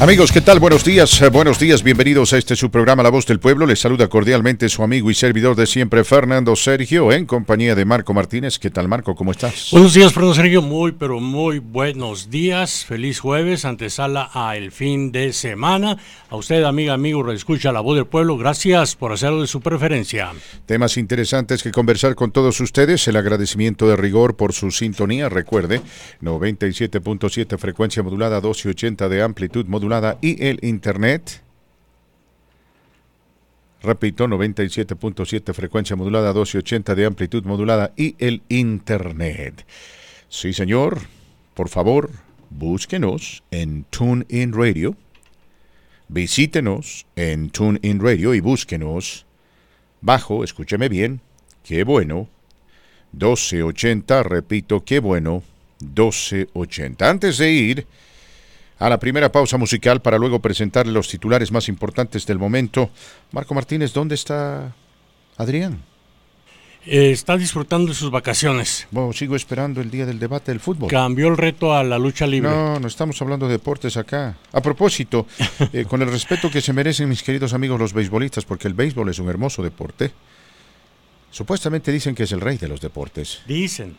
Amigos, ¿qué tal? Buenos días, eh, buenos días, bienvenidos a este su programa La Voz del Pueblo. Les saluda cordialmente su amigo y servidor de siempre, Fernando Sergio, en compañía de Marco Martínez. ¿Qué tal, Marco? ¿Cómo estás? Buenos días, Fernando Sergio. Muy, pero muy buenos días. Feliz jueves, antesala a el fin de semana. A usted, amiga, amigo, escucha La Voz del Pueblo. Gracias por hacerlo de su preferencia. Temas interesantes que conversar con todos ustedes. El agradecimiento de rigor por su sintonía. Recuerde, 97.7 frecuencia modulada, 1280 de amplitud modulada y el Internet. Repito, 97.7 frecuencia modulada, 1280 de amplitud modulada y el Internet. Sí, señor. Por favor, búsquenos en TuneIn Radio. Visítenos en TuneIn Radio y búsquenos bajo, escúcheme bien, qué bueno, 1280, repito, qué bueno, 1280. Antes de ir a la primera pausa musical para luego presentarle los titulares más importantes del momento. Marco Martínez, ¿dónde está Adrián? Eh, está disfrutando de sus vacaciones. Bueno, sigo esperando el día del debate del fútbol. Cambió el reto a la lucha libre. No, no estamos hablando de deportes acá. A propósito, eh, con el respeto que se merecen mis queridos amigos los beisbolistas, porque el béisbol es un hermoso deporte. Supuestamente dicen que es el rey de los deportes. Dicen.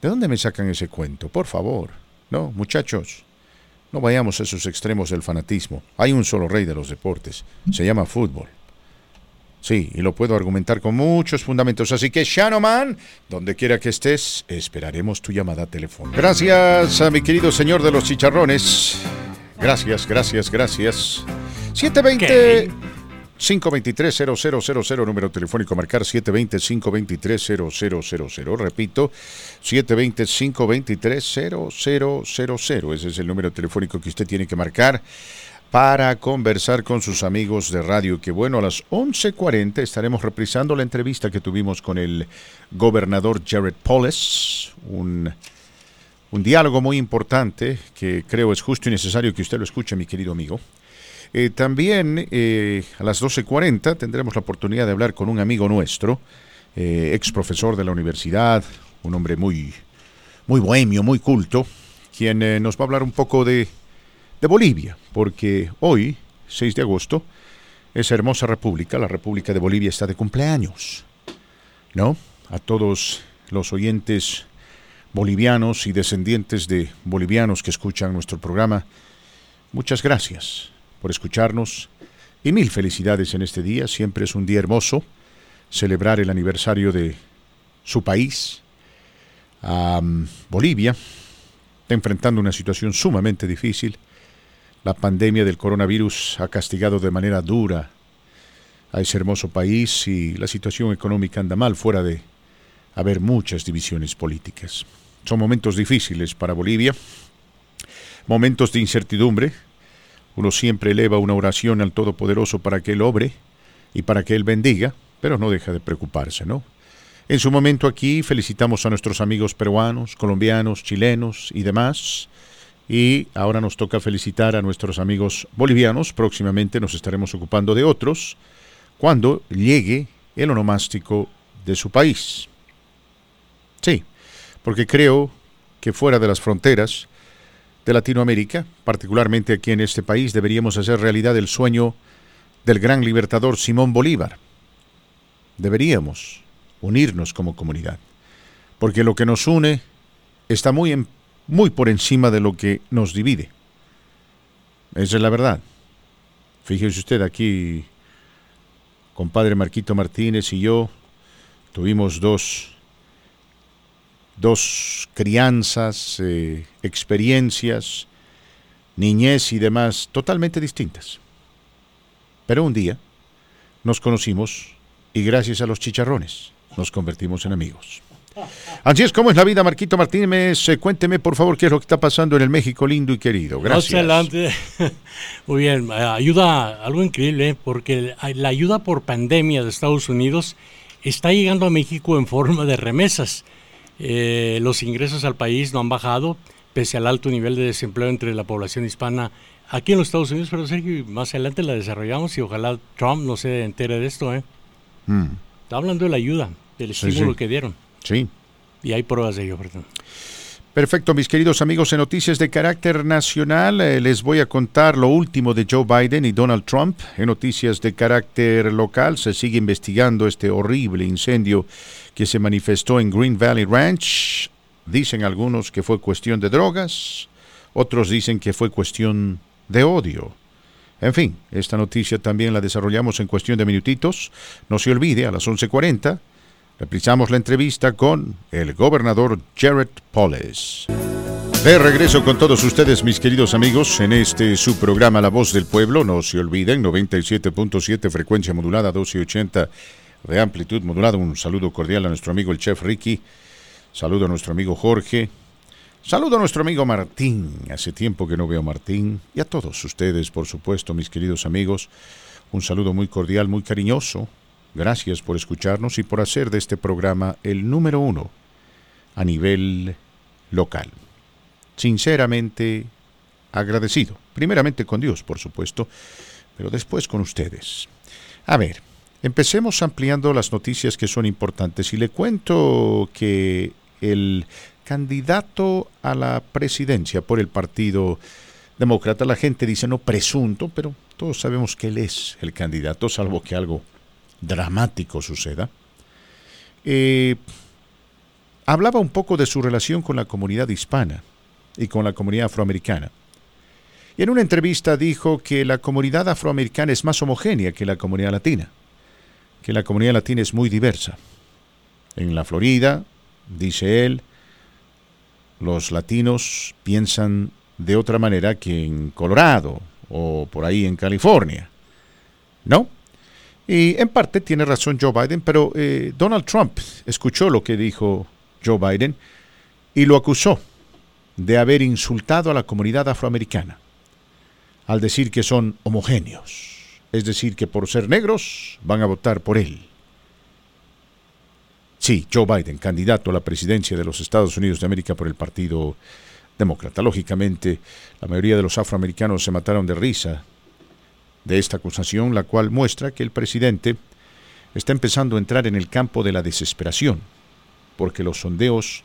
¿De dónde me sacan ese cuento? Por favor. No, muchachos. No vayamos a esos extremos del fanatismo. Hay un solo rey de los deportes. Se llama fútbol. Sí, y lo puedo argumentar con muchos fundamentos. Así que, Shanoman, donde quiera que estés, esperaremos tu llamada telefónica. Gracias a mi querido señor de los chicharrones. Gracias, gracias, gracias. 720. 523-0000, número telefónico marcar 720-523-0000. Repito, 720-523-0000. Ese es el número telefónico que usted tiene que marcar para conversar con sus amigos de radio. Que bueno, a las 11.40 estaremos reprisando la entrevista que tuvimos con el gobernador Jared Polis. Un, un diálogo muy importante que creo es justo y necesario que usted lo escuche, mi querido amigo. Eh, también eh, a las 12.40 tendremos la oportunidad de hablar con un amigo nuestro, eh, ex profesor de la universidad, un hombre muy, muy bohemio, muy culto, quien nos va a hablar un poco de, de Bolivia, porque hoy, 6 de agosto, esa hermosa república, la República de Bolivia, está de cumpleaños. ¿No? A todos los oyentes bolivianos y descendientes de bolivianos que escuchan nuestro programa, muchas gracias por escucharnos y mil felicidades en este día. Siempre es un día hermoso celebrar el aniversario de su país. Bolivia está enfrentando una situación sumamente difícil. La pandemia del coronavirus ha castigado de manera dura a ese hermoso país y la situación económica anda mal fuera de haber muchas divisiones políticas. Son momentos difíciles para Bolivia, momentos de incertidumbre, uno siempre eleva una oración al Todopoderoso para que Él obre y para que Él bendiga, pero no deja de preocuparse, ¿no? En su momento aquí felicitamos a nuestros amigos peruanos, colombianos, chilenos y demás. Y ahora nos toca felicitar a nuestros amigos bolivianos. Próximamente nos estaremos ocupando de otros cuando llegue el onomástico de su país. Sí, porque creo que fuera de las fronteras de Latinoamérica, particularmente aquí en este país, deberíamos hacer realidad el sueño del gran libertador Simón Bolívar. Deberíamos unirnos como comunidad, porque lo que nos une está muy, muy por encima de lo que nos divide. Esa es la verdad. Fíjese usted aquí, compadre Marquito Martínez y yo tuvimos dos dos crianzas, eh, experiencias, niñez y demás totalmente distintas. Pero un día nos conocimos y gracias a los chicharrones nos convertimos en amigos. Así es como es la vida, Marquito Martínez. Eh, cuénteme, por favor, qué es lo que está pasando en el México lindo y querido. Gracias. Adelante. Muy bien, eh, ayuda, algo increíble, porque la ayuda por pandemia de Estados Unidos está llegando a México en forma de remesas. Eh, los ingresos al país no han bajado, pese al alto nivel de desempleo entre la población hispana aquí en los Estados Unidos, pero Sergio, más adelante la desarrollamos y ojalá Trump no se entere de esto. ¿eh? Mm. Está hablando de la ayuda, del estímulo que dieron. Sí. Y hay pruebas de ello, perdón. Perfecto, mis queridos amigos, en noticias de carácter nacional eh, les voy a contar lo último de Joe Biden y Donald Trump. En noticias de carácter local se sigue investigando este horrible incendio que se manifestó en Green Valley Ranch. Dicen algunos que fue cuestión de drogas, otros dicen que fue cuestión de odio. En fin, esta noticia también la desarrollamos en cuestión de minutitos. No se olvide, a las 11.40 Reprisamos la entrevista con el gobernador Jared Polis. De regreso con todos ustedes, mis queridos amigos, en este su programa La Voz del Pueblo. No se olviden, 97.7 frecuencia modulada, 1280 de amplitud modulada. Un saludo cordial a nuestro amigo el chef Ricky. Saludo a nuestro amigo Jorge. Saludo a nuestro amigo Martín. Hace tiempo que no veo a Martín. Y a todos ustedes, por supuesto, mis queridos amigos. Un saludo muy cordial, muy cariñoso Gracias por escucharnos y por hacer de este programa el número uno a nivel local. Sinceramente agradecido. Primeramente con Dios, por supuesto, pero después con ustedes. A ver, empecemos ampliando las noticias que son importantes y le cuento que el candidato a la presidencia por el Partido Demócrata, la gente dice no presunto, pero todos sabemos que él es el candidato, salvo que algo dramático suceda, eh, hablaba un poco de su relación con la comunidad hispana y con la comunidad afroamericana. Y en una entrevista dijo que la comunidad afroamericana es más homogénea que la comunidad latina, que la comunidad latina es muy diversa. En la Florida, dice él, los latinos piensan de otra manera que en Colorado o por ahí en California. ¿No? Y en parte tiene razón Joe Biden, pero eh, Donald Trump escuchó lo que dijo Joe Biden y lo acusó de haber insultado a la comunidad afroamericana al decir que son homogéneos, es decir, que por ser negros van a votar por él. Sí, Joe Biden, candidato a la presidencia de los Estados Unidos de América por el Partido Demócrata. Lógicamente, la mayoría de los afroamericanos se mataron de risa de esta acusación, la cual muestra que el presidente está empezando a entrar en el campo de la desesperación, porque los sondeos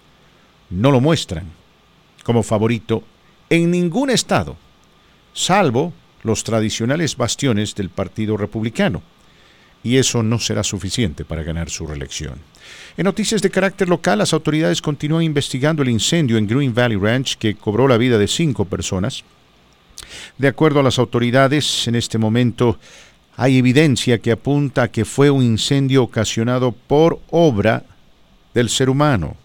no lo muestran como favorito en ningún estado, salvo los tradicionales bastiones del Partido Republicano, y eso no será suficiente para ganar su reelección. En noticias de carácter local, las autoridades continúan investigando el incendio en Green Valley Ranch que cobró la vida de cinco personas. De acuerdo a las autoridades, en este momento hay evidencia que apunta a que fue un incendio ocasionado por obra del ser humano.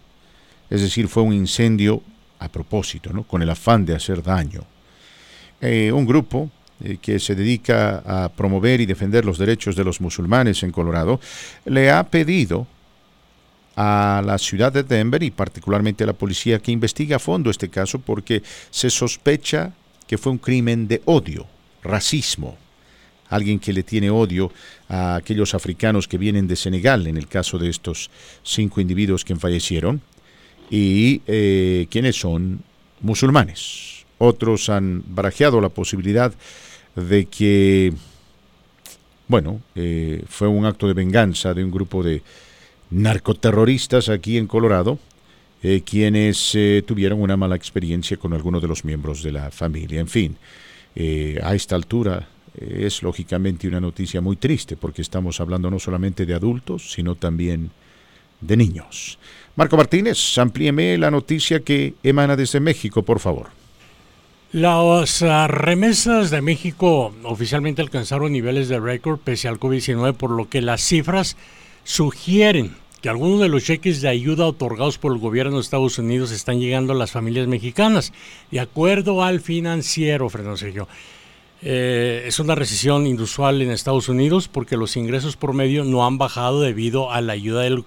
Es decir, fue un incendio a propósito, ¿no? con el afán de hacer daño. Eh, un grupo eh, que se dedica a promover y defender los derechos de los musulmanes en Colorado le ha pedido a la ciudad de Denver y particularmente a la policía que investigue a fondo este caso porque se sospecha que fue un crimen de odio, racismo. Alguien que le tiene odio a aquellos africanos que vienen de Senegal, en el caso de estos cinco individuos que fallecieron, y eh, quienes son musulmanes. Otros han barajeado la posibilidad de que, bueno, eh, fue un acto de venganza de un grupo de narcoterroristas aquí en Colorado, eh, quienes eh, tuvieron una mala experiencia con algunos de los miembros de la familia. En fin, eh, a esta altura es lógicamente una noticia muy triste porque estamos hablando no solamente de adultos, sino también de niños. Marco Martínez, amplíeme la noticia que emana desde México, por favor. Las ah, remesas de México oficialmente alcanzaron niveles de récord pese al COVID-19, por lo que las cifras sugieren que algunos de los cheques de ayuda otorgados por el gobierno de Estados Unidos están llegando a las familias mexicanas. De acuerdo al financiero, Fernando Sergio, eh, es una recesión inusual en Estados Unidos porque los ingresos por medio no han bajado debido a la ayuda del,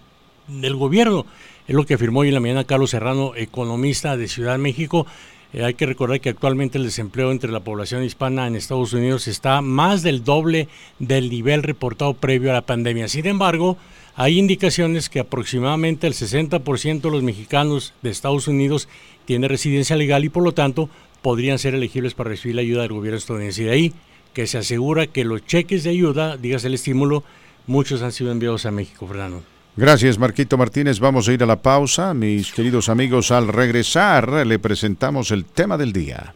gobierno. Es lo que afirmó hoy en la mañana Carlos Serrano, economista de Ciudad de México. Eh, hay que recordar que actualmente el desempleo entre la población hispana en Estados Unidos está más del doble del nivel reportado previo a la pandemia. Sin embargo, hay indicaciones que aproximadamente el 60% de los mexicanos de Estados Unidos tiene residencia legal y por lo tanto podrían ser elegibles para recibir la ayuda del gobierno estadounidense. De ahí que se asegura que los cheques de ayuda, digas el estímulo, muchos han sido enviados a México, Fernando. Gracias, Marquito Martínez. Vamos a ir a la pausa. Mis queridos amigos, al regresar le presentamos el tema del día.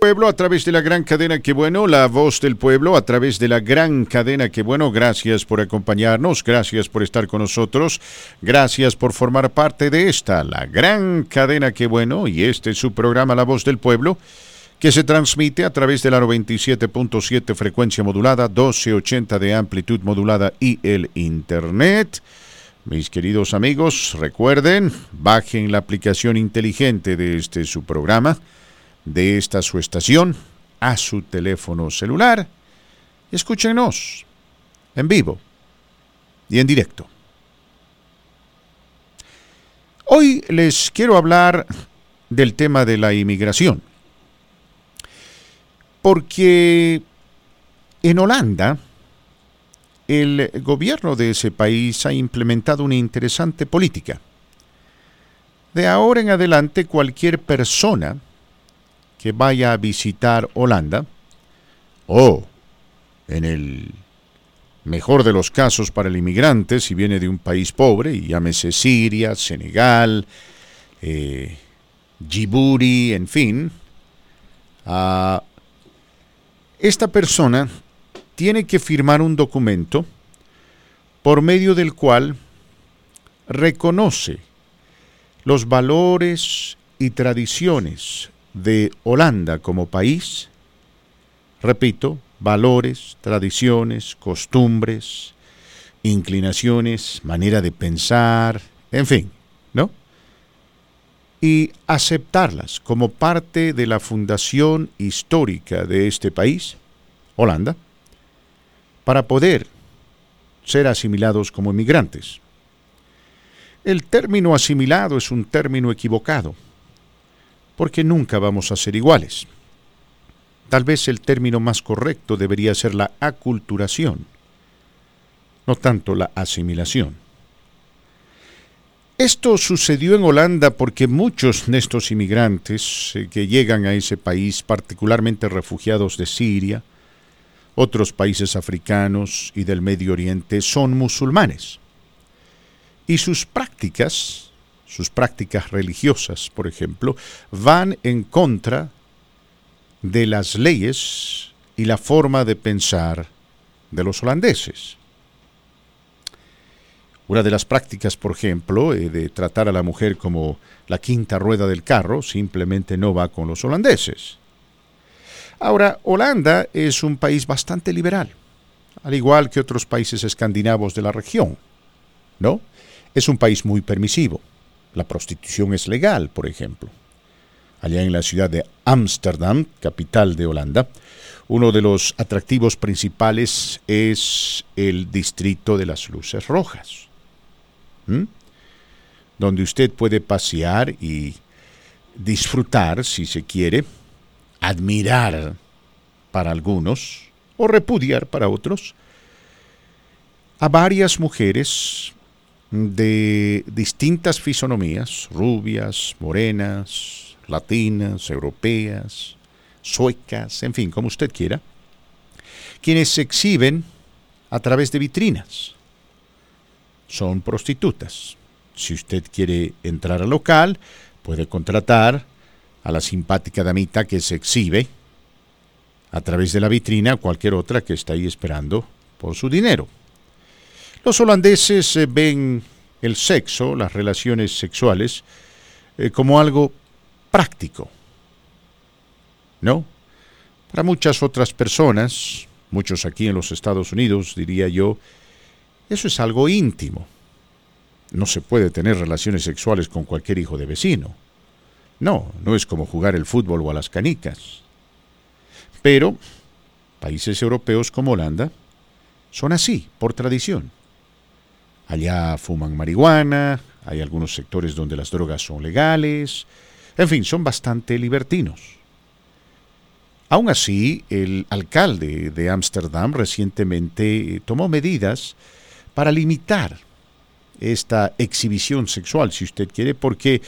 Pueblo a través de la gran cadena Que Bueno, la voz del pueblo a través de la gran cadena Que Bueno. Gracias por acompañarnos, gracias por estar con nosotros, gracias por formar parte de esta, la gran cadena Que Bueno. Y este es su programa La voz del pueblo que se transmite a través de la 97.7 frecuencia modulada, 1280 de amplitud modulada y el Internet. Mis queridos amigos, recuerden, bajen la aplicación inteligente de este su programa, de esta su estación, a su teléfono celular escúchenos en vivo y en directo. Hoy les quiero hablar del tema de la inmigración porque en Holanda el gobierno de ese país ha implementado una interesante política. De ahora en adelante cualquier persona que vaya a visitar Holanda, o en el mejor de los casos para el inmigrante, si viene de un país pobre, y llámese Siria, Senegal, eh, Djibouti, en fin, esta persona tiene que firmar un documento por medio del cual reconoce los valores y tradiciones de Holanda como país, repito, valores, tradiciones, costumbres, inclinaciones, manera de pensar, en fin, ¿no? y aceptarlas como parte de la fundación histórica de este país, Holanda, para poder ser asimilados como inmigrantes. El término asimilado es un término equivocado, porque nunca vamos a ser iguales. Tal vez el término más correcto debería ser la aculturación, no tanto la asimilación. Esto sucedió en Holanda porque muchos de estos inmigrantes eh, que llegan a ese país, particularmente refugiados de Siria, otros países africanos y del Medio Oriente, son musulmanes. Y sus prácticas, sus prácticas religiosas, por ejemplo, van en contra de las leyes y la forma de pensar de los holandeses. Una de las prácticas, por ejemplo, eh, de tratar a la mujer como la quinta rueda del carro, simplemente no va con los holandeses. Ahora, Holanda es un país bastante liberal, al igual que otros países escandinavos de la región. ¿No? Es un país muy permisivo. La prostitución es legal, por ejemplo. Allá en la ciudad de Ámsterdam, capital de Holanda, uno de los atractivos principales es el distrito de las luces rojas donde usted puede pasear y disfrutar, si se quiere, admirar para algunos o repudiar para otros, a varias mujeres de distintas fisonomías, rubias, morenas, latinas, europeas, suecas, en fin, como usted quiera, quienes se exhiben a través de vitrinas son prostitutas. Si usted quiere entrar al local, puede contratar a la simpática damita que se exhibe a través de la vitrina o cualquier otra que está ahí esperando por su dinero. Los holandeses eh, ven el sexo, las relaciones sexuales, eh, como algo práctico. ¿No? Para muchas otras personas, muchos aquí en los Estados Unidos, diría yo, eso es algo íntimo. No se puede tener relaciones sexuales con cualquier hijo de vecino. No, no es como jugar el fútbol o a las canicas. Pero países europeos como Holanda son así, por tradición. Allá fuman marihuana, hay algunos sectores donde las drogas son legales, en fin, son bastante libertinos. Aún así, el alcalde de Ámsterdam recientemente tomó medidas para limitar esta exhibición sexual, si usted quiere, porque,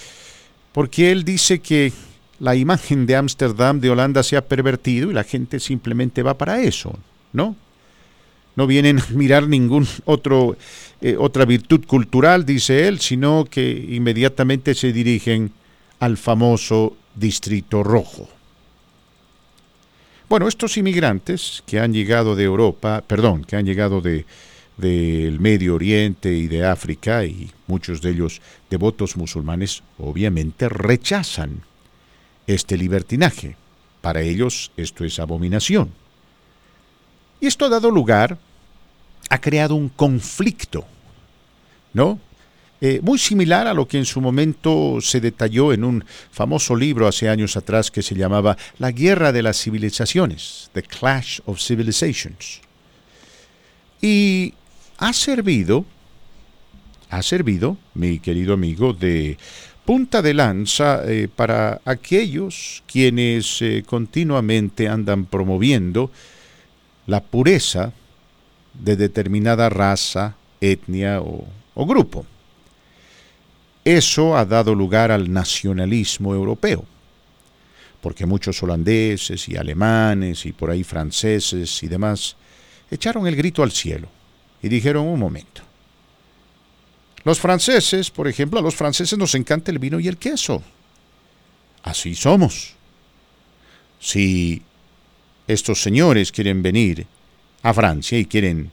porque él dice que la imagen de Ámsterdam, de Holanda, se ha pervertido y la gente simplemente va para eso, ¿no? No vienen a mirar ningún otro eh, otra virtud cultural, dice él, sino que inmediatamente se dirigen al famoso Distrito Rojo. Bueno, estos inmigrantes que han llegado de Europa, perdón, que han llegado de del Medio Oriente y de África y muchos de ellos devotos musulmanes, obviamente rechazan este libertinaje. Para ellos esto es abominación. Y esto ha dado lugar, ha creado un conflicto, ¿no? Eh, muy similar a lo que en su momento se detalló en un famoso libro hace años atrás que se llamaba La Guerra de las Civilizaciones, The Clash of Civilizations. Y ha servido, ha servido, mi querido amigo, de punta de lanza eh, para aquellos quienes eh, continuamente andan promoviendo la pureza de determinada raza, etnia o grupo. Eso ha dado lugar al nacionalismo europeo, porque muchos holandeses y alemanes y por ahí franceses y demás echaron el grito al cielo y dijeron un momento. Los franceses, por ejemplo, a los franceses nos encanta el vino y el queso. Así somos. Si estos señores quieren venir a Francia y quieren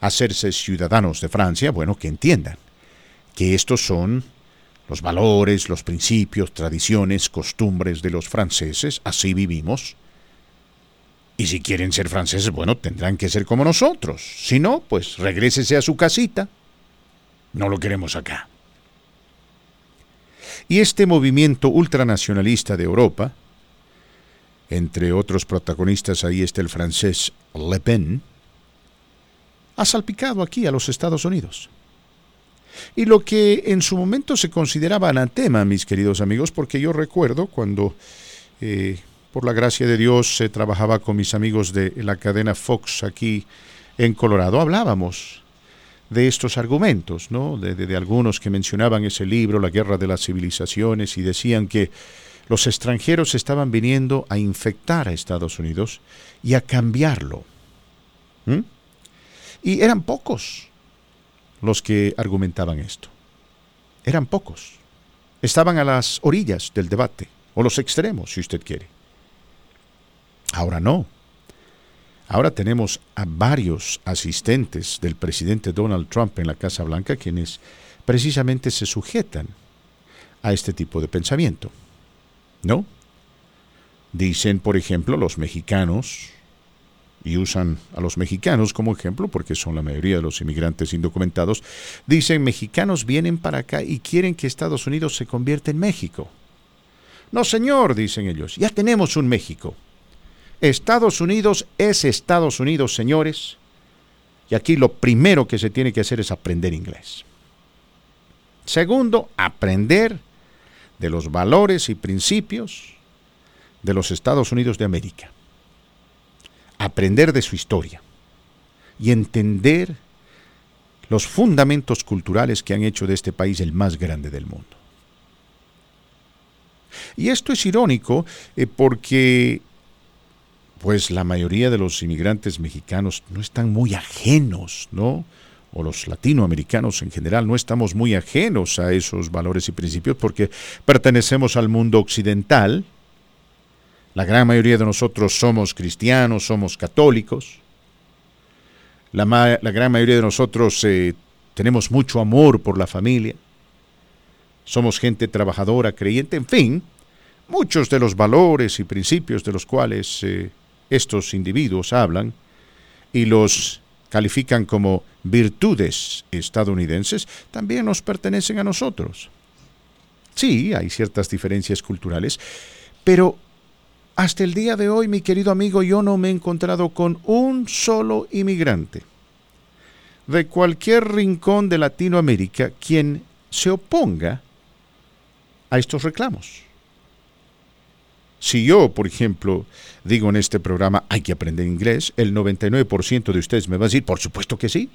hacerse ciudadanos de Francia, bueno, que entiendan que estos son los valores, los principios, tradiciones, costumbres de los franceses, así vivimos. Y si quieren ser franceses, bueno, tendrán que ser como nosotros. Si no, pues regrésese a su casita. No lo queremos acá. Y este movimiento ultranacionalista de Europa, entre otros protagonistas ahí está el francés Le Pen, ha salpicado aquí a los Estados Unidos. Y lo que en su momento se consideraba anatema, mis queridos amigos, porque yo recuerdo cuando, eh, por la gracia de Dios, se trabajaba con mis amigos de la cadena Fox aquí en Colorado, hablábamos de estos argumentos, ¿no? De, de, algunos que mencionaban ese libro, La Guerra de las Civilizaciones, y decían que los extranjeros estaban viniendo a infectar a Estados Unidos y a cambiarlo. Y eran pocos los que argumentaban esto. Eran pocos. Estaban a las orillas del debate, o los extremos, si usted quiere. Ahora no. Ahora tenemos a varios asistentes del presidente Donald Trump en la Casa Blanca quienes precisamente se sujetan a este tipo de pensamiento. ¿No? Dicen, por ejemplo, los mexicanos, y usan a los mexicanos como ejemplo porque son la mayoría de los inmigrantes indocumentados, dicen mexicanos vienen para acá y quieren que Estados Unidos se convierta en México. No, señor, dicen ellos, ya tenemos un México. Estados Unidos es Estados Unidos, señores. Y aquí lo primero que se tiene que hacer es aprender inglés. Segundo, aprender de los valores y principios de los Estados Unidos de América aprender de su historia y entender los fundamentos culturales que han hecho de este país el más grande del mundo. Y esto es irónico eh, porque pues la mayoría de los inmigrantes mexicanos no están muy ajenos, ¿no? O los latinoamericanos en general no estamos muy ajenos a esos valores y principios porque pertenecemos al mundo occidental, la gran mayoría de nosotros somos cristianos, somos católicos. La, gran mayoría de nosotros eh, tenemos mucho amor por la familia. Somos gente trabajadora, creyente, en fin, muchos de los valores y principios de los cuales eh, estos individuos hablan y los califican como virtudes estadounidenses, también nos pertenecen a nosotros. Sí, hay ciertas diferencias culturales, pero hasta el día de hoy, mi querido amigo, yo no me he encontrado con un solo inmigrante de cualquier rincón de Latinoamérica quien se oponga a estos reclamos. Si yo, por ejemplo, digo en este programa hay que aprender inglés, el 99% de ustedes me va a decir, por supuesto que sí.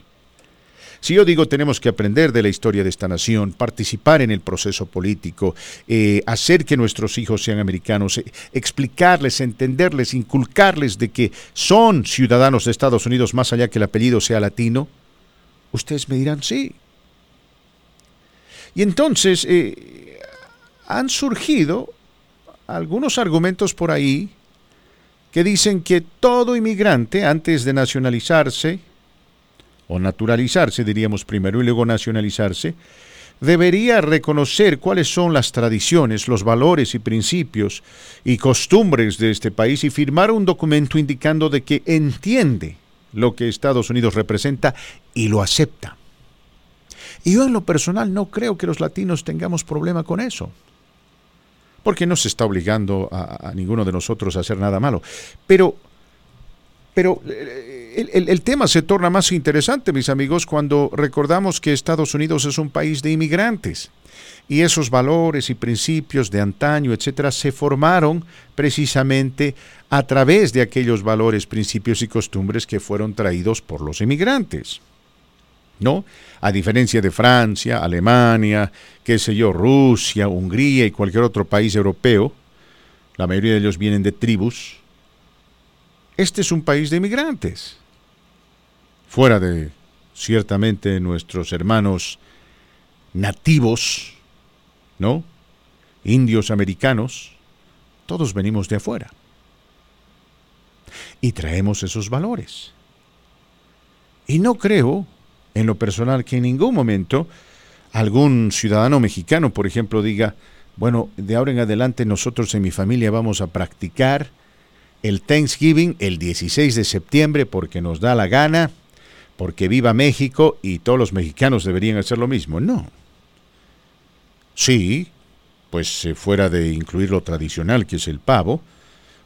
Si yo digo tenemos que aprender de la historia de esta nación, participar en el proceso político, eh, hacer que nuestros hijos sean americanos, eh, explicarles, entenderles, inculcarles de que son ciudadanos de Estados Unidos más allá que el apellido sea latino, ustedes me dirán sí. Y entonces eh, han surgido algunos argumentos por ahí que dicen que todo inmigrante, antes de nacionalizarse, o naturalizarse, diríamos primero, y luego nacionalizarse, debería reconocer cuáles son las tradiciones, los valores y principios y costumbres de este país y firmar un documento indicando de que entiende lo que Estados Unidos representa y lo acepta. Y yo en lo personal no creo que los latinos tengamos problema con eso porque no se está obligando a, ninguno de nosotros a hacer nada malo. Pero, pero eh, el, tema se torna más interesante, mis amigos, cuando recordamos que Estados Unidos es un país de inmigrantes. Y esos valores y principios de antaño, etcétera, se formaron precisamente a través de aquellos valores, principios y costumbres que fueron traídos por los inmigrantes. ¿No? A diferencia de Francia, Alemania, qué sé yo, Rusia, Hungría y cualquier otro país europeo, la mayoría de ellos vienen de tribus, este es un país de inmigrantes. Fuera de, ciertamente, nuestros hermanos nativos, ¿no? Indios americanos, todos venimos de afuera. Y traemos esos valores. Y no creo en lo personal que en ningún momento algún ciudadano mexicano, por ejemplo, diga, bueno, de ahora en adelante nosotros en mi familia vamos a practicar el Thanksgiving el 16 de septiembre porque nos da la gana, porque viva México y todos los mexicanos deberían hacer lo mismo. No. Sí, pues eh, fuera de incluir lo tradicional que es el pavo,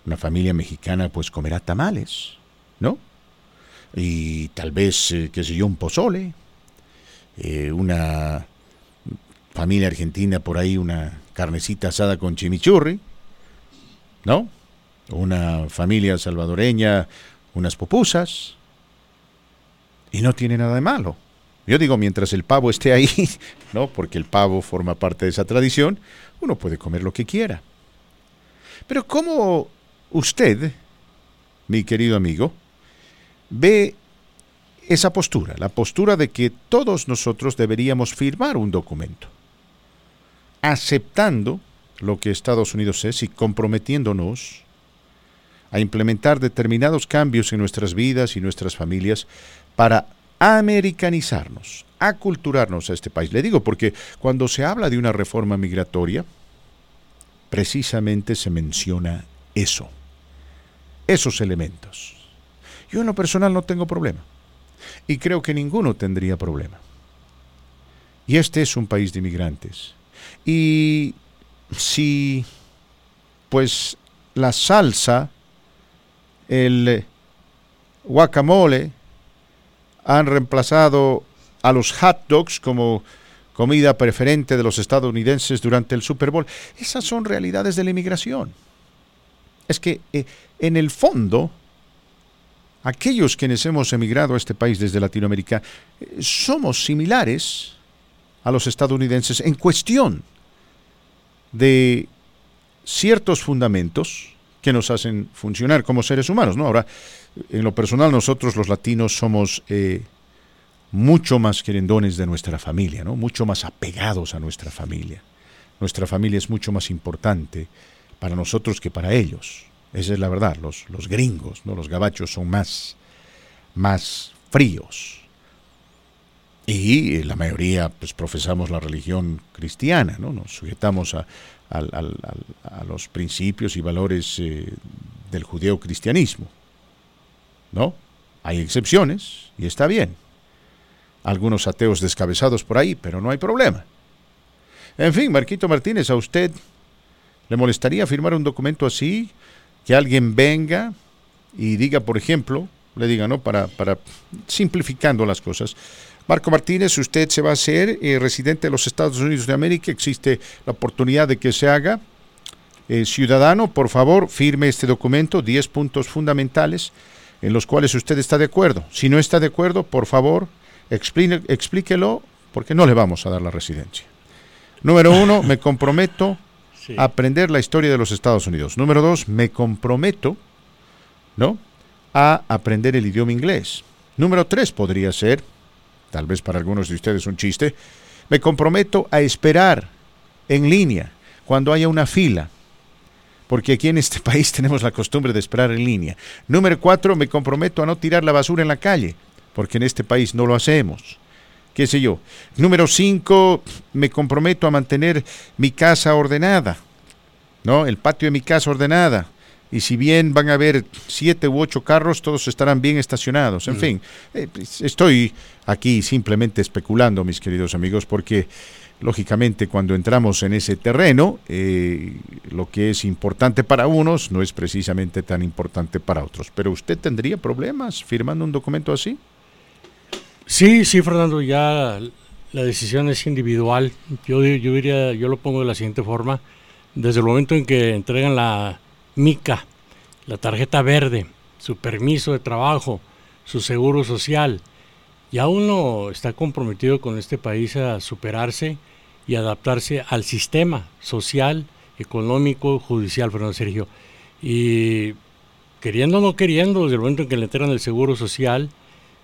una familia mexicana pues comerá tamales, ¿no? Y tal vez, eh, qué sé yo, un pozole, eh, una familia argentina por ahí, una carnecita asada con chimichurri, ¿no? Una familia salvadoreña, unas pupusas, y no tiene nada de malo. Yo digo, mientras el pavo esté ahí, ¿no? Porque el pavo forma parte de esa tradición, uno puede comer lo que quiera. Pero ¿cómo usted, mi querido amigo, ve esa postura, la postura de que todos nosotros deberíamos firmar un documento, aceptando lo que Estados Unidos es y comprometiéndonos a implementar determinados cambios en nuestras vidas y nuestras familias para americanizarnos, aculturarnos a este país. Le digo porque cuando se habla de una reforma migratoria, precisamente se menciona eso, esos elementos. Yo en lo personal no tengo problema. Y creo que ninguno tendría problema. Y este es un país de inmigrantes. Y si, pues, la salsa, el guacamole, han reemplazado a los hot dogs como comida preferente de los estadounidenses durante el Super Bowl, esas son realidades de la inmigración. Es que eh, en el fondo, aquellos quienes hemos emigrado a este país desde Latinoamérica, eh, somos similares a los estadounidenses en cuestión de ciertos fundamentos que nos hacen funcionar como seres humanos. ¿no? Ahora, en lo personal, nosotros los latinos somos eh, mucho más querendones de nuestra familia, ¿no? mucho más apegados a nuestra familia. Nuestra familia es mucho más importante para nosotros que para ellos. Esa es la verdad. Los, los gringos, ¿no? los gabachos son más, más fríos. Y la mayoría pues, profesamos la religión cristiana, ¿no? nos sujetamos a, los principios y valores eh, del judeo-cristianismo. ¿no? Hay excepciones y está bien. Algunos ateos descabezados por ahí, pero no hay problema. En fin, Marquito Martínez, ¿a usted le molestaría firmar un documento así? Que alguien venga y diga, por ejemplo, le diga, ¿no? Para, para simplificando las cosas. Marco Martínez, usted se va a hacer eh, residente de los Estados Unidos de América, existe la oportunidad de que se haga. Eh, ciudadano, por favor, firme este documento, 10 puntos fundamentales en los cuales usted está de acuerdo. Si no está de acuerdo, por favor, explíquelo porque no le vamos a dar la residencia. Número uno, me comprometo aprender la historia de los Estados Unidos. Número dos, me comprometo, ¿no? A aprender el idioma inglés. Número tres podría ser, tal vez para algunos de ustedes un chiste, me comprometo a esperar en línea cuando haya una fila porque aquí en este país tenemos la costumbre de esperar en línea. Número cuatro, me comprometo a no tirar la basura en la calle, porque en este país no lo hacemos. ¿Qué sé yo? Número cinco, me comprometo a mantener mi casa ordenada, ¿no? El patio de mi casa ordenada. Y si bien van a haber siete u ocho carros, todos estarán bien estacionados. En mm. fin, eh, pues, estoy aquí simplemente especulando, mis queridos amigos, porque Lógicamente, cuando entramos en ese terreno, eh, lo que es importante para unos no es precisamente tan importante para otros. Pero usted tendría problemas firmando un documento así? Sí, sí, Fernando, ya la decisión es individual. Yo, yo diría, yo lo pongo de la siguiente forma. Desde el momento en que entregan la MICA, la tarjeta verde, su permiso de trabajo, su seguro social, ya uno está comprometido con este país a superarse y adaptarse al sistema social, económico, judicial, Fernando Sergio. Y queriendo o no queriendo, desde el momento en que le entregan el seguro social,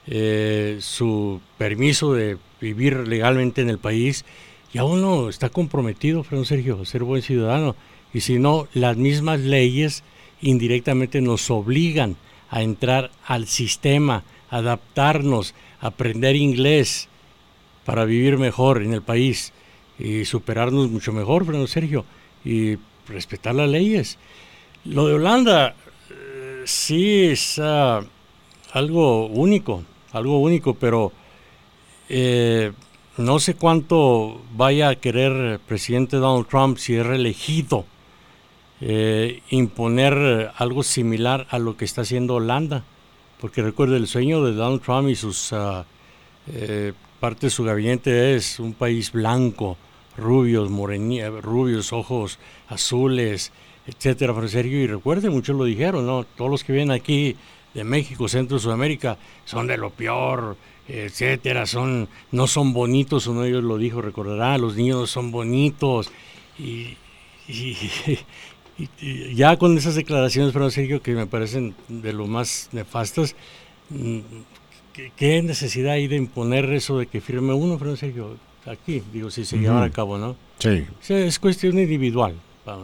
eh, su permiso de vivir legalmente en el país, ya uno está comprometido, Fernando Sergio, a ser buen ciudadano. Y si no, las mismas leyes indirectamente nos obligan a entrar al sistema, adaptarnos, aprender inglés para vivir mejor en el país y superarnos mucho mejor, Fernando Sergio, y respetar las leyes. Lo de Holanda eh, sí es ah, algo único, algo único, pero eh, no sé cuánto vaya a querer el presidente Donald Trump si es reelegido eh, imponer algo similar a lo que está haciendo Holanda, porque recuerde el sueño de Donald Trump y sus uh, parte de su gabinete es un país blanco, rubios, rubios, ojos azules, etcétera, Sergio. Y recuerde, muchos lo dijeron, ¿no? Todos los que vienen aquí de México, Centro, Sudamérica, son de lo peor, etcétera, son, no son bonitos, uno de ellos lo dijo, recordará, los niños son bonitos. Y, ya con esas declaraciones, Fernando Sergio, que me parecen de lo más nefastas, mm, ¿qué, necesidad hay de imponer eso de que firme uno, Fernando Sergio? aquí, digo, si se lleva a cabo, ¿no? Sí. es cuestión individual, para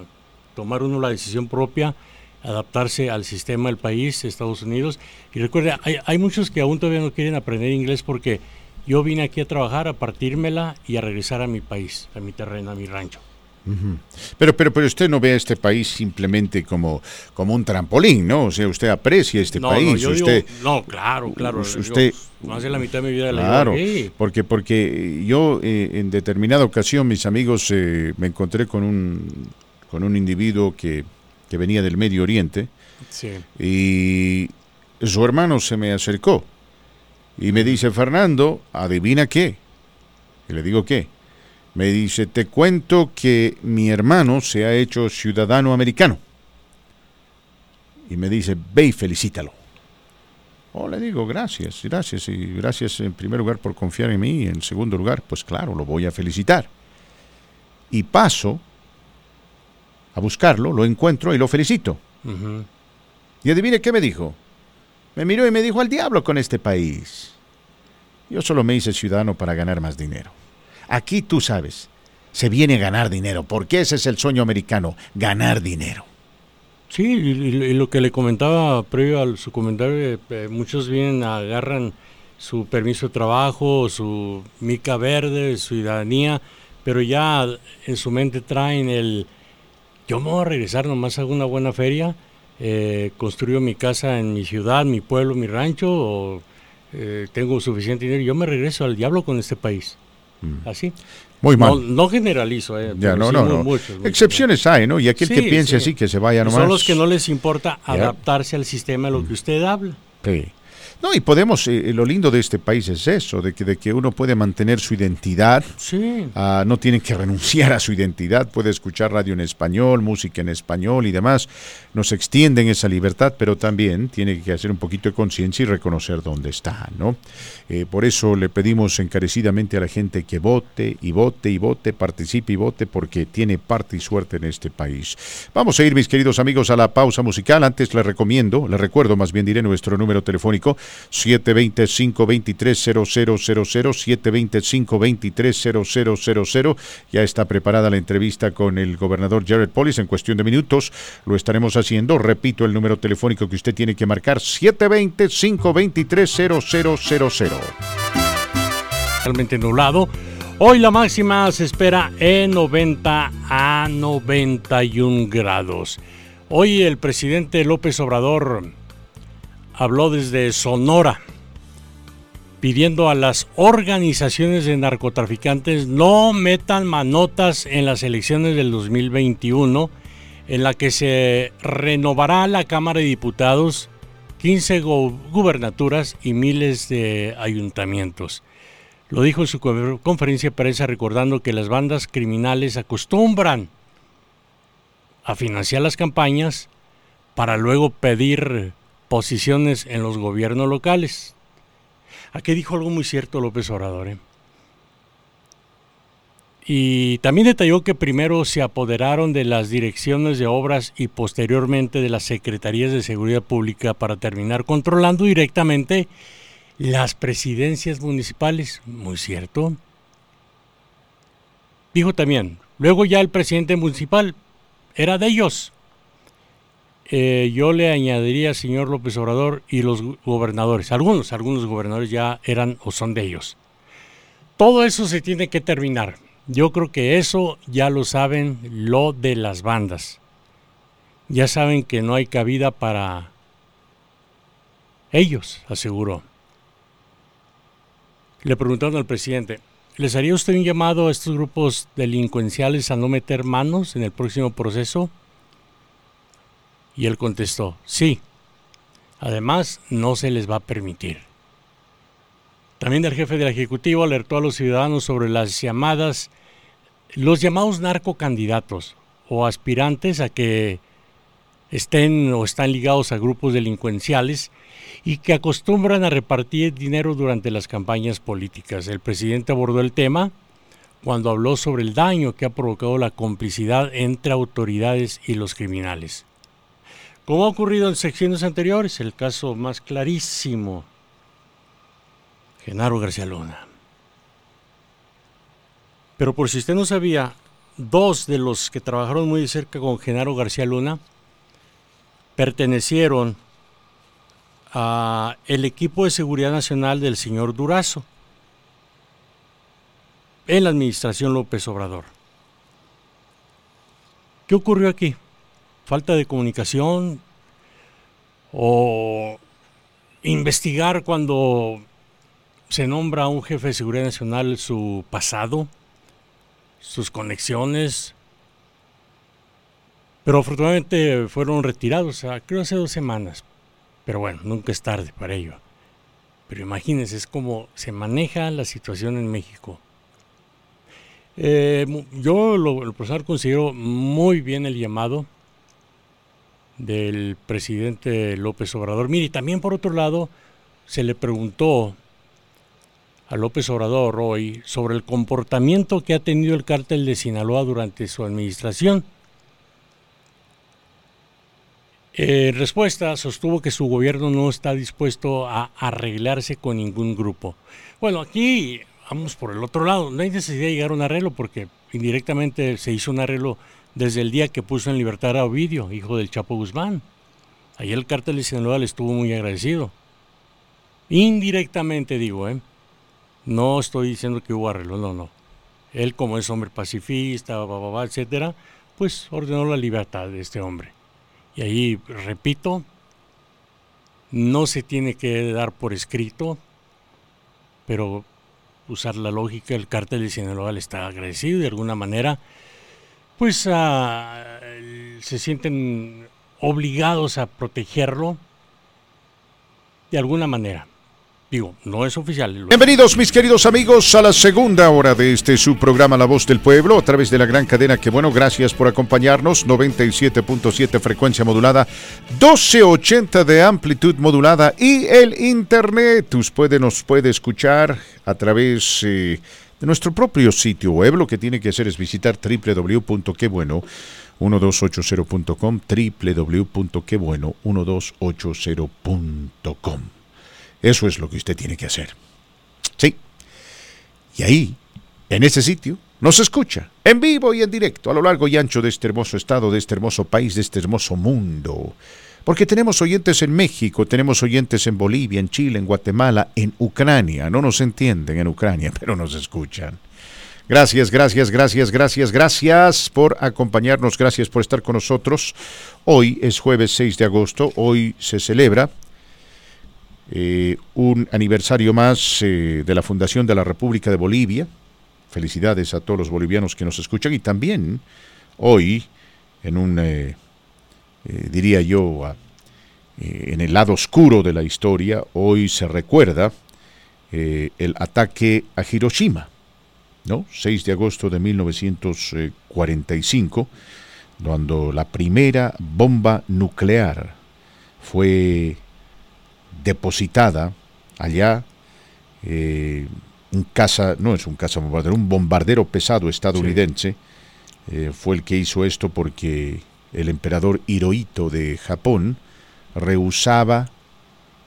tomar uno la decisión propia, adaptarse al sistema del país, Estados Unidos. Y recuerde, hay, hay muchos que aún todavía no quieren aprender inglés porque yo vine aquí a trabajar, a partírmela y a regresar a mi país, a mi terreno, a mi rancho. Pero, pero, pero usted no ve a este país simplemente como, como un trampolín, ¿no? O sea, usted aprecia este país. No, usted, no, claro, claro. Usted, más de la mitad de mi vida claro, porque, porque yo eh, en determinada ocasión, mis amigos, eh, me encontré con un, con un individuo que, que venía del Medio Oriente y su hermano se me acercó y me dice, Fernando, adivina qué. Y le digo, ¿qué? Me dice, te cuento que mi hermano se ha hecho ciudadano americano. Y me dice, ve y felicítalo. Oh, le digo, gracias, gracias. Y gracias en primer lugar por confiar en mí. Y en segundo lugar, pues claro, lo voy a felicitar. Y paso a buscarlo, lo encuentro y lo felicito. Y adivine qué me dijo. Me miró y me dijo, al diablo con este país. Yo solo me hice ciudadano para ganar más dinero. Aquí tú sabes, se viene a ganar dinero, porque ese es el sueño americano, ganar dinero. Sí, y, lo que le comentaba previo a su comentario, eh, eh, muchos vienen, agarran su permiso de trabajo, su mica verde, su ciudadanía, pero ya en su mente traen el, yo me voy a regresar, nomás hago una buena feria, eh, construyo mi casa en mi ciudad, mi pueblo, mi rancho, o tengo suficiente dinero, yo me regreso al diablo con este país. Mm. Así. Muy mal. No, generalizo, eh, ya, no, no, Excepciones hay, ¿no? Y aquel que piense así, que se vaya nomás. Son los que no les importa adaptarse al sistema de lo que mm. usted habla. Sí. No, y podemos, eh, lo lindo de este país es eso, de que, de que uno puede mantener su identidad, sí. Ah, no tiene que renunciar a su identidad, puede escuchar radio en español, música en español y demás, nos extienden esa libertad, pero también tiene que hacer un poquito de conciencia y reconocer dónde está, ¿no? Eh, por eso le pedimos encarecidamente a la gente que vote y vote y vote, participe y vote, porque tiene parte y suerte en este país. Vamos a ir, mis queridos amigos, a la pausa musical. Antes le recomiendo, le recuerdo, más bien diré nuestro número telefónico 720-523-0000, Ya está preparada la entrevista con el gobernador Jared Polis en cuestión de minutos. Lo estaremos haciendo. Repito el número telefónico que usted tiene que marcar, 720-523-0000. Realmente nublado. Hoy la máxima se espera en 90 a 91 grados. Hoy el presidente López Obrador habló desde Sonora pidiendo a las organizaciones de narcotraficantes no metan manotas en las elecciones del 2021 en la que se renovará la Cámara de Diputados, 15 gubernaturas y miles de ayuntamientos. Lo dijo en su conferencia de prensa recordando que las bandas criminales acostumbran a financiar las campañas para luego pedir posiciones en los gobiernos locales. Aquí dijo algo muy cierto López Obrador. ¿eh? Y también detalló que primero se apoderaron de las direcciones de obras y posteriormente de las secretarías de seguridad pública para terminar controlando directamente las presidencias municipales, muy cierto. Dijo también, luego ya el presidente municipal era de ellos. Eh, yo le añadiría, señor López Obrador, y los gobernadores, algunos, algunos gobernadores ya eran o son de ellos. Todo eso se tiene que terminar. Yo creo que eso ya lo saben lo de las bandas. Ya saben que no hay cabida para ellos, aseguró. Le preguntaron al presidente, ¿les haría usted un llamado a estos grupos delincuenciales a no meter manos en el próximo proceso? Y él contestó, sí. Además, no se les va a permitir. También el jefe del Ejecutivo alertó a los ciudadanos sobre las llamadas, los llamados narcocandidatos o aspirantes a que estén o están ligados a grupos delincuenciales y que acostumbran a repartir dinero durante las campañas políticas. El presidente abordó el tema cuando habló sobre el daño que ha provocado la complicidad entre autoridades y los criminales. Como ha ocurrido en secciones anteriores, el caso más clarísimo, Genaro García Luna. Pero por si usted no sabía, dos de los que trabajaron muy de cerca con Genaro García Luna pertenecieron el equipo de seguridad nacional del señor Durazo en la administración López Obrador. ¿Qué ocurrió aquí? Falta de comunicación o investigar cuando se nombra a un jefe de seguridad nacional su pasado, sus conexiones, pero afortunadamente fueron retirados, creo hace dos semanas, pero bueno, nunca es tarde para ello. Pero imagínense, es como se maneja la situación en México. Eh, yo, lo, el profesor, considero muy bien el llamado del presidente López Obrador. Mire, también por otro lado, se le preguntó a López Obrador hoy sobre el comportamiento que ha tenido el cártel de Sinaloa durante su administración. En respuesta, sostuvo que su gobierno no está dispuesto a arreglarse con ningún grupo. Bueno, aquí vamos por el otro lado. No hay necesidad de llegar a un arreglo porque indirectamente se hizo un arreglo desde el día que puso en libertad a Ovidio, hijo del Chapo Guzmán. Ahí el cártel de Sinaloa le estuvo muy agradecido. Indirectamente digo, ¿eh? No estoy diciendo que hubo arreglo, no, no. Él como es hombre pacifista, etc., etcétera, pues ordenó la libertad de este hombre. Y ahí, repito, no se tiene que dar por escrito, pero usar la lógica, el cártel de Sinaloa le está agradecido de alguna manera, pues ah, se sienten obligados a protegerlo de alguna manera. Digo, no es oficial. Bienvenidos mis queridos amigos a la segunda hora de este su programa La Voz del Pueblo a través de la gran cadena que bueno, gracias por acompañarnos, 97.7 frecuencia modulada, 1280 de amplitud modulada y el internet. Usted nos puede escuchar a través eh, nuestro propio sitio web. Lo que tiene que hacer es visitar www.quebueno1280.com www.quebueno1280.com eso es lo que usted tiene que hacer. Sí. Y ahí, en ese sitio, nos escucha, en vivo y en directo, a lo largo y ancho de este hermoso estado, de este hermoso país, de este hermoso mundo. Porque tenemos oyentes en México, tenemos oyentes en Bolivia, en Chile, en Guatemala, en Ucrania. No nos entienden en Ucrania, pero nos escuchan. Gracias, gracias, gracias, gracias, gracias por acompañarnos, gracias por estar con nosotros. Hoy es jueves 6 de agosto, hoy se celebra eh, un aniversario más eh, de la Fundación de la República de Bolivia. Felicidades a todos los bolivianos que nos escuchan y también hoy, en un, eh, diría yo, en el lado oscuro de la historia, hoy se recuerda el ataque a Hiroshima, ¿no? 6 de agosto de 1945, cuando la primera bomba nuclear fue depositada allá, eh, un casa, no es un casa bombardero, un bombardero pesado estadounidense, eh, fue el que hizo esto porque el emperador Hirohito de Japón rehusaba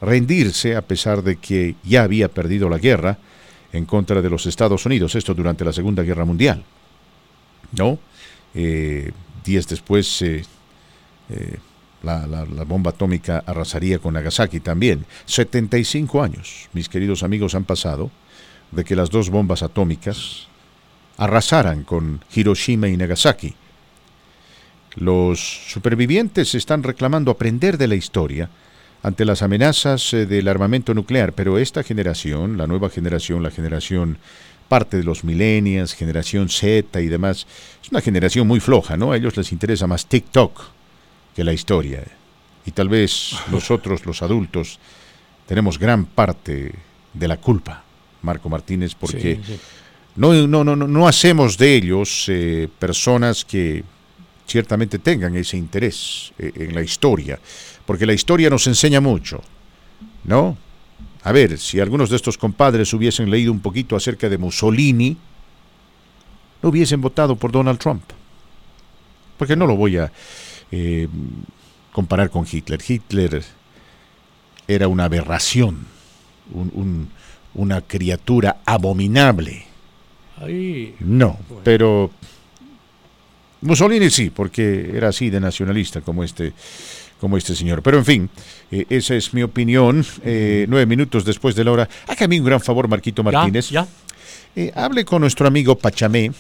rendirse a pesar de que ya había perdido la guerra en contra de los Estados Unidos, esto durante la Segunda Guerra Mundial. ¿No? Eh, días después la, bomba atómica arrasaría con Nagasaki también. 75 años, mis queridos amigos, han pasado de que las dos bombas atómicas arrasaran con Hiroshima y Nagasaki. Los supervivientes están reclamando aprender de la historia ante las amenazas eh, del armamento nuclear, pero esta generación, la nueva generación, la generación parte de los millennials, generación Z y demás, es una generación muy floja, ¿no? A ellos les interesa más TikTok, que la historia. Y tal vez nosotros, los adultos, tenemos gran parte de la culpa, Marco Martínez, porque No, no, no, no hacemos de ellos eh, personas que ciertamente tengan ese interés eh, en la historia, porque la historia nos enseña mucho, ¿no? A ver, si algunos de estos compadres hubiesen leído un poquito acerca de Mussolini, no hubiesen votado por Donald Trump. Porque no lo voy a, eh, comparar con Hitler. Hitler era una aberración, una criatura abominable. no, pero Mussolini sí, porque era así de nacionalista como este, como este señor. Pero en fin, eh, esa es mi opinión. Eh, nueve minutos después de la hora. Hágame un gran favor, Marquito Martínez. ¿Ya? hable con nuestro amigo Pachamé.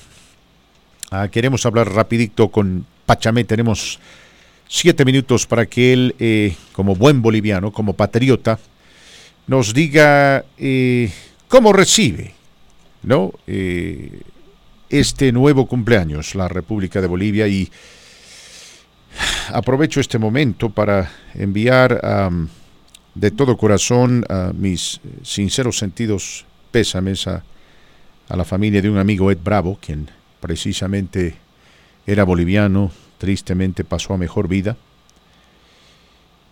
Ah, queremos hablar rapidito con Pachamé. Tenemos siete minutos para que él, eh, como buen boliviano, como patriota, nos diga eh, cómo recibe ¿no? Eh, este nuevo cumpleaños, la República de Bolivia, y aprovecho este momento para enviar de todo corazón a mis sinceros sentidos pésames a, a la familia de un amigo Ed Bravo, quien precisamente era boliviano, tristemente pasó a mejor vida.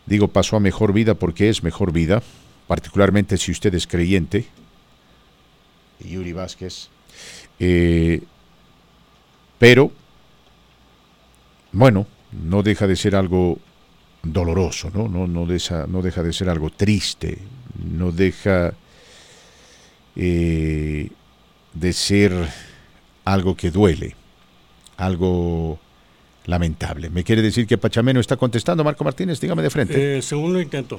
Digo pasó a mejor vida porque es mejor vida, particularmente si usted es creyente. Yuri Vázquez. Eh, pero, bueno, no deja de ser algo doloroso, ¿no? No, no, deja, no deja de ser algo triste, no deja eh, de ser algo que duele, algo Lamentable. ¿Me quiere decir que Pachamé no está contestando, Marco Martínez? Dígame de frente. Eh, segundo intento.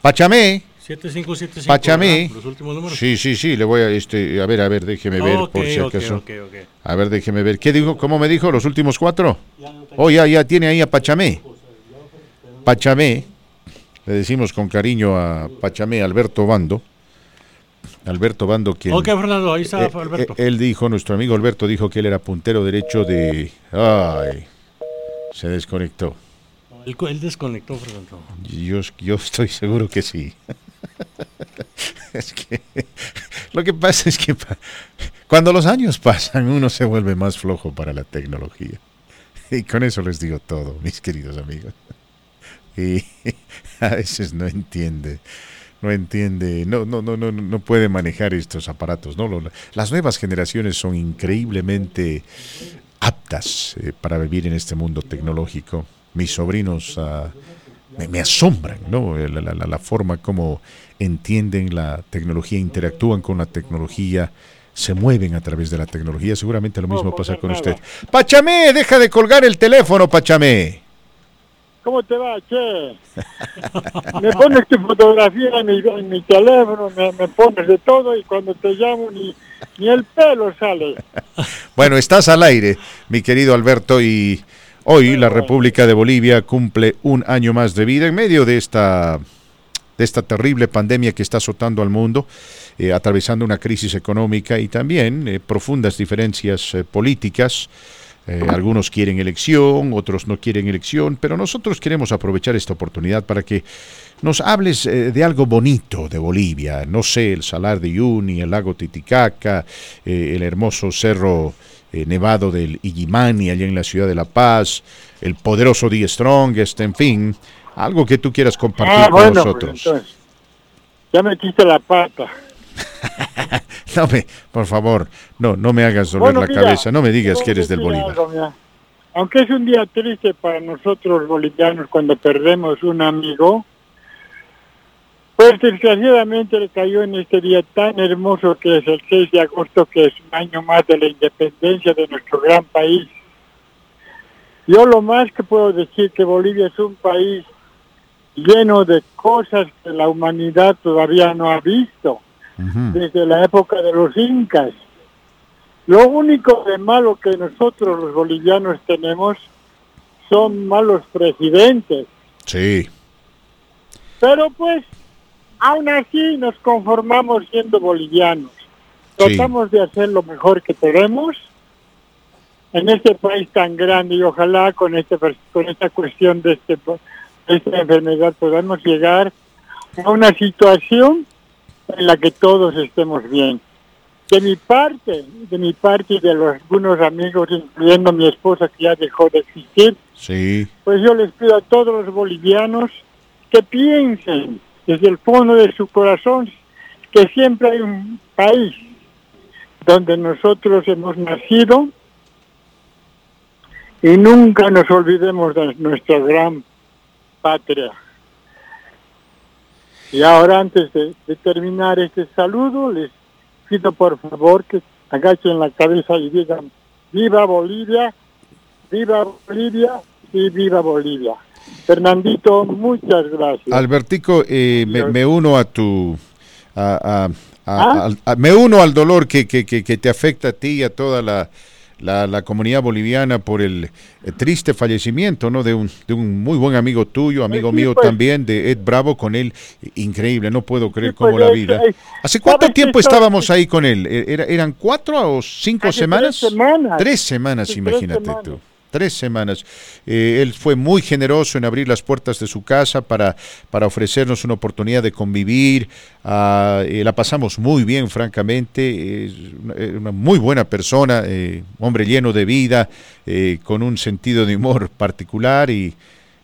Pachamé. 7575. Pachamé. Los últimos números. Sí, sí, sí. Le voy a, este, a ver, a ver, déjeme ver por si acaso. a ver, déjeme ver. ¿Qué dijo? ¿Cómo me dijo? ¿Los últimos cuatro? Oh, ya, ya tiene ahí a Pachamé. Pachamé. Le decimos con cariño a Pachamé Alberto Bando. Alberto Bando, quien... Ok, Fernando, ahí está eh, Alberto. Eh, él dijo, nuestro amigo Alberto dijo que él era puntero derecho de... Ay, se desconectó. él, desconectó, Fernando. Yo, yo estoy seguro que sí. es que lo que pasa es que cuando los años pasan uno se vuelve más flojo para la tecnología. Y con eso les digo todo, mis queridos amigos. Y a veces no entiende, no entiende, no, no, no, no, no puede manejar estos aparatos. No, las nuevas generaciones son increíblemente aptas eh, para vivir en este mundo tecnológico. Mis sobrinos uh, me, asombran, ¿no? La, la, la, forma como entienden la tecnología, interactúan con la tecnología, se mueven a través de la tecnología. Seguramente lo mismo pasa con usted. Pachamé, deja de colgar el teléfono, Pachamé. ¿Cómo te va, che? me pones tu fotografía en mi, en mi teléfono, me, me, pones de todo y cuando te llamo ni, ni el pelo sale. bueno, estás al aire, mi querido Alberto, y Hoy la República de Bolivia cumple un año más de vida en medio de esta, de esta terrible pandemia que está azotando al mundo, eh, atravesando una crisis económica y también eh, profundas diferencias eh, políticas. algunos quieren elección, otros no quieren elección, pero nosotros queremos aprovechar esta oportunidad para que nos hables de algo bonito de Bolivia. No sé, el Salar de Uyuni, el lago Titicaca, el hermoso cerro eh, nevado del Illimani, allá en la ciudad de La Paz, el poderoso The Strongest, en fin, algo que tú quieras compartir ah, con pues, nosotros. ya me quiste la pata. no me, por favor, no, no me hagas doler la cabeza, no me digas que eres del Bolívar. Aunque es un día triste para nosotros bolivianos cuando perdemos un amigo, pues desgraciadamente le cayó en este día tan hermoso que es el 6 de agosto, que es un año más de la independencia de nuestro gran país. Yo lo más que puedo decir que Bolivia es un país lleno de cosas que la humanidad todavía no ha visto, desde la época de los incas. Lo único de malo que nosotros los bolivianos tenemos son malos presidentes. Sí. Pero pues Aún así nos conformamos siendo bolivianos. Tratamos de hacer lo mejor que podemos en este país tan grande y ojalá con, este, con esta cuestión de, este, esta enfermedad podamos llegar a una situación en la que todos estemos bien. De mi parte, de mi parte y de los, algunos amigos, incluyendo mi esposa que ya dejó de existir, sí. pues yo les pido a todos los bolivianos que piensen desde el fondo de su corazón que siempre hay un país donde nosotros hemos nacido y nunca nos olvidemos de nuestra gran patria. Y ahora antes de, terminar este saludo, les pido por favor que agachen la cabeza y digan, viva Bolivia, viva Bolivia y viva Bolivia. Fernandito, muchas gracias. Albertico, eh, me, uno a tu... ¿Ah? me uno al dolor que, que, que, te afecta a ti y a toda la, la, comunidad boliviana por el, eh, triste fallecimiento ¿no? de, un, de un muy buen amigo tuyo, amigo mío pues. también, de Ed Bravo, con él. Increíble, no puedo creer cómo pues, la vida. ¿Hace cuánto tiempo estábamos ahí con él? ¿Era, ¿Eran cuatro o cinco semanas? Tres semanas. Tres semanas, imagínate tú tres semanas. Eh, él fue muy generoso en abrir las puertas de su casa para, para ofrecernos una oportunidad de convivir. Eh, la pasamos muy bien, francamente. Es una, muy buena persona, eh, hombre lleno de vida, con un sentido de humor particular y,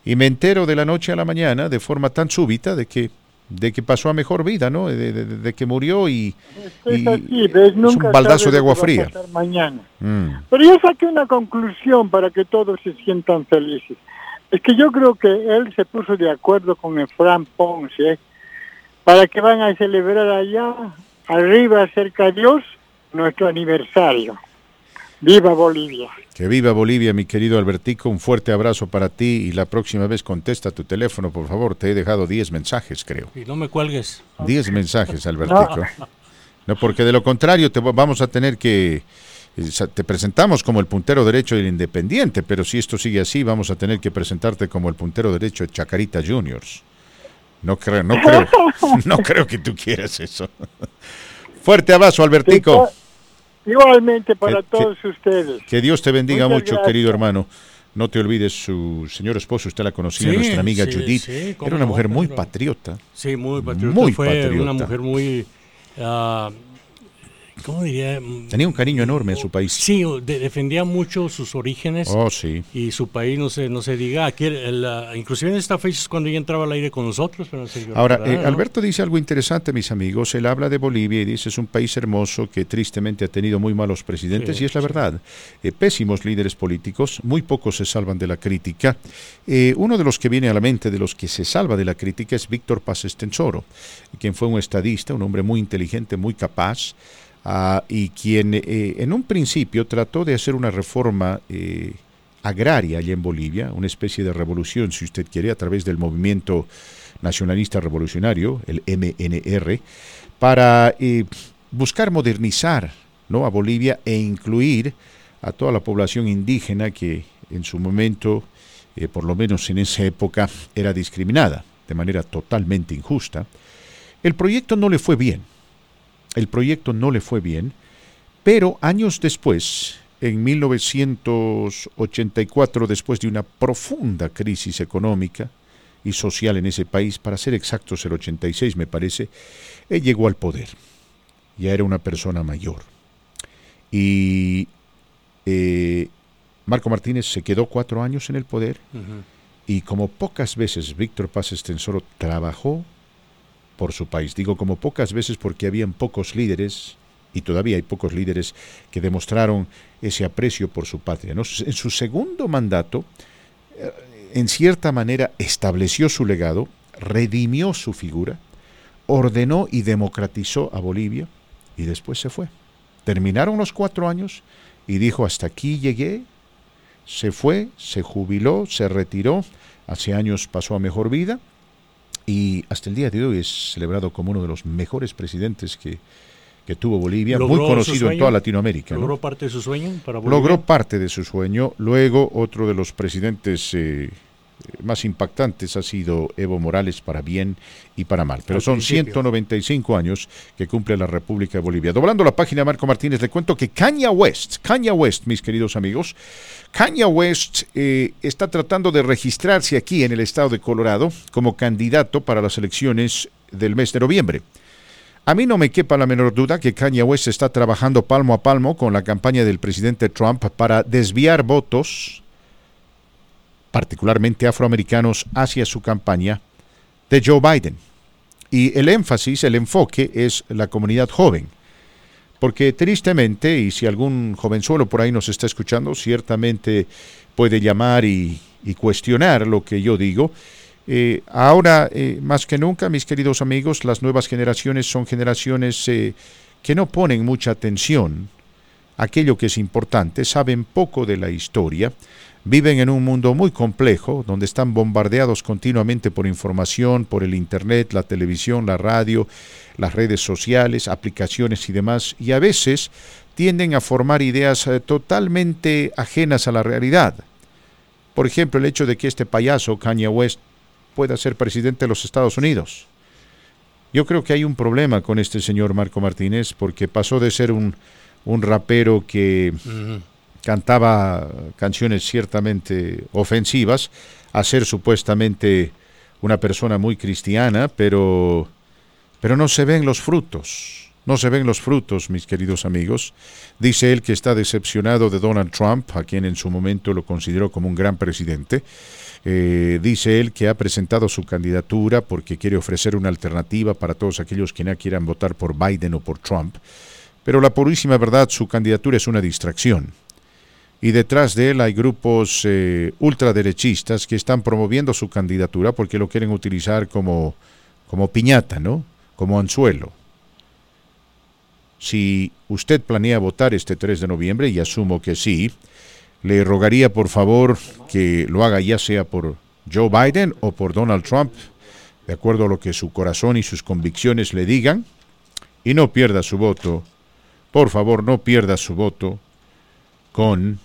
y me entero de la noche a la mañana de forma tan súbita de que de que pasó a mejor vida, ¿no? De, que murió y, es, un baldazo de agua fría. Mañana. Mm. Pero yo saqué una conclusión para que todos se sientan felices. Es que yo creo que él se puso de acuerdo con el Fran Ponce para que van a celebrar allá, arriba, cerca de Dios, nuestro aniversario. Viva Bolivia. Que viva Bolivia, mi querido Albertico. Un fuerte abrazo para ti y la próxima vez contesta tu teléfono, por favor. Te he dejado 10 mensajes, creo. Y no me cuelgues. 10 mensajes, Albertico. No. porque de lo contrario te vamos a tener que... Eh, te presentamos como el puntero derecho del Independiente, pero si esto sigue así, vamos a tener que presentarte como el puntero derecho de Chacarita Juniors. No creo, no creo, no creo que tú quieras eso. Fuerte abrazo, Albertico. Igualmente para todos ustedes. Que Dios te bendiga mucho, querido hermano. No te olvides, su señor esposo, usted la conocía, nuestra amiga Judith. Era una mujer muy patriota. Sí, muy patriota. Muy Fue una mujer muy... Uh, ¿cómo diría? Tenía un cariño enorme en su país. Sí, defendía mucho sus orígenes. Oh, sí. Y su país, no se, no se diga, aquí, inclusive en esta fecha es cuando ella entraba al aire con nosotros. Pero Ahora, eh, Alberto dice algo interesante, mis amigos. Él habla de Bolivia y dice es un país hermoso que tristemente ha tenido muy malos presidentes y es la verdad. Eh, pésimos líderes políticos, muy pocos se salvan de la crítica. Eh, uno de los que viene a la mente de los que se salva de la crítica es Víctor Paz Estensoro, quien fue un estadista, un hombre muy inteligente, muy capaz. Ah, y quien eh, en un principio trató de hacer una reforma eh, agraria allá en Bolivia, una especie de revolución, si usted quiere, a través del movimiento nacionalista revolucionario, el MNR, para eh, buscar modernizar ¿no? a Bolivia e incluir a toda la población indígena que en su momento, por lo menos en esa época, era discriminada de manera totalmente injusta. El proyecto no le fue bien el proyecto no le fue bien, pero años después, en 1984, después de una profunda crisis económica y social en ese país, para ser exactos el 86 me parece, él llegó al poder. Ya era una persona mayor. Y eh, Marco Martínez se quedó cuatro años en el poder y como pocas veces Víctor Paz Estensoro trabajó por su país. Digo como pocas veces porque habían pocos líderes, y todavía hay pocos líderes que demostraron ese aprecio por su patria. En su segundo mandato, eh, en cierta manera, estableció su legado, redimió su figura, ordenó y democratizó a Bolivia y después se fue. Terminaron los cuatro años y dijo, hasta aquí llegué, se fue, se jubiló, se retiró, hace años pasó a mejor vida y hasta el día de hoy es celebrado como uno de los mejores presidentes que, tuvo Bolivia, muy conocido en toda Latinoamérica. ¿Logró parte de su sueño para Bolivia? Logró parte de su sueño. Luego, otro de los presidentes eh, más impactantes ha sido Evo Morales para bien y para mal. Pero son 195 años que cumple la República de Bolivia. Doblando la página Marco Martínez, le cuento que Kanye West, Kanye West, mis queridos amigos, Kanye West eh, está tratando de registrarse aquí en el estado de Colorado como candidato para las elecciones del mes de noviembre. A mí no me quepa la menor duda que Kanye West está trabajando palmo a palmo con la campaña del presidente Trump para desviar votos particularmente afroamericanos, hacia su campaña de Joe Biden. Y el énfasis, el enfoque es la comunidad joven. Porque tristemente, y si algún jovenzuelo por ahí nos está escuchando, ciertamente puede llamar y, cuestionar lo que yo digo. Eh, ahora, eh, más que nunca, mis queridos amigos, las nuevas generaciones son generaciones eh, que no ponen mucha atención a aquello que es importante, saben poco de la historia, Viven en un mundo muy complejo, donde están bombardeados continuamente por información, por el Internet, la televisión, la radio, las redes sociales, aplicaciones y demás, y a veces tienden a formar ideas eh, totalmente ajenas a la realidad. Por ejemplo, el hecho de que este payaso, Kanye West, pueda ser presidente de los Estados Unidos. Yo creo que hay un problema con este señor Marco Martínez, porque pasó de ser un, un rapero que cantaba canciones ciertamente ofensivas, a ser supuestamente una persona muy cristiana, pero, pero no se ven los frutos. No se ven los frutos, mis queridos amigos. Dice él que está decepcionado de Donald Trump, a quien en su momento lo consideró como un gran presidente. Eh, dice él que ha presentado su candidatura porque quiere ofrecer una alternativa para todos aquellos que no quieran votar por Biden o por Trump. Pero la purísima verdad, su candidatura es una distracción y detrás de él hay grupos eh, ultraderechistas que están promoviendo su candidatura porque lo quieren utilizar como, como piñata, ¿no? Como anzuelo. Si usted planea votar este 3 de noviembre, y asumo que sí, le rogaría por favor que lo haga ya sea por Joe Biden o por Donald Trump, de acuerdo a lo que su corazón y sus convicciones le digan, y no pierda su voto, por favor no pierda su voto con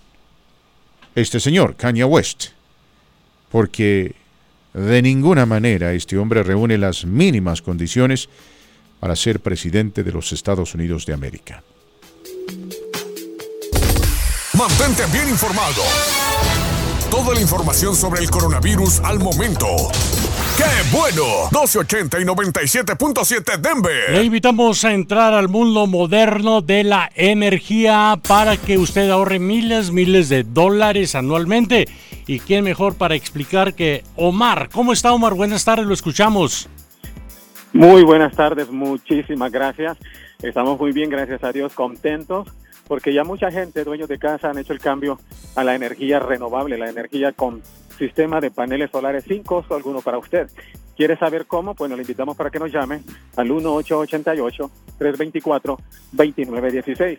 este señor, Kanye West, porque de ninguna manera este hombre reúne las mínimas condiciones para ser presidente de los Estados Unidos de América. Mantente bien informado. toda la información sobre el coronavirus al momento. ¡Qué bueno! 1280 y 97.7 Denver. Le invitamos a entrar al mundo moderno de la energía para que usted ahorre miles, miles de dólares anualmente. ¿Y quién mejor para explicar que Omar? ¿Cómo está Omar? Buenas tardes, lo escuchamos. Muy buenas tardes, muchísimas gracias. Estamos muy bien, gracias a Dios, contentos porque ya mucha gente, dueños de casa, han hecho el cambio a la energía renovable, la energía con sistema de paneles solares sin costo alguno para usted. ¿Quiere saber cómo? Bueno, le invitamos para que nos llame al 1888-324-2916.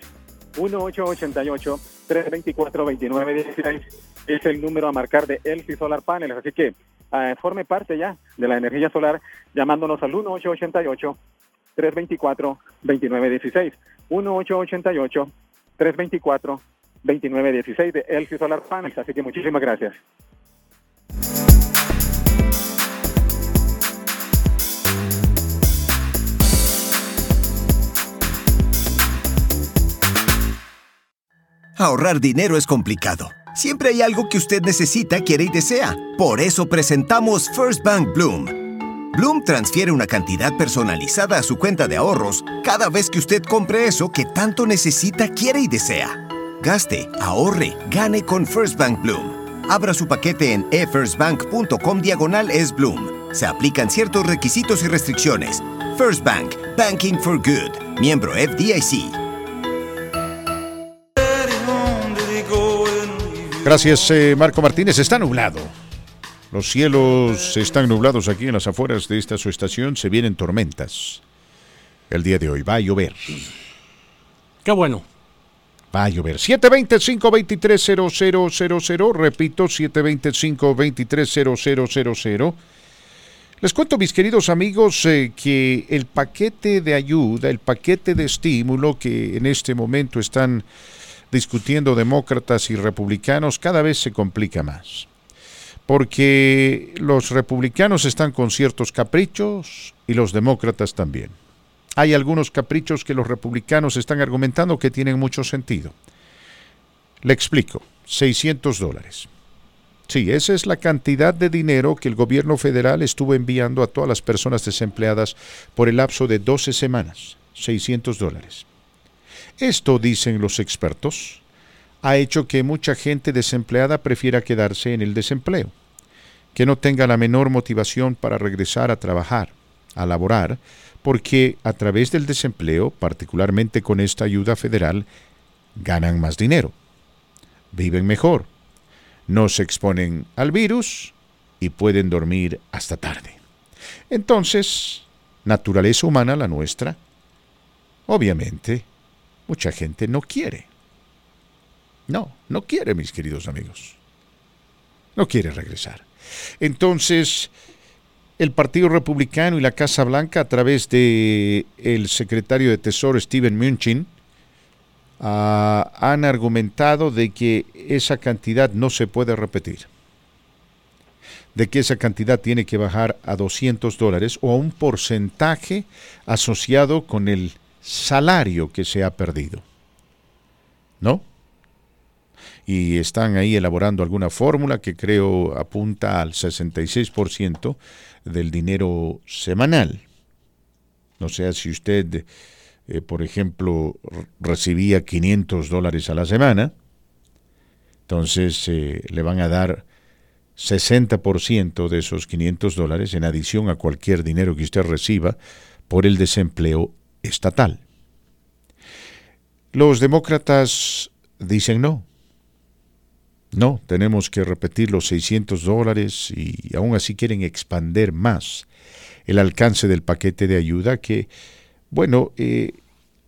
1888-324-2916 es el número a marcar de Elsi Solar Paneles. Así que uh, forme parte ya de la energía solar llamándonos al 1888-324-2916. 1888 324-2916 de Elsie Solar Panels. Así que muchísimas gracias. Ahorrar dinero es complicado. Siempre hay algo que usted necesita, quiere y desea. Por eso presentamos First Bank Bloom Bloom transfiere una cantidad personalizada a su cuenta de ahorros cada vez que usted compre eso que tanto necesita, quiere y desea. Gaste, ahorre, gane con First Bank Bloom. Abra su paquete en efirstbank.com diagonal es Bloom. Se aplican ciertos requisitos y restricciones. First Bank, Banking for Good, miembro FDIC. Gracias, eh, Marco Martínez. Está nublado. Los cielos están nublados aquí en las afueras de esta su estación. Se vienen tormentas. El día de hoy va a llover. Qué bueno. Va a llover. 725-230000. Repito, 725-230000. Les cuento, mis queridos amigos, eh, que el paquete de ayuda, el paquete de estímulo que en este momento están discutiendo demócratas y republicanos, cada vez se complica más porque los republicanos están con ciertos caprichos y los demócratas también. Hay algunos caprichos que los republicanos están argumentando que tienen mucho sentido. Le explico, 600 dólares. Sí, esa es la cantidad de dinero que el gobierno federal estuvo enviando a todas las personas desempleadas por el lapso de 12 semanas, 600 dólares. Esto, dicen los expertos, ha hecho que mucha gente desempleada prefiera quedarse en el desempleo, que no tenga la menor motivación para regresar a trabajar, a laborar, porque a través del desempleo, particularmente con esta ayuda federal, ganan más dinero, viven mejor, no se exponen al virus y pueden dormir hasta tarde. Entonces, naturaleza humana la nuestra, obviamente, mucha gente no quiere no, no quiere, mis queridos amigos. No quiere regresar. Entonces, el Partido Republicano y la Casa Blanca, a través de el secretario de Tesoro Steven Mnuchin, ah, han argumentado de que esa cantidad no se puede repetir, de que esa cantidad tiene que bajar a 200 dólares o a un porcentaje asociado con el salario que se ha perdido. ¿No? y están ahí elaborando alguna fórmula que creo apunta al 66% del dinero semanal. No sea si usted, eh, por ejemplo, recibía 500 dólares a la semana, entonces eh, le van a dar 60% de esos 500 dólares en adición a cualquier dinero que usted reciba por el desempleo estatal. Los demócratas dicen no, no, tenemos que repetir los 600 dólares y aún así quieren expander más el alcance del paquete de ayuda que, bueno, eh,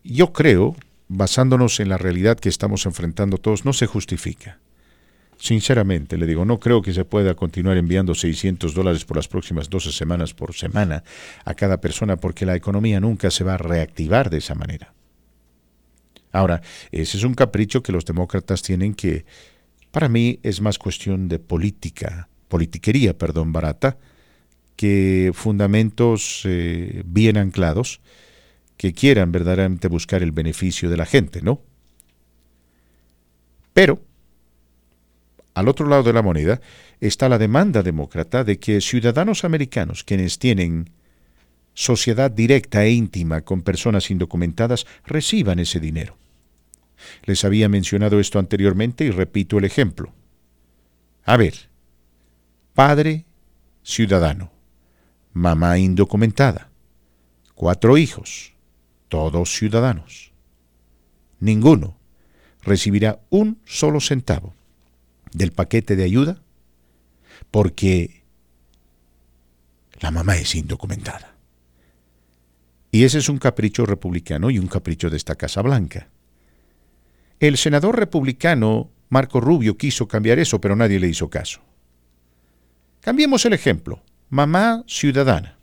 yo creo, basándonos en la realidad que estamos enfrentando todos, no se justifica. Sinceramente, le digo, no creo que se pueda continuar enviando 600 dólares por las próximas 12 semanas por semana a cada persona porque la economía nunca se va a reactivar de esa manera. Ahora, ese es un capricho que los demócratas tienen que para mí es más cuestión de política, politiquería, perdón, barata, que fundamentos eh, bien anclados que quieran verdaderamente buscar el beneficio de la gente, ¿no? Pero al otro lado de la moneda está la demanda demócrata de que ciudadanos americanos, quienes tienen sociedad directa e íntima con personas indocumentadas, reciban ese dinero. Les había mencionado esto anteriormente y repito el ejemplo. A ver, padre ciudadano, mamá indocumentada, cuatro hijos, todos ciudadanos. Ninguno recibirá un solo centavo del paquete de ayuda porque la mamá es indocumentada. Y ese es un capricho republicano y un capricho de esta Casa Blanca. El senador republicano Marco Rubio quiso cambiar eso, pero nadie le hizo caso. Cambiemos el ejemplo. Mamá ciudadana.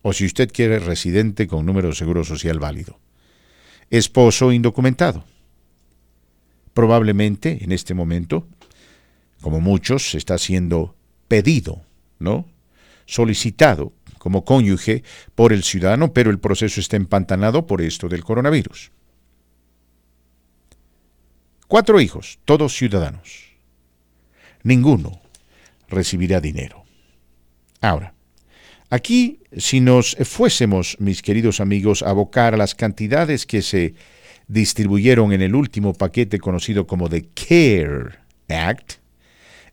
O si usted quiere, residente con número de seguro social válido. Esposo indocumentado. Probablemente en este momento, como muchos, está siendo pedido, ¿no? Solicitado como cónyuge por el ciudadano, pero el proceso está empantanado por esto del coronavirus. Cuatro hijos, todos ciudadanos. Ninguno recibirá dinero. Ahora, aquí, si nos fuésemos, mis queridos amigos, a abocar a las cantidades que se distribuyeron en el último paquete conocido como The CARE Act,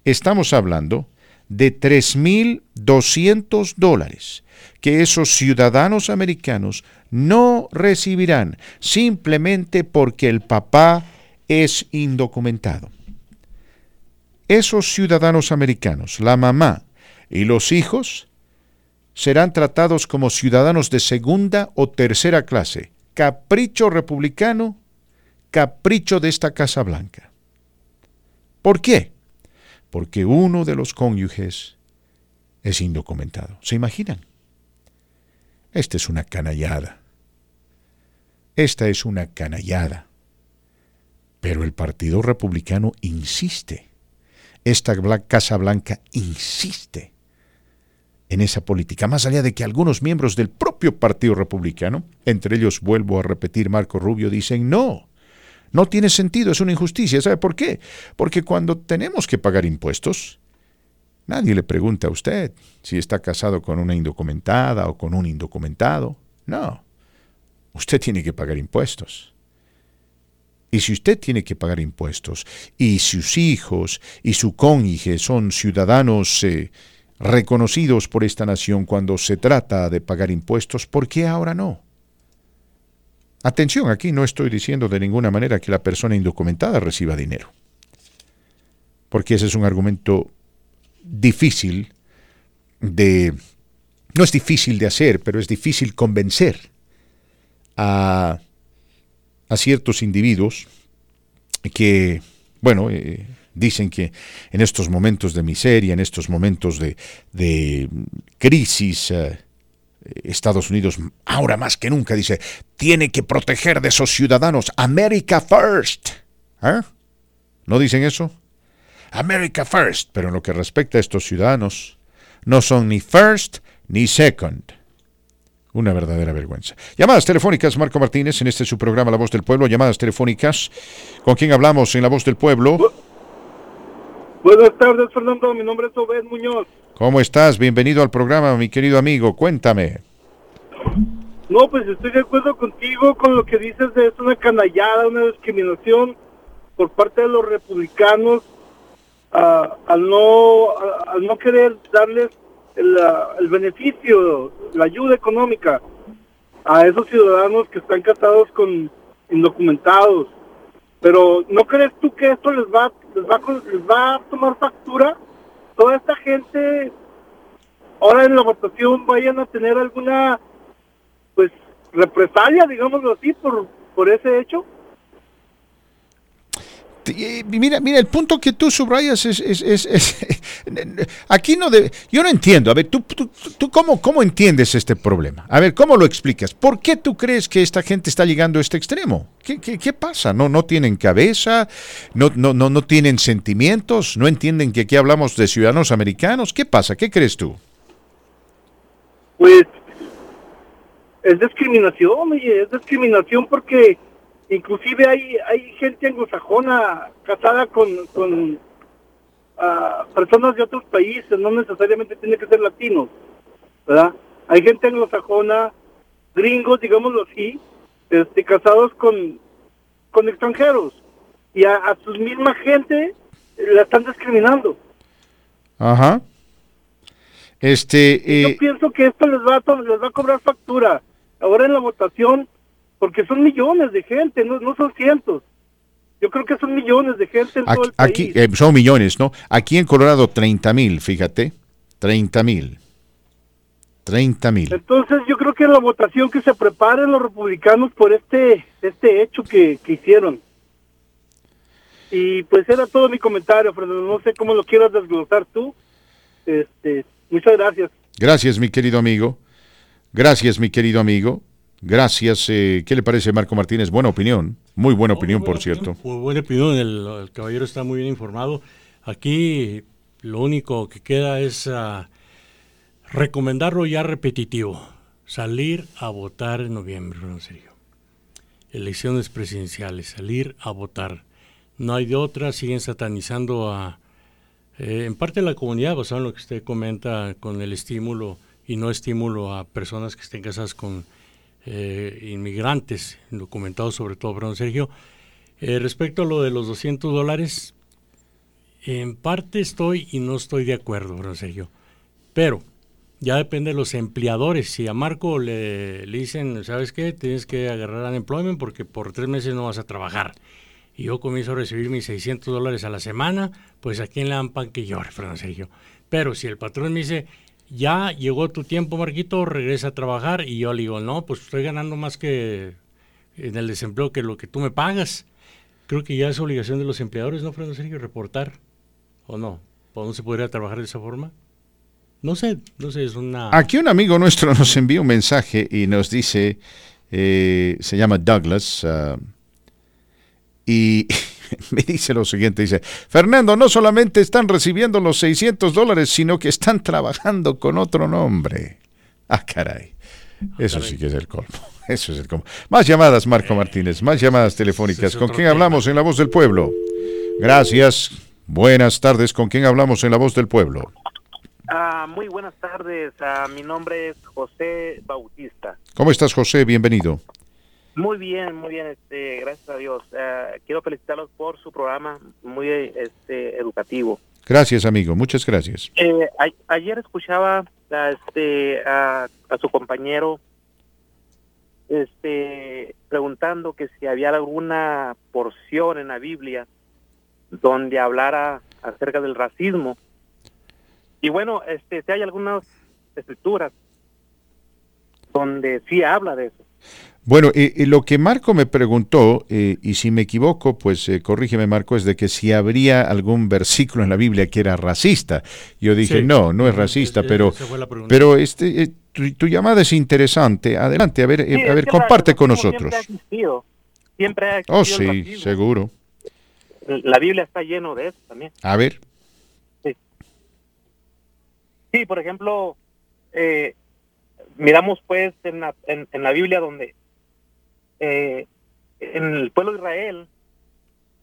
estamos hablando de 3.200 dólares que esos ciudadanos americanos no recibirán simplemente porque el papá es indocumentado. Esos ciudadanos americanos, la mamá y los hijos, serán tratados como ciudadanos de segunda o tercera clase, capricho republicano, capricho de esta Casa Blanca. ¿Por qué? Porque uno de los cónyuges es indocumentado. ¿Se imaginan? Esta es una canallada. Esta es una canallada. Pero el Partido Republicano insiste. Esta Casa Blanca insiste en esa política, más allá de que algunos miembros del propio Partido Republicano, entre ellos vuelvo a repetir Marco Rubio, dicen no, no tiene sentido, es una injusticia. ¿Sabe por qué? Porque cuando tenemos que pagar impuestos, nadie le pregunta a usted si está casado con una indocumentada o con un indocumentado. No, usted tiene que pagar impuestos. Y si usted tiene que pagar impuestos y sus hijos y su cónyuge son ciudadanos eh, reconocidos por esta nación cuando se trata de pagar impuestos, ¿por qué ahora no? Atención, aquí no estoy diciendo de ninguna manera que la persona indocumentada reciba dinero, porque ese es un argumento difícil de... No es difícil de hacer, pero es difícil convencer a a ciertos individuos que, bueno, eh, dicen que en estos momentos de miseria, en estos momentos de, crisis, eh, Estados Unidos ahora más que nunca dice, tiene que proteger de esos ciudadanos America First. ¿Eh? ¿No dicen eso? America First, pero en lo que respecta a estos ciudadanos, no son ni first ni second. Una verdadera vergüenza. Llamadas telefónicas, Marco Martínez, en este su programa La Voz del Pueblo. Llamadas telefónicas. ¿Con quién hablamos en La Voz del Pueblo? buenas tardes, Fernando. Mi nombre es Obed Muñoz. ¿Cómo estás? Bienvenido al programa, mi querido amigo. Cuéntame. No, pues estoy de acuerdo contigo con lo que dices de es una canallada, una discriminación por parte de los republicanos ah, al no al no querer darles el, beneficio, la ayuda económica a esos ciudadanos que están casados con indocumentados. Pero ¿no crees tú que esto les va, les va, les va a tomar factura? Toda esta gente ahora en la votación vayan a tener alguna pues represalia, digámoslo así, por, por ese hecho. Mira, mira, el punto que tú subrayas es, es, aquí no de, yo no entiendo. A ver, tú, tú, tú cómo, cómo entiendes este problema. A ver, cómo lo explicas. ¿Por qué tú crees que esta gente está llegando a este extremo? ¿Qué, qué, qué pasa? No, no tienen cabeza, no, no, no, no tienen sentimientos, no entienden que aquí hablamos de ciudadanos americanos. ¿Qué pasa? ¿Qué crees tú? Pues es discriminación, oye, es discriminación porque inclusive hay hay gente anglosajona casada con, con ah, personas de otros países, no necesariamente tiene que ser latinos, ¿verdad? Hay gente anglosajona, gringos, digámoslo así, este, casados con, con extranjeros y a, a su misma gente la están discriminando. Ajá. Este, Yo eh, pienso que esto les va, a, les va a cobrar factura ahora en la votación, porque son millones de gente, no, no son cientos. Yo creo que son millones de gente en todo aquí, el país. aquí, eh, son millones, ¿no? Aquí en Colorado 30 mil, fíjate, 30 mil. 30 mil. Entonces yo creo que la votación que se preparen los republicanos por este este hecho que, que hicieron. Y pues era todo mi comentario, Fernando. No sé cómo lo quieras desglosar tú. Este, muchas gracias. Gracias, mi querido amigo. Gracias, mi querido amigo. Gracias. eh, ¿Qué le parece, Marco Martínez? Buena opinión. Muy buena opinión, Muy por cierto. Muy buena opinión, el, el caballero está muy bien informado. Aquí lo único que queda es ah, recomendarlo ya repetitivo, salir a votar en noviembre, en serio. Elecciones presidenciales, salir a votar. No hay de otra, siguen satanizando a, eh, en parte la comunidad, basado en lo que usted comenta, con el estímulo y no estímulo a personas que estén casadas con eh, inmigrantes, documentados sobre todo, perdón, Sergio. Eh, respecto a lo de los 200 dólares, en parte estoy y no estoy de acuerdo, perdón, Sergio. Pero ya depende de los empleadores. Si a Marco le, le dicen, ¿sabes qué? Tienes que agarrar unemployment porque por tres meses no vas a trabajar. Y yo comienzo a recibir mis 600 dólares a la semana, pues a quién le dan pan que llore, perdón, Sergio. Pero si el patrón me dice, ya llegó tu tiempo, Marquito, regresa a trabajar, y yo le digo, no, pues estoy ganando más que en el desempleo que lo que tú me pagas. Creo que ya es obligación de los empleadores, ¿no, Fernando Sergio, reportar? ¿O no? ¿O no se podría trabajar de esa forma? No sé, no sé, es una... Aquí un amigo nuestro nos envía un mensaje y nos dice, eh, se llama Douglas, ah, y me dice lo siguiente, dice, Fernando, no solamente están recibiendo los 600 dólares, sino que están trabajando con otro nombre. Ah, caray. Eso sí que es el colmo. Eso es el colmo. Más llamadas, Marco Martínez, más llamadas telefónicas. ¿Con quién hablamos en La Voz del Pueblo? Gracias. Buenas tardes. ¿Con quién hablamos en La Voz del Pueblo? Ah, muy buenas tardes. Ah, mi nombre es José Bautista. ¿Cómo estás, José? Bienvenido. Muy bien, muy bien. Este, gracias a Dios. Ah, quiero felicitarlos por su programa muy este, educativo. Gracias, amigo. Muchas gracias. Eh, a- ayer escuchaba a, este, a, a su compañero este, preguntando que si había alguna porción en la Biblia donde hablara acerca del racismo. Y bueno, este, si hay algunas escrituras donde sí habla de eso. Bueno, eh, eh, lo que Marco me preguntó, eh, y si me equivoco, pues eh, corrígeme Marco, es de que si habría algún versículo en la Biblia que era racista. Yo dije, Sí. no, no es racista, pero, pero este, eh, tu, tu llamada es interesante. Adelante, a ver, eh, Sí, a ver, comparte con nosotros. Siempre ha existido. Siempre ha existido Oh, sí, seguro. La Biblia está lleno de eso también. A ver, Sí, por ejemplo, eh, miramos pues en la, en, en la Biblia donde eh, en el pueblo de Israel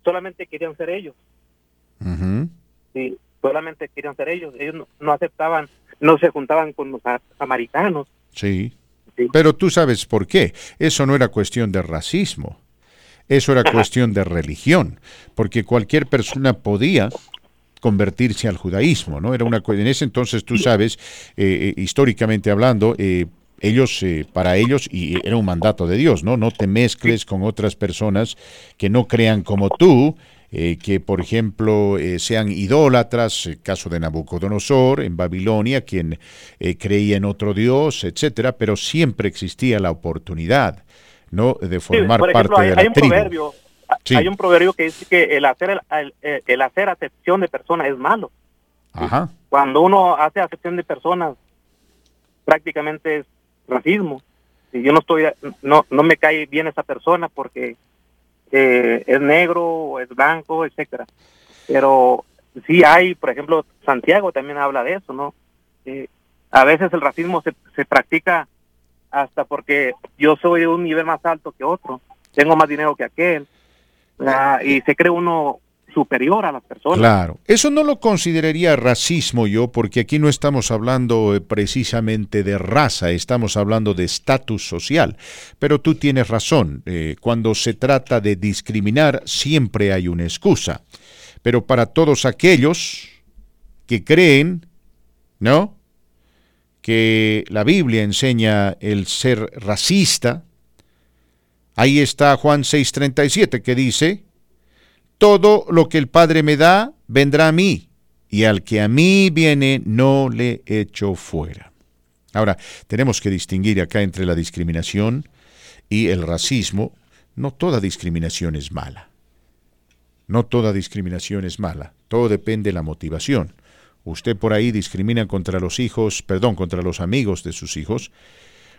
solamente querían ser ellos, sí, solamente querían ser ellos. Ellos no, no aceptaban, no se juntaban con los a- samaritanos. sí. Sí. Pero tú sabes por qué. Eso no era cuestión de racismo. Eso era cuestión de religión, porque cualquier persona podía convertirse al judaísmo, ¿no? Era una en ese entonces tú sabes, eh, eh, históricamente hablando, eh, ellos eh, para ellos y era un mandato de Dios, ¿no? No te mezcles con otras personas que no crean como tú. eh, que por ejemplo eh, sean idólatras, el caso de Nabucodonosor en Babilonia, quien eh, creía en otro dios, etcétera, pero siempre existía la oportunidad, ¿no? de Sí, formar por ejemplo, parte hay, de la hay un tribu. proverbio, Sí. hay un proverbio que dice que el hacer el, el- el hacer acepción de personas es malo. Ajá. cuando uno hace acepción de personas, prácticamente es racismo. Yo no estoy, no, no me cae bien esa persona porque eh, es negro o es blanco, etcétera. Pero sí hay, por ejemplo, Santiago también habla de eso, ¿no? Eh, a veces el racismo se, se practica hasta porque yo soy de un nivel más alto que otro. tengo más dinero que aquel. Ah, y se cree uno superior a las personas. Claro, eso no lo consideraría racismo yo, porque aquí no estamos hablando eh, precisamente de raza, estamos hablando de estatus social. Pero tú tienes razón, eh, cuando se trata de discriminar siempre hay una excusa. Pero para todos aquellos que creen, ¿no? Que la Biblia enseña el ser racista, ahí está Juan 6:37 que dice, todo lo que el Padre me da vendrá a mí, y al que a mí viene no le echo fuera. Ahora, tenemos que distinguir acá entre la discriminación y el racismo. No toda discriminación es mala. No toda discriminación es mala. Todo depende de la motivación. Usted por ahí discrimina contra los hijos, perdón, contra los amigos de sus hijos,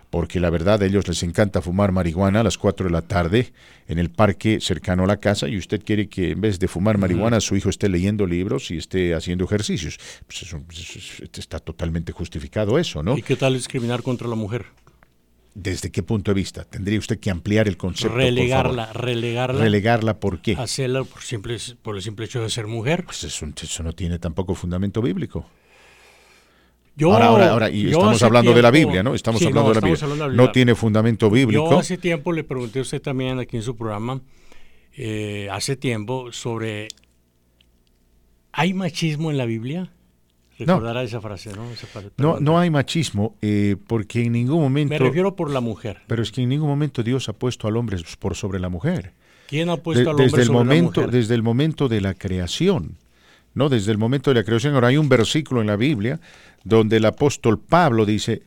porque la verdad a ellos les encanta fumar marihuana a las 4 de la tarde en el parque cercano a la casa y usted quiere que en vez de fumar marihuana su hijo esté leyendo libros y esté haciendo ejercicios. Pues eso, está totalmente justificado eso, ¿no? ¿Y qué tal discriminar contra la mujer? ¿Desde qué punto de vista? Tendría usted que ampliar el concepto. Relegarla, por relegarla. ¿Relegarla por qué? Hacerla por, simple, por el simple hecho de ser mujer. Pues eso, eso no tiene tampoco fundamento bíblico. Yo, ahora, ahora, ahora, y estamos hablando de la Biblia, ¿no? Estamos, sí, hablando, no, de la Biblia. hablando de la No tiene fundamento bíblico. Yo hace tiempo le pregunté a usted también aquí en su programa, eh, hace tiempo, sobre, ¿hay machismo en la Biblia? Recordará esa frase, ¿no? Esa frase, No, no hay machismo, eh, porque en ningún momento... Me refiero por la mujer. Pero es que en ningún momento Dios ha puesto al hombre por sobre la mujer. ¿Quién ha puesto De- al hombre desde el sobre momento, la mujer? Desde el momento de la creación. ¿No? Desde el momento de la creación. Ahora hay un versículo en la Biblia donde el apóstol Pablo dice,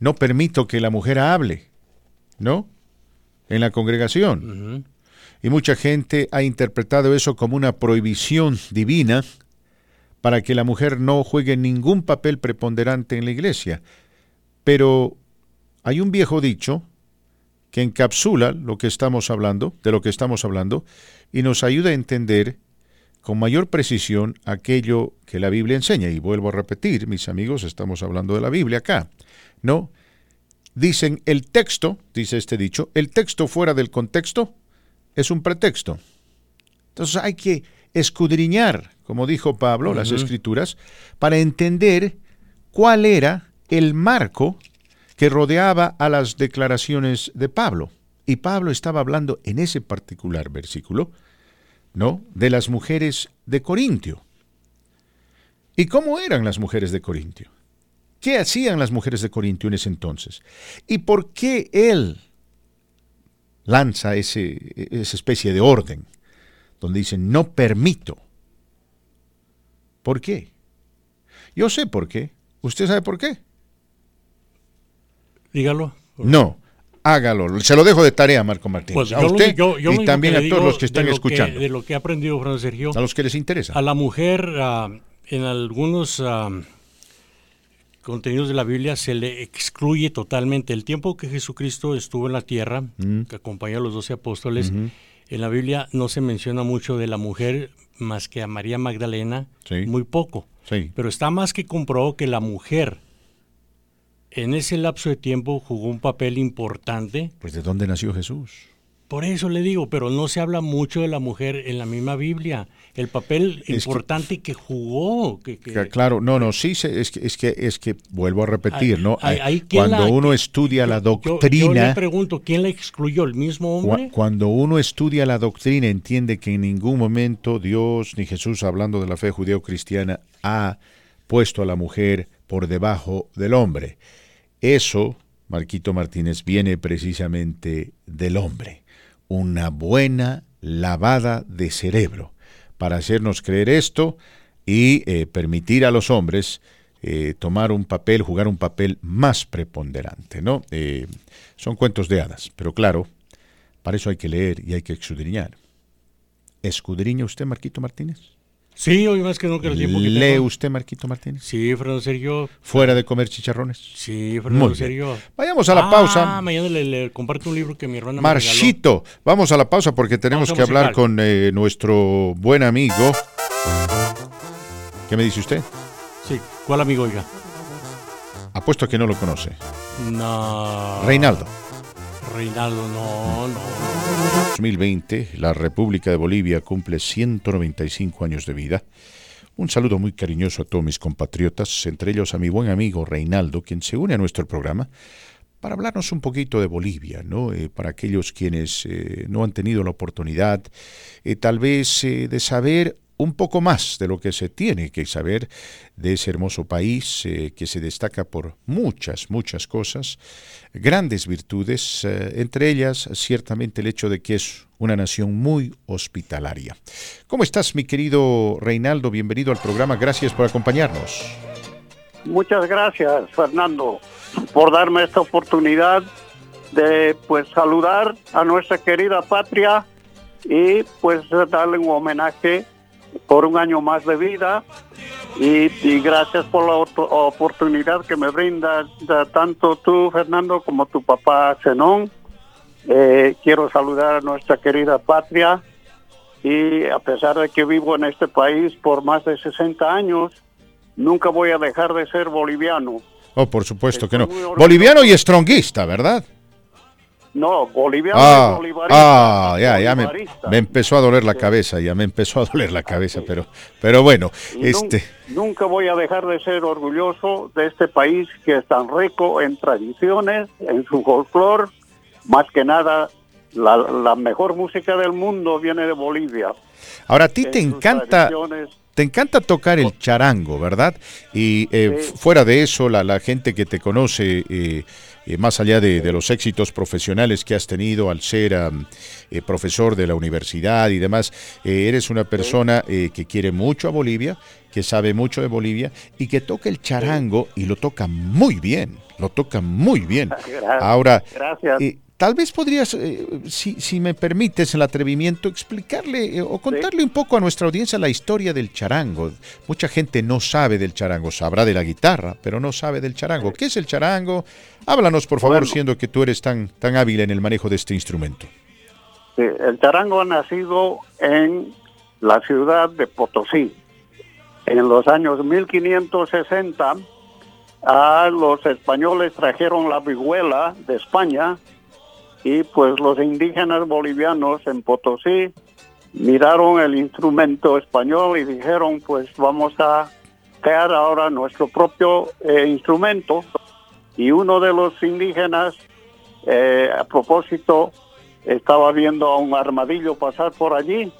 no permito que la mujer hable, ¿no? En la congregación. Y mucha gente ha interpretado eso como una prohibición divina para que la mujer no juegue ningún papel preponderante en la iglesia. Pero hay un viejo dicho que encapsula lo que estamos hablando, de lo que estamos hablando, y nos ayuda a entender con mayor precisión aquello que la Biblia enseña. Y vuelvo a repetir, mis amigos, estamos hablando de la Biblia acá. ¿No? Dicen el texto, dice este dicho, el texto fuera del contexto es un pretexto. Entonces hay que escudriñar, como dijo Pablo, las escrituras, para entender cuál era el marco que rodeaba a las declaraciones de Pablo. Y Pablo estaba hablando en ese particular versículo, ¿no? De las mujeres de Corintio. ¿Y cómo eran las mujeres de Corintio? ¿Qué hacían las mujeres de Corintio en ese entonces? ¿Y por qué él lanza ese, esa especie de orden donde dice no permito? ¿Por qué? Yo sé por qué. ¿Usted sabe por qué? Dígalo. No, hágalo. Se lo dejo de tarea, Marco Martínez. Pues a lo- usted yo- yo lo y también a todos los que están lo escuchando. de lo que he aprendido, Fernando Sergio, A los que les interesa. a la mujer en algunos contenidos de la Biblia se le excluye totalmente. El tiempo que Jesucristo estuvo en la tierra, Mm. que acompañó a los doce apóstoles, en la Biblia no se menciona mucho de la mujer más que a María Magdalena, Sí. muy poco. Sí. Pero está más que comprobado que la mujer en ese lapso de tiempo jugó un papel importante. Pues de dónde nació Jesús. Por eso le digo, pero no se habla mucho de la mujer en la misma Biblia. El papel importante que, jugó. Que, Claro, no, no, sí, es que, es que, es que vuelvo a repetir, ¿no? ay, Ay, ay, ¿quién Cuando la- uno estudia la Yo- Yo, doctrina, le pregunto, ¿quién la excluyó? ¿El mismo hombre? cuando uno estudia la doctrina, entiende que en ningún momento Dios ni Jesús, hablando de la fe judeo-cristiana, ha puesto a la mujer por debajo del hombre. Eso, Marquito Martínez, viene precisamente del hombre. Una buena lavada de cerebro para hacernos creer esto y eh, permitir a los hombres eh, tomar un papel, jugar un papel más preponderante, ¿no? Eh, son cuentos de hadas, pero claro, para eso hay que leer y hay que escudriñar. ¿Escudriña usted, Marquito Martínez? Sí, hoy más que nunca el tiempo que ¿Lee tengo. usted, Marquito Martínez? Sí, Fernando Sergio. ¿Fuera de comer chicharrones? Sí, Fernando. Sergio. Vayamos a la Ah, pausa. mañana le, le comparto un libro que mi hermana me regaló. Marchito, vamos a la pausa porque tenemos que hablar con eh, nuestro buen amigo. ¿Qué me dice usted? Sí, ¿cuál amigo, oiga? Apuesto que no lo conoce. No. Reinaldo. Reinaldo, no, no. 2020, la República de Bolivia cumple 195 años de vida. Un saludo muy cariñoso a todos mis compatriotas, entre ellos a mi buen amigo Reinaldo, quien se une a nuestro programa para hablarnos un poquito de Bolivia, ¿no? Eh, para aquellos quienes eh, no han tenido la oportunidad, eh, tal vez de saber un poco más de lo que se tiene que saber de ese hermoso país que se destaca por muchas, muchas cosas, grandes virtudes, entre ellas ciertamente el hecho de que es una nación muy hospitalaria. ¿Cómo estás, mi querido Reinaldo? Bienvenido al programa, gracias por acompañarnos. Muchas gracias, Fernando por darme esta oportunidad de pues saludar a nuestra querida patria y pues darle un homenaje por un año más de vida y, gracias por la oportunidad que me brinda tanto tú Fernando como tu papá Zenón. Eh, quiero saludar a nuestra querida patria y a pesar de que vivo en este país por más de 60 años, nunca voy a dejar de ser boliviano. Oh, por supuesto que no. Boliviano y estronguista, ¿verdad? No, boliviano ah, y bolivarista. Ah, ya, ya me, empezó a doler la cabeza, ya me empezó a doler la cabeza, pero, pero bueno, este... Nunca voy a dejar de ser orgulloso de este país que es tan rico en tradiciones, en su folclore, más que nada la, la mejor música del mundo viene de Bolivia. Ahora a ti te encanta te encanta tocar el charango, ¿verdad? Y eh, fuera de eso, la, gente que te conoce, eh, eh, más allá de, los éxitos profesionales que has tenido al ser profesor de la universidad y demás, eres una persona que quiere mucho a Bolivia, que sabe mucho de Bolivia y que toca el charango y lo toca muy bien, lo toca muy bien. Ahora, Gracias. Tal vez podrías, eh, si, me permites el atrevimiento, explicarle eh, o contarle un poco a nuestra audiencia la historia del charango. Mucha gente no sabe del charango, sabrá de la guitarra, pero no sabe del charango. ¿Qué es el charango? Háblanos, por favor, siendo que tú eres tan, tan hábil en el manejo de este instrumento. Sí, el charango ha nacido en la ciudad de Potosí. En los años 1560, a los españoles trajeron la vihuela de España y pues los indígenas bolivianos en Potosí miraron el instrumento español y dijeron pues vamos a crear ahora nuestro propio eh, instrumento y uno de los indígenas eh, a propósito estaba viendo a un armadillo pasar por allí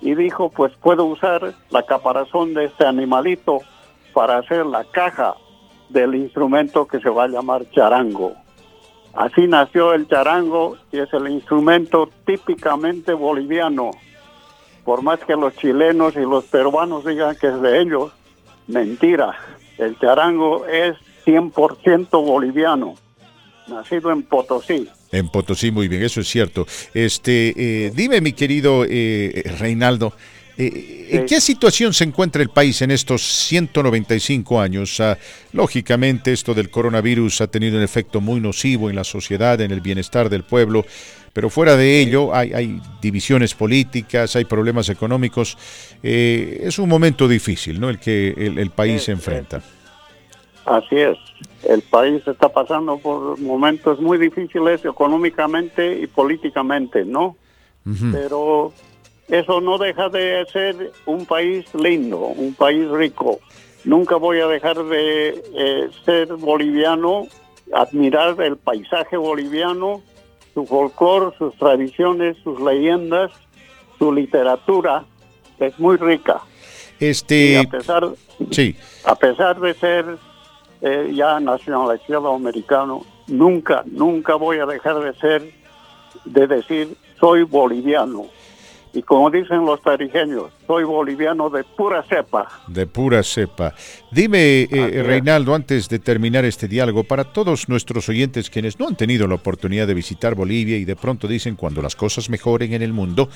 y dijo pues puedo usar la caparazón de este animalito para hacer la caja del instrumento que se va a llamar charango. Así nació el charango y es el instrumento típicamente boliviano. Por más que los chilenos y los peruanos digan que es de ellos, mentira. El charango es 100% boliviano, nacido en Potosí. En Potosí, muy bien, eso es cierto. Este, eh, dime, mi querido eh, Reinaldo, eh, ¿En qué situación se encuentra el país en estos 195 años? Ah, lógicamente, esto del coronavirus ha tenido un efecto muy nocivo en la sociedad, en el bienestar del pueblo, pero fuera de ello hay, divisiones políticas, hay problemas económicos. Eh, es un momento difícil, ¿no? El que el, país se enfrenta. Así es. El país está pasando por momentos muy difíciles económicamente y políticamente, ¿no? Pero eso no deja de ser un país lindo, un país rico. Nunca voy a dejar de eh, ser boliviano, admirar el paisaje boliviano, su folclore, sus tradiciones, sus leyendas, su literatura, es muy rica. Este, a pesar, sí. a pesar de ser eh, ya nacionalizado americano, nunca, nunca voy a dejar de ser, de decir, soy boliviano. Y como dicen los tarijeños, soy boliviano de pura cepa. De pura cepa. Dime, eh, Reinaldo, antes de terminar este diálogo, para todos nuestros oyentes quienes no han tenido la oportunidad de visitar Bolivia y de pronto dicen cuando las cosas mejoren en el mundo,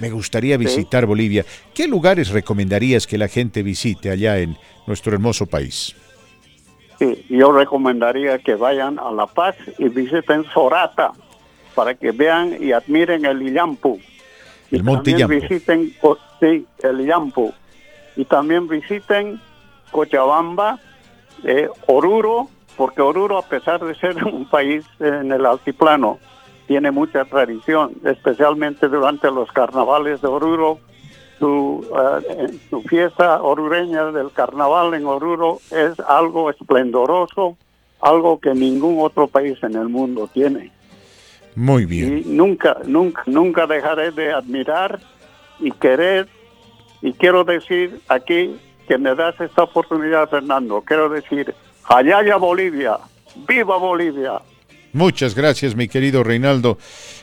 me gustaría visitar Bolivia, ¿qué lugares recomendarías que la gente visite allá en nuestro hermoso país? Sí, yo recomendaría que vayan a La Paz y visiten Sorata para que vean y admiren el Illampu el Monte también visiten sí, el Yampu. Y también visiten Cochabamba, eh, Oruro, porque Oruro, a pesar de ser un país en el altiplano, tiene mucha tradición, especialmente durante los carnavales de Oruro. Su, eh, su fiesta orureña del carnaval en Oruro es algo esplendoroso, algo que ningún otro país en el mundo tiene. Muy bien. Y nunca, nunca, nunca dejaré de admirar y querer, y quiero decir aquí que me das esta oportunidad, Fernando, quiero decir, allá Bolivia, viva Bolivia. Muchas gracias, mi querido Reinaldo.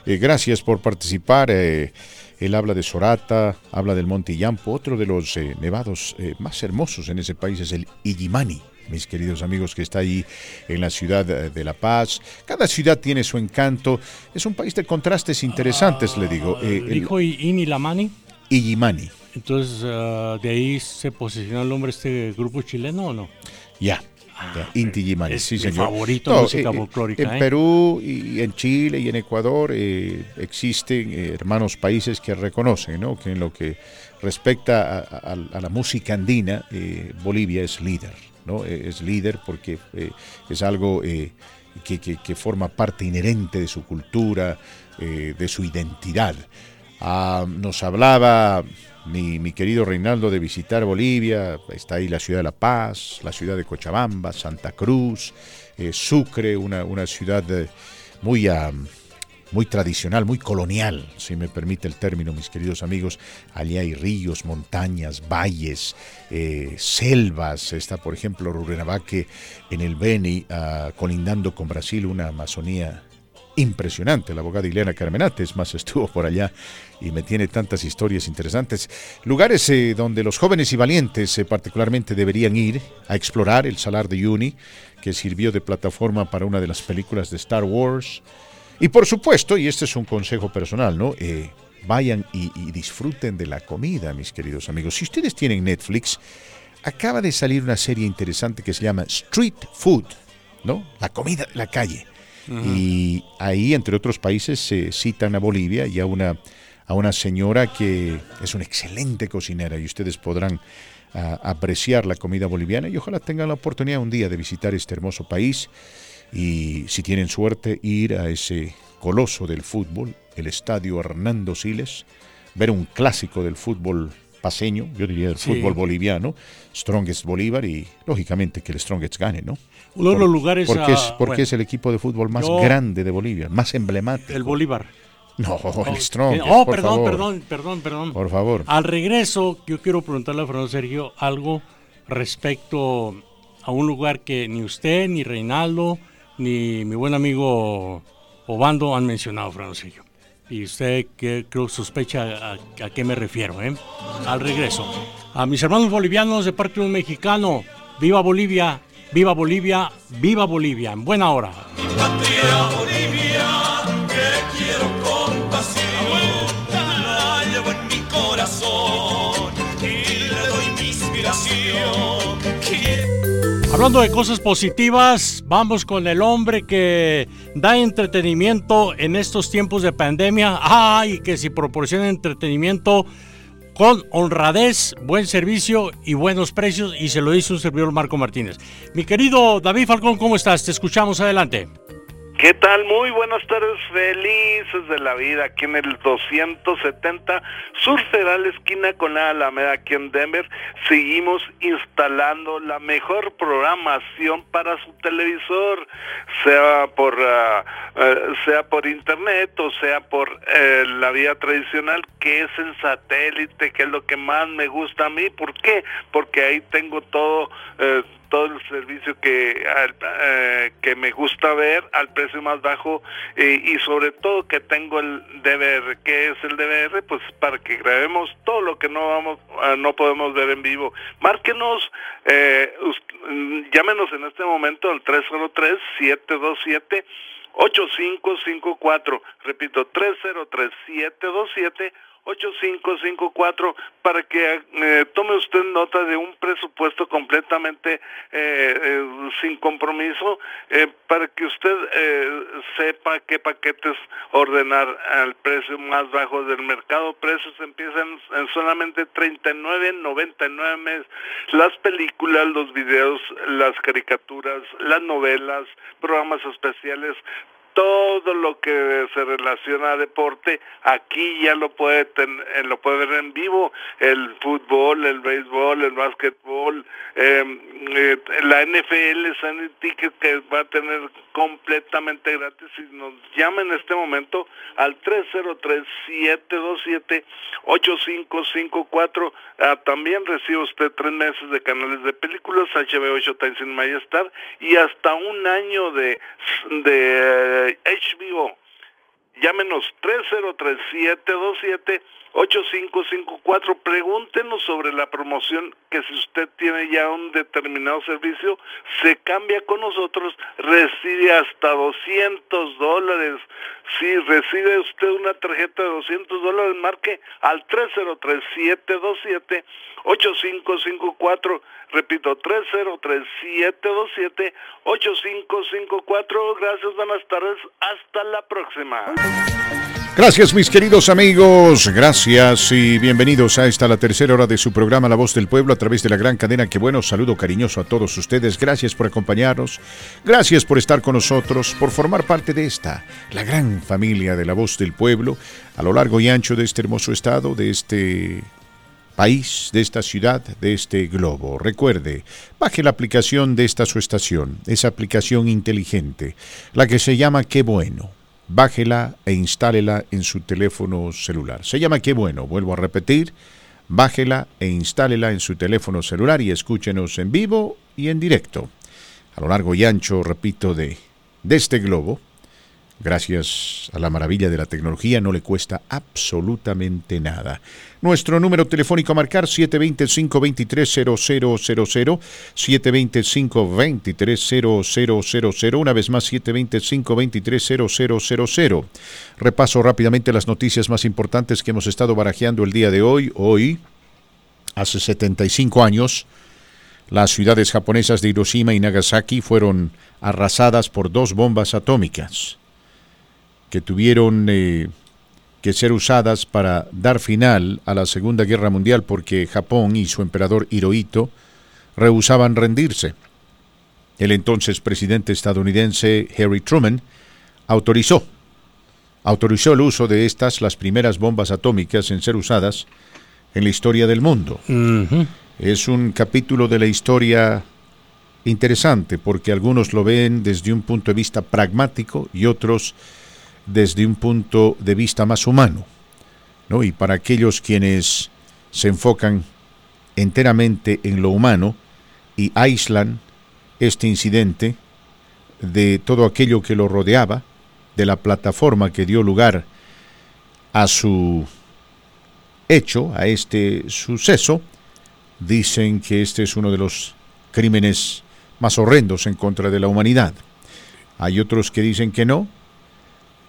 Eh, gracias por participar. Eh, él habla de Sorata, habla del Monte Yampo. Otro de los eh, nevados más hermosos en ese país es el Illimani, mis queridos amigos, que está ahí en la ciudad de La Paz. Cada ciudad tiene su encanto. Es un país de contrastes interesantes, le digo. ¿Dijo Inilamani? Illimani. Entonces, ah, ¿de ahí se posicionó el nombre de este grupo chileno o no? Ya. Ah, Inti Gimani, sí, señor. favorito No, música eh, folclórica, En ¿eh? Perú y en Chile y en Ecuador eh, existen eh, hermanos países que reconocen ¿no? que en lo que respecta a, a- a la música andina, eh, Bolivia es líder. ¿No? Eh, Es líder porque eh, es algo eh, que, forma parte inherente de su cultura, de su identidad. Ah, nos hablaba mi, querido Reinaldo de visitar Bolivia, está ahí la ciudad de La Paz, la ciudad de Cochabamba, Santa Cruz, Sucre, una, ciudad muy, muy tradicional, muy colonial, si me permite el término, mis queridos amigos. Allí hay ríos, montañas, valles, eh, selvas. Está, por ejemplo, Rurrenabaque en el Beni, ah, colindando con Brasil, una Amazonía impresionante. La abogada Ileana Carmenates más estuvo por allá y me tiene tantas historias interesantes. Lugares eh, donde los jóvenes y valientes eh, particularmente deberían ir a explorar el Salar de Uyuni, que sirvió de plataforma para una de las películas de Star Wars. Y por supuesto, y este es un consejo personal, ¿no? Eh, vayan y, y disfruten de la comida, mis queridos amigos. Si ustedes tienen Netflix, acaba de salir una serie interesante que se llama Street Food, ¿no? La comida de la calle. Y ahí, entre otros países, se citan a Bolivia y a una, a una señora que es una excelente cocinera y ustedes podrán ah, apreciar la comida boliviana y ojalá tengan la oportunidad un día de visitar este hermoso país y si tienen suerte ir a ese coloso del fútbol, el estadio Hernando Siles, ver un clásico del fútbol paseño, yo diría del Sí. fútbol boliviano, Strongest Bolívar y lógicamente que el Strongest gane, ¿no? Uno de los lugares, Porque, es, ah, porque bueno. es el equipo de fútbol más Yo- grande de Bolivia, más emblemático. El Bolívar. No, el Strongest. Oh, por perdón, favor. perdón, perdón, perdón. Por favor. Al regreso, yo quiero preguntarle a Fernando Sergio algo respecto a un lugar que ni usted, ni Reinaldo, ni mi buen amigo Obando han mencionado, Sergio. Y usted que creo sospecha a, qué me refiero, ¿eh? Al regreso. A mis hermanos bolivianos de parte de un mexicano, viva Bolivia, viva Bolivia, viva Bolivia, en buena hora. patria Bolivia, Hablando de cosas positivas, vamos con el hombre que da entretenimiento en estos tiempos de pandemia. ¡Ay! que si proporciona entretenimiento con honradez, buen servicio y buenos precios. Y se lo dice un servidor Marco Martínez. Mi querido David Falcón, ¿cómo estás? Te escuchamos adelante. ¿Qué tal? Muy buenas tardes, felices de la vida, aquí en el 270 Sur Federal Esquina con la Alameda, aquí en Denver. Seguimos instalando la mejor programación para su televisor, sea por, eh, sea por internet o sea por eh, la vía tradicional, que es en satélite, que es lo que más me gusta a mí. ¿Por qué? Porque ahí tengo todo... eh, todo el servicio que al- eh, que me gusta ver al precio más bajo eh, y sobre todo que tengo el DVR ¿qué es el DVR? pues para que grabemos todo lo que no vamos ah, no podemos ver en vivo márquenos eh, mm, llámenos en este momento al 303 727 8554 repito 303 727 8554 para que eh, tome usted nota de un presupuesto completamente eh, eh, sin compromiso eh, para que usted eh, sepa qué paquetes ordenar al precio más bajo del mercado. Precios empiezan en solamente 39.99 mes. Las películas, los videos, las caricaturas, las novelas, programas especiales, todo lo que se relaciona a deporte, aquí ya lo puede eh, lo puede ver en vivo, el fútbol, el béisbol, el básquetbol, em, eh, la NFL, Sandy Ticket que va a tener completamente gratis y nos llama en este momento al 303-727-8554. Ah, también recibe usted tres meses de canales de películas, HBO Showtime Sin Majestar y hasta un año de, de HBO. Llámenos 303-727 8554. Pregúntenos sobre la promoción que si usted tiene ya un determinado servicio, se cambia con nosotros, recibe hasta 200 dólares. Si recibe usted una tarjeta de 200 dólares, marque al 303-727-8554. Repito, 303-727-8554. Gracias, buenas tardes. Hasta la próxima. Gracias mis queridos amigos, gracias y bienvenidos a esta la tercera hora de su programa La Voz del Pueblo a través de la gran cadena. Que bueno, saludo cariñoso a todos ustedes, gracias por acompañarnos, gracias por estar con nosotros, por formar parte de esta, la gran familia de La Voz del Pueblo, a lo largo y ancho de este hermoso estado, de este país, de esta ciudad, de este globo. Recuerde, baje la aplicación de esta su estación, esa aplicación inteligente, la que se llama Qué bueno bájela e instálela en su teléfono celular. Se llama Qué bueno, vuelvo a repetir, bájela e instálela en su teléfono celular y escúchenos en vivo y en directo. A lo largo y ancho, repito, de, de este globo, Gracias a la maravilla de la tecnología no le cuesta absolutamente nada. Nuestro número telefónico a marcar 725-230000, 725-230000, una vez más 725-230000. Repaso rápidamente las noticias más importantes que hemos estado barajeando el día de hoy. Hoy, hace 75 años, las ciudades japonesas de Hiroshima y Nagasaki fueron arrasadas por dos bombas atómicas que tuvieron eh, que ser usadas para dar final a la Segunda Guerra Mundial porque Japón y su emperador Hirohito rehusaban rendirse. El entonces presidente estadounidense Harry Truman autorizó autorizó el uso de estas las primeras bombas atómicas en ser usadas en la historia del mundo. Es un capítulo de la historia interesante porque algunos lo ven desde un punto de vista pragmático y otros desde un punto de vista más humano. ¿no? Y para aquellos quienes se enfocan enteramente en lo humano y aíslan este incidente de todo aquello que lo rodeaba, de la plataforma que dio lugar a su hecho, a este suceso, dicen que este es uno de los crímenes más horrendos en contra de la humanidad. Hay otros que dicen que no,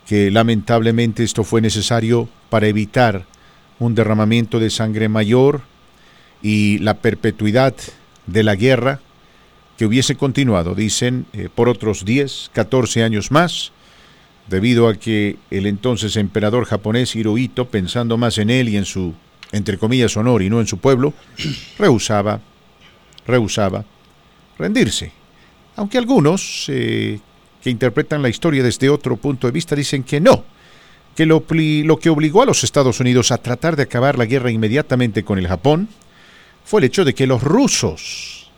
que lamentablemente esto fue necesario para evitar un derramamiento de sangre mayor y la perpetuidad de la guerra que hubiese continuado, dicen, eh, por otros 10, 14 años más, debido a que el entonces emperador japonés Hirohito, pensando más en él y en su, entre comillas, honor y no en su pueblo, rehusaba, rehusaba rendirse. Aunque algunos, eh, que interpretan la historia desde otro punto de vista dicen que no, que lo, que obligó a los Estados Unidos a tratar de acabar la guerra inmediatamente con el Japón fue el hecho de que los rusos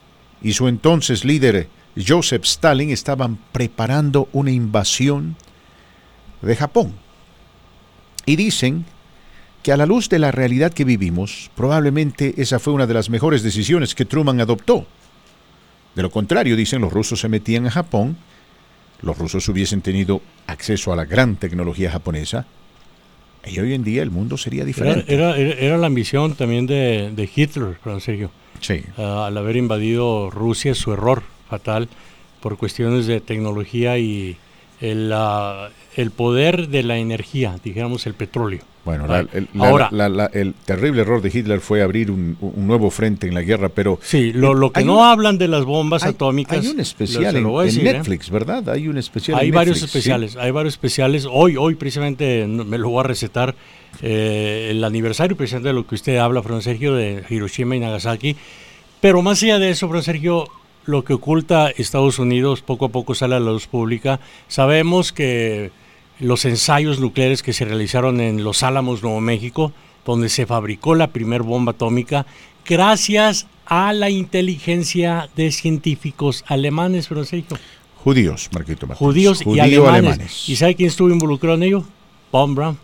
y su entonces líder Joseph Stalin estaban preparando una invasión de Japón. Y dicen que a la luz de la realidad que vivimos, probablemente esa fue una de las mejores decisiones que Truman adoptó. De lo contrario, dicen, los rusos se metían a Japón los rusos hubiesen tenido acceso a la gran tecnología japonesa, y hoy en día el mundo sería diferente. Era, era, la ambición también de, de Hitler, Sergio. Sí. Ah, al haber invadido Rusia, su error fatal por cuestiones de tecnología y el, el poder de la energía, dijéramos el petróleo. Bueno, el, Ahora, el terrible error de Hitler fue abrir un, nuevo frente en la guerra, pero... Sí, lo, que no hablan de las bombas atomicas... Hay un especial en, ¿eh? Netflix, ¿verdad? Hay un especial Hay varios especiales, hay varios especiales. Hoy, hoy precisamente me lo voy a recetar eh, el aniversario precisamente de lo que usted habla, Fran Sergio, de Hiroshima y Nagasaki. Pero más allá de eso, Fran Sergio, lo que oculta Estados Unidos poco a poco sale a la luz pública. Sabemos que los ensayos nucleares que se realizaron en Los Álamos, Nuevo México, donde se fabricó la primera bomba atómica, gracias a la inteligencia de científicos alemanes, pero Sergio. Judíos, Marquito Martínez. Judíos y alemanes. ¿Y sabe quién estuvo involucrado en ello? Von Braun,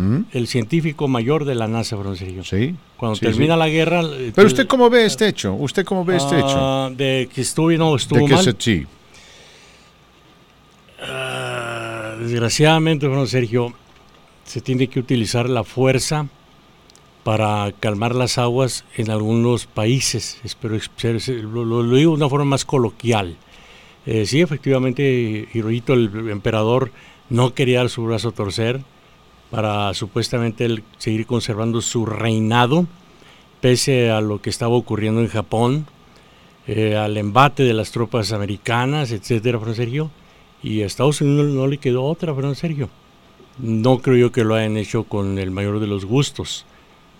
¿Mm? el científico mayor de la NASA, Sergio. Sí. Cuando sí, termina sí. la guerra... eh, Pero usted cómo ve este hecho? ¿Usted cómo ve este hecho? ah, De que estuvo y no estuvo De que mal. se- sí. Ah, desgraciadamente, don Sergio, se tiene que utilizar la fuerza para calmar las aguas en algunos países. Espero lo- lo digo de una forma más coloquial. Eh, sí, efectivamente, Hirohito, el emperador, no quería dar su brazo a torcer para supuestamente él seguir conservando su reinado, pese a lo que estaba ocurriendo en Japón, eh, al embate de las tropas americanas, etcétera, Fran Sergio. Y a Estados Unidos no le quedó otra, Fran Sergio. No creo yo que lo hayan hecho con el mayor de los gustos,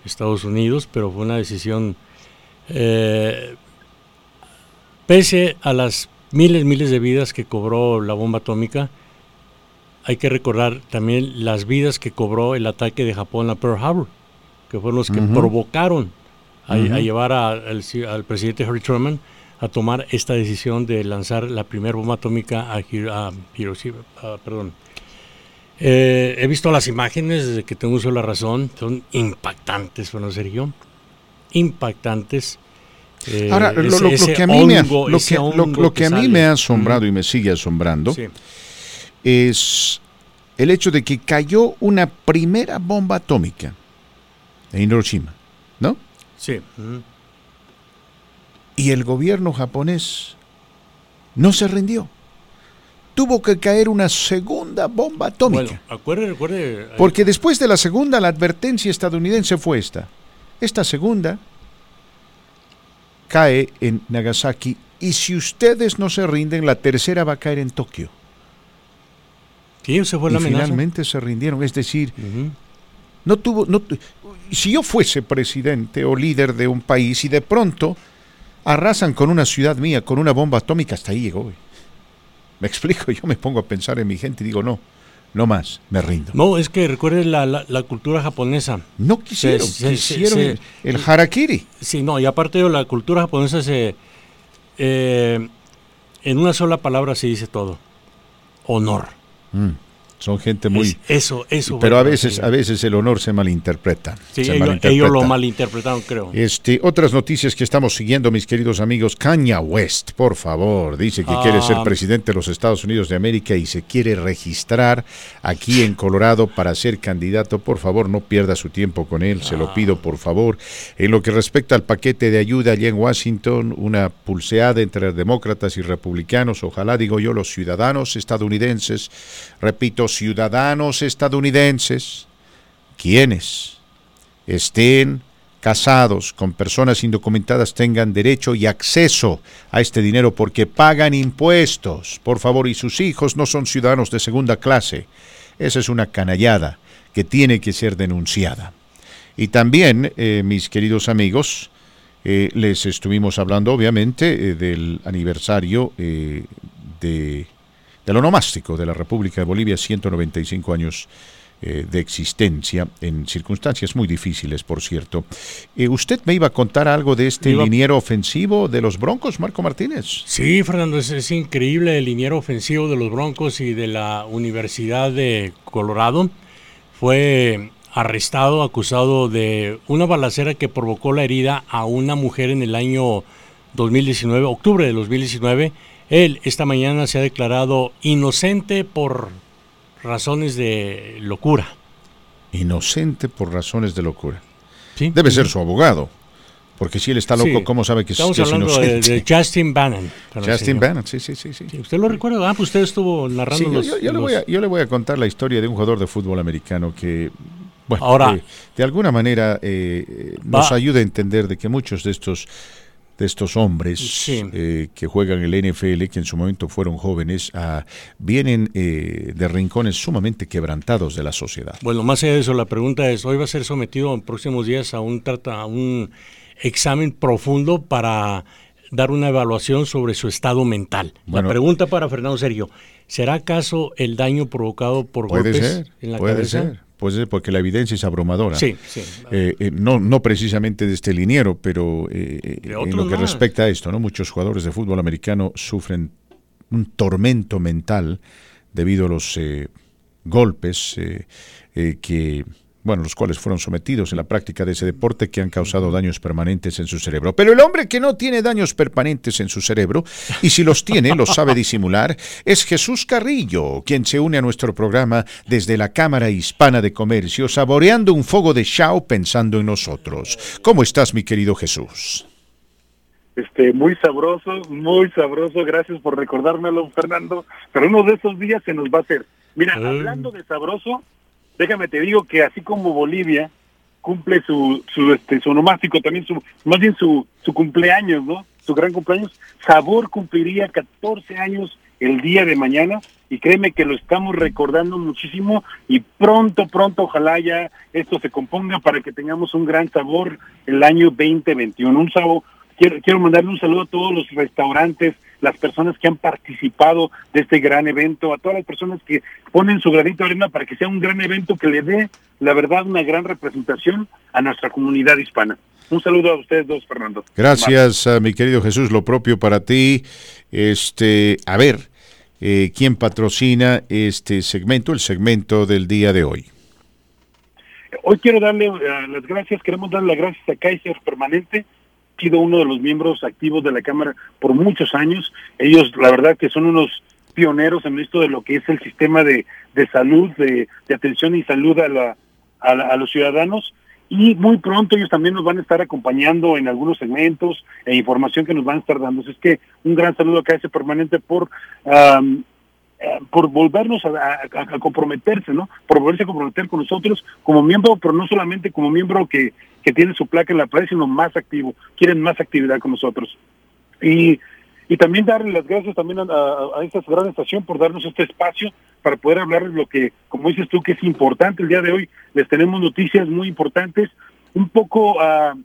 Estados Unidos, pero fue una decisión, eh, pese a las miles, miles de vidas que cobró la bomba atómica, hay que recordar también las vidas que cobró el ataque de Japón a Pearl Harbor, que fueron los que provocaron a, llevar a- al, presidente Harry Truman a tomar esta decisión de lanzar la primera bomba atómica a, a Hiroshima. perdón. Eh, he visto las imágenes desde que tengo uso de la razón, son impactantes, bueno, Sergio, impactantes. Eh, Ahora, lo, ese- lo- que a mí, me, ha- hongo, lo ese que, lo- hongo lo que a mí sale. me ha asombrado y me sigue asombrando Sí. Es el hecho de que cayó una primera bomba atómica en Hiroshima, ¿no? Sí. Y el gobierno japonés no se rindió. Tuvo que caer una segunda bomba atómica. Bueno, acuerde, recuerde. Porque después de la segunda, la advertencia estadounidense fue esta. Esta segunda cae en Nagasaki y si ustedes no se rinden, la tercera va a caer en Tokio. Sí, esa fue y amenaza. finalmente se rindieron. Es decir, Ujú. no tuvo... No, si yo fuese presidente o líder de un país y de pronto arrasan con una ciudad mía, con una bomba atómica, hasta ahí llegó. Me explico, yo me pongo a pensar en mi gente y digo, no, no más, me rindo. No, es que recuerde la, la- la cultura japonesa. No quisieron, Se- se- quisieron se- el, el harakiri. Sí, no, y aparte de la cultura japonesa se... eh, en una sola palabra se dice todo. Honor. Mm, Son gente muy... Es- eso, eso. pero a veces, a veces el honor se malinterpreta. Sí, se ellos, malinterpreta. ellos lo malinterpretaron, creo. Este, otras noticias que estamos siguiendo, mis queridos amigos. Kanye West, por favor, dice que quiere ser Ah. presidente de los Estados Unidos de América y se quiere registrar aquí en Colorado para ser candidato. Por favor, no pierda su tiempo con él, se Ah. lo pido, por favor. En lo que respecta al paquete de ayuda allá en Washington, una pulseada entre demócratas y republicanos. Ojalá, digo yo, los ciudadanos estadounidenses, repito, ciudadanos estadounidenses, quienes estén casados con personas indocumentadas tengan derecho y acceso a este dinero porque pagan impuestos, por favor, y sus hijos no son ciudadanos de segunda clase. Esa es una canallada que tiene que ser denunciada. Y también, eh, mis queridos amigos, eh, les estuvimos hablando obviamente eh, del aniversario de, del onomástico de la República de Bolivia, 195 años eh, de existencia en circunstancias muy difíciles, por cierto. Eh, ¿Usted me iba a contar algo de este Iba- liniero ofensivo de los Broncos, Marco Martínez? Sí, Fernando, es, es increíble el liniero ofensivo de los Broncos y de la Universidad de Colorado. Fue arrestado, acusado de una balacera que provocó la herida a una mujer en el año 2019, octubre de 2019. Él esta mañana se ha declarado inocente por razones de locura. Inocente por razones de locura. Sí. Debe ser su abogado. Porque si él está loco, Sí. ¿cómo sabe que es, Estamos que es hablando de, inocente? de Justin Bannon. Justin. Bannon, sí, sí, sí. sí. ¿Usted lo recuerda? Ah, pues usted estuvo narrando yo, los, yo- yo le voy a, yo le voy a contar la historia de un jugador de fútbol americano que, bueno, Ahora- eh, de alguna manera eh, eh, nos ayuda a entender de que muchos de estos de estos hombres Sí. eh, que juegan el NFL, que en su momento fueron jóvenes, ah, vienen eh, de rincones sumamente quebrantados de la sociedad. Bueno, más allá de eso, la pregunta es, hoy va a ser sometido en próximos días a un, trata, a un examen profundo para dar una evaluación sobre su estado mental. Bueno. la pregunta para Fernando Sergio, ¿será acaso el daño provocado por Puede golpes ser, en la puede cabeza? ser, puede ser, porque la evidencia es abrumadora. Sí, sí. Eh, eh, no, no precisamente de este liniero, pero eh, eh, en lo que más. respecta a esto, ¿no? Muchos jugadores de fútbol americano sufren un tormento mental debido a los eh, golpes eh, eh, que, bueno, los cuales fueron sometidos en la práctica de ese deporte que han causado daños permanentes en su cerebro. Pero el hombre que no tiene daños permanentes en su cerebro, y si los tiene, los sabe disimular, es Jesús Carrillo, quien se une a nuestro programa desde la Cámara Hispana de Comercio, saboreando un fuego de chao pensando en nosotros. ¿Cómo estás, mi querido Jesús? Este, muy sabroso, muy sabroso. Gracias por recordármelo, Fernando. Pero uno de esos días se nos va a hacer. Mira, hablando de sabroso, déjame te digo que así como Bolivia cumple su su este su onomástico también su más bien su su cumpleaños, ¿no? Su gran cumpleaños. Sabor cumpliría 14 años el día de mañana y créeme que lo estamos recordando muchísimo y pronto pronto ojalá ya esto se componga para que tengamos un gran sabor el año 2021. Un sabor quiero, quiero mandarle un saludo a todos los restaurantes, las personas que han participado de este gran evento, a todas las personas que ponen su granito de arena para que sea un gran evento que le dé, la verdad, una gran representación a nuestra comunidad hispana. Un saludo a ustedes dos, Fernando. Gracias, ah, mi querido Jesús, lo propio para ti. Este, a ver, eh, ¿quién patrocina este segmento, el segmento del día de hoy? Hoy quiero darle eh, las gracias, queremos darle las gracias a Kaiser Permanente, sido uno de los miembros activos de la Cámara por muchos años. Ellos, la verdad, que son unos pioneros en esto de lo que es el sistema de, de salud, de, atención y salud a, la, a, la- a los ciudadanos. Y muy pronto ellos también nos van a estar acompañando en algunos segmentos e información que nos van a estar dando. Así que un gran saludo a KS Permanente por am, eh, por volvernos a, a- comprometerse, ¿no? Por volverse a comprometer con nosotros como miembro, pero no solamente como miembro que, que tiene su placa en la pared, sino más activo, quieren más actividad con nosotros. Y, y también darle las gracias también a, esta gran estación por darnos este espacio para poder hablarles lo que, como dices tú, que es importante el día de hoy. Les tenemos noticias muy importantes, un poco ah,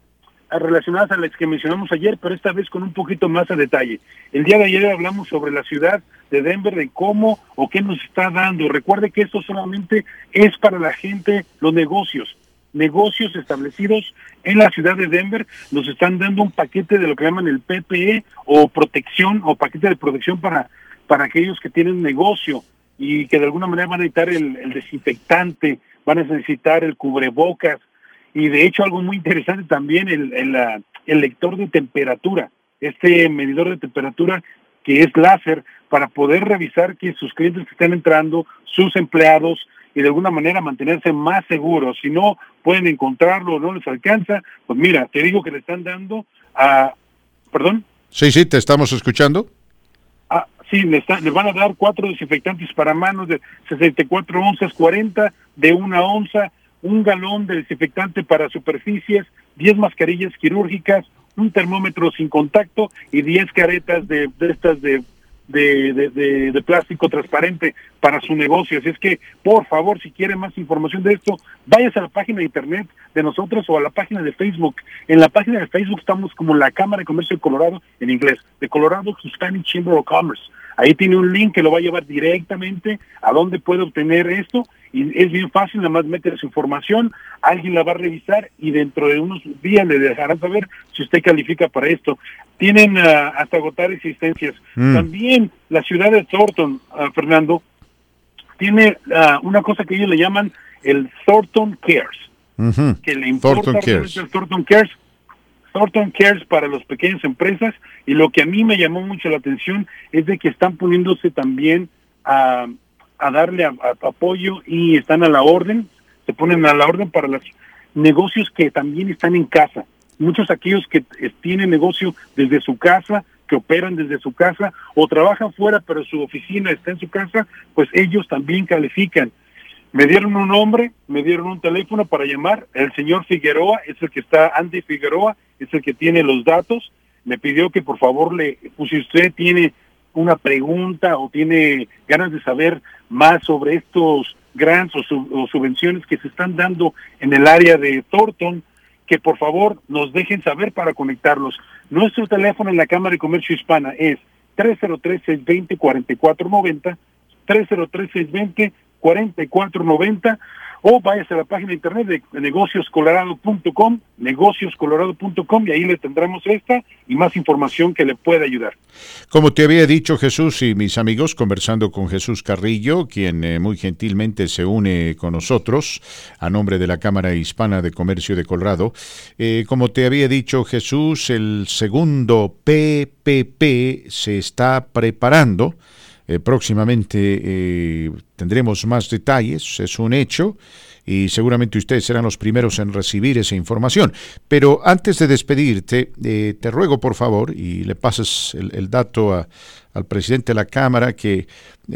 relacionadas a las que mencionamos ayer, pero esta vez con un poquito más a detalle. El día de ayer hablamos sobre la ciudad de Denver, de cómo o qué nos está dando. Recuerde que esto solamente es para la gente, los negocios negocios establecidos en la ciudad de Denver nos están dando un paquete de lo que llaman el PPE o protección o paquete de protección para para aquellos que tienen negocio y que de alguna manera van a necesitar el, el desinfectante, van a necesitar el cubrebocas y de hecho algo muy interesante también el, el, el lector de temperatura, este medidor de temperatura que es láser para poder revisar que sus clientes que están entrando, sus empleados y de alguna manera mantenerse más seguros. Si no pueden encontrarlo o no les alcanza, pues mira, te digo que le están dando a, perdón, Sí, sí, te estamos escuchando. Ah, sí, le, está- le van a dar cuatro desinfectantes para manos de 64 onzas, 40 de una onza, un galón de desinfectante para superficies, 10 mascarillas quirúrgicas, un termómetro sin contacto y 10 caretas de, estas de, de, plástico transparente para su negocio. Así es que, por favor, si quiere más información de esto, váyase a la página de internet de nosotros o a la página de Facebook. En la página de Facebook estamos como la Cámara de Comercio de Colorado en inglés, de Colorado Hispanic Chamber of Commerce. Ahí tiene un link que lo va a llevar directamente a donde puede obtener esto y es bien fácil, nada más meter su información, alguien la va a revisar y dentro de unos días le dejarán saber si usted califica para esto. Tienen ah, hasta agotar existencias. Mm. También la ciudad de Thornton, ah, Fernando, tiene ah, una cosa que ellos le llaman el Thornton Cares que le importa Thornton realmente Cares. el Thornton Cares. Thornton Cares para las pequeñas empresas y lo que a mí me llamó mucho la atención es de que están poniéndose también a, a darle a- apoyo y están a la orden, se ponen a la orden para los negocios que también están en casa. Muchos aquellos que eh, tienen negocio desde su casa, que operan desde su casa o trabajan fuera pero su oficina está en su casa, pues ellos también califican. Me dieron un nombre, me dieron un teléfono para llamar. El señor Figueroa es el que está, Andy Figueroa es el que tiene los datos. Me pidió que por favor le, pues si usted tiene una pregunta o tiene ganas de saber más sobre estos grants o, sub- o subvenciones que se están dando en el área de Thornton, que por favor nos dejen saber para conectarlos. Nuestro teléfono en la Cámara de Comercio Hispana es 303-620-4490, 303-620-4490 o váyase a la página de internet de negocioscolorado.com, negocioscolorado.com y ahí le tendremos esta y más información que le pueda ayudar. Como te había dicho Jesús y mis amigos, conversando con Jesús Carrillo, quien eh, muy gentilmente se une con nosotros a nombre de la Cámara Hispana de Comercio de Colorado. Eh, como te había dicho Jesús, el segundo PPP se está preparando. Eh, próximamente eh, tendremos más detalles, es un hecho, y seguramente ustedes serán los primeros en recibir esa información. Pero antes de despedirte, eh, te ruego por favor, y le pases el, dato a- al presidente de la Cámara, que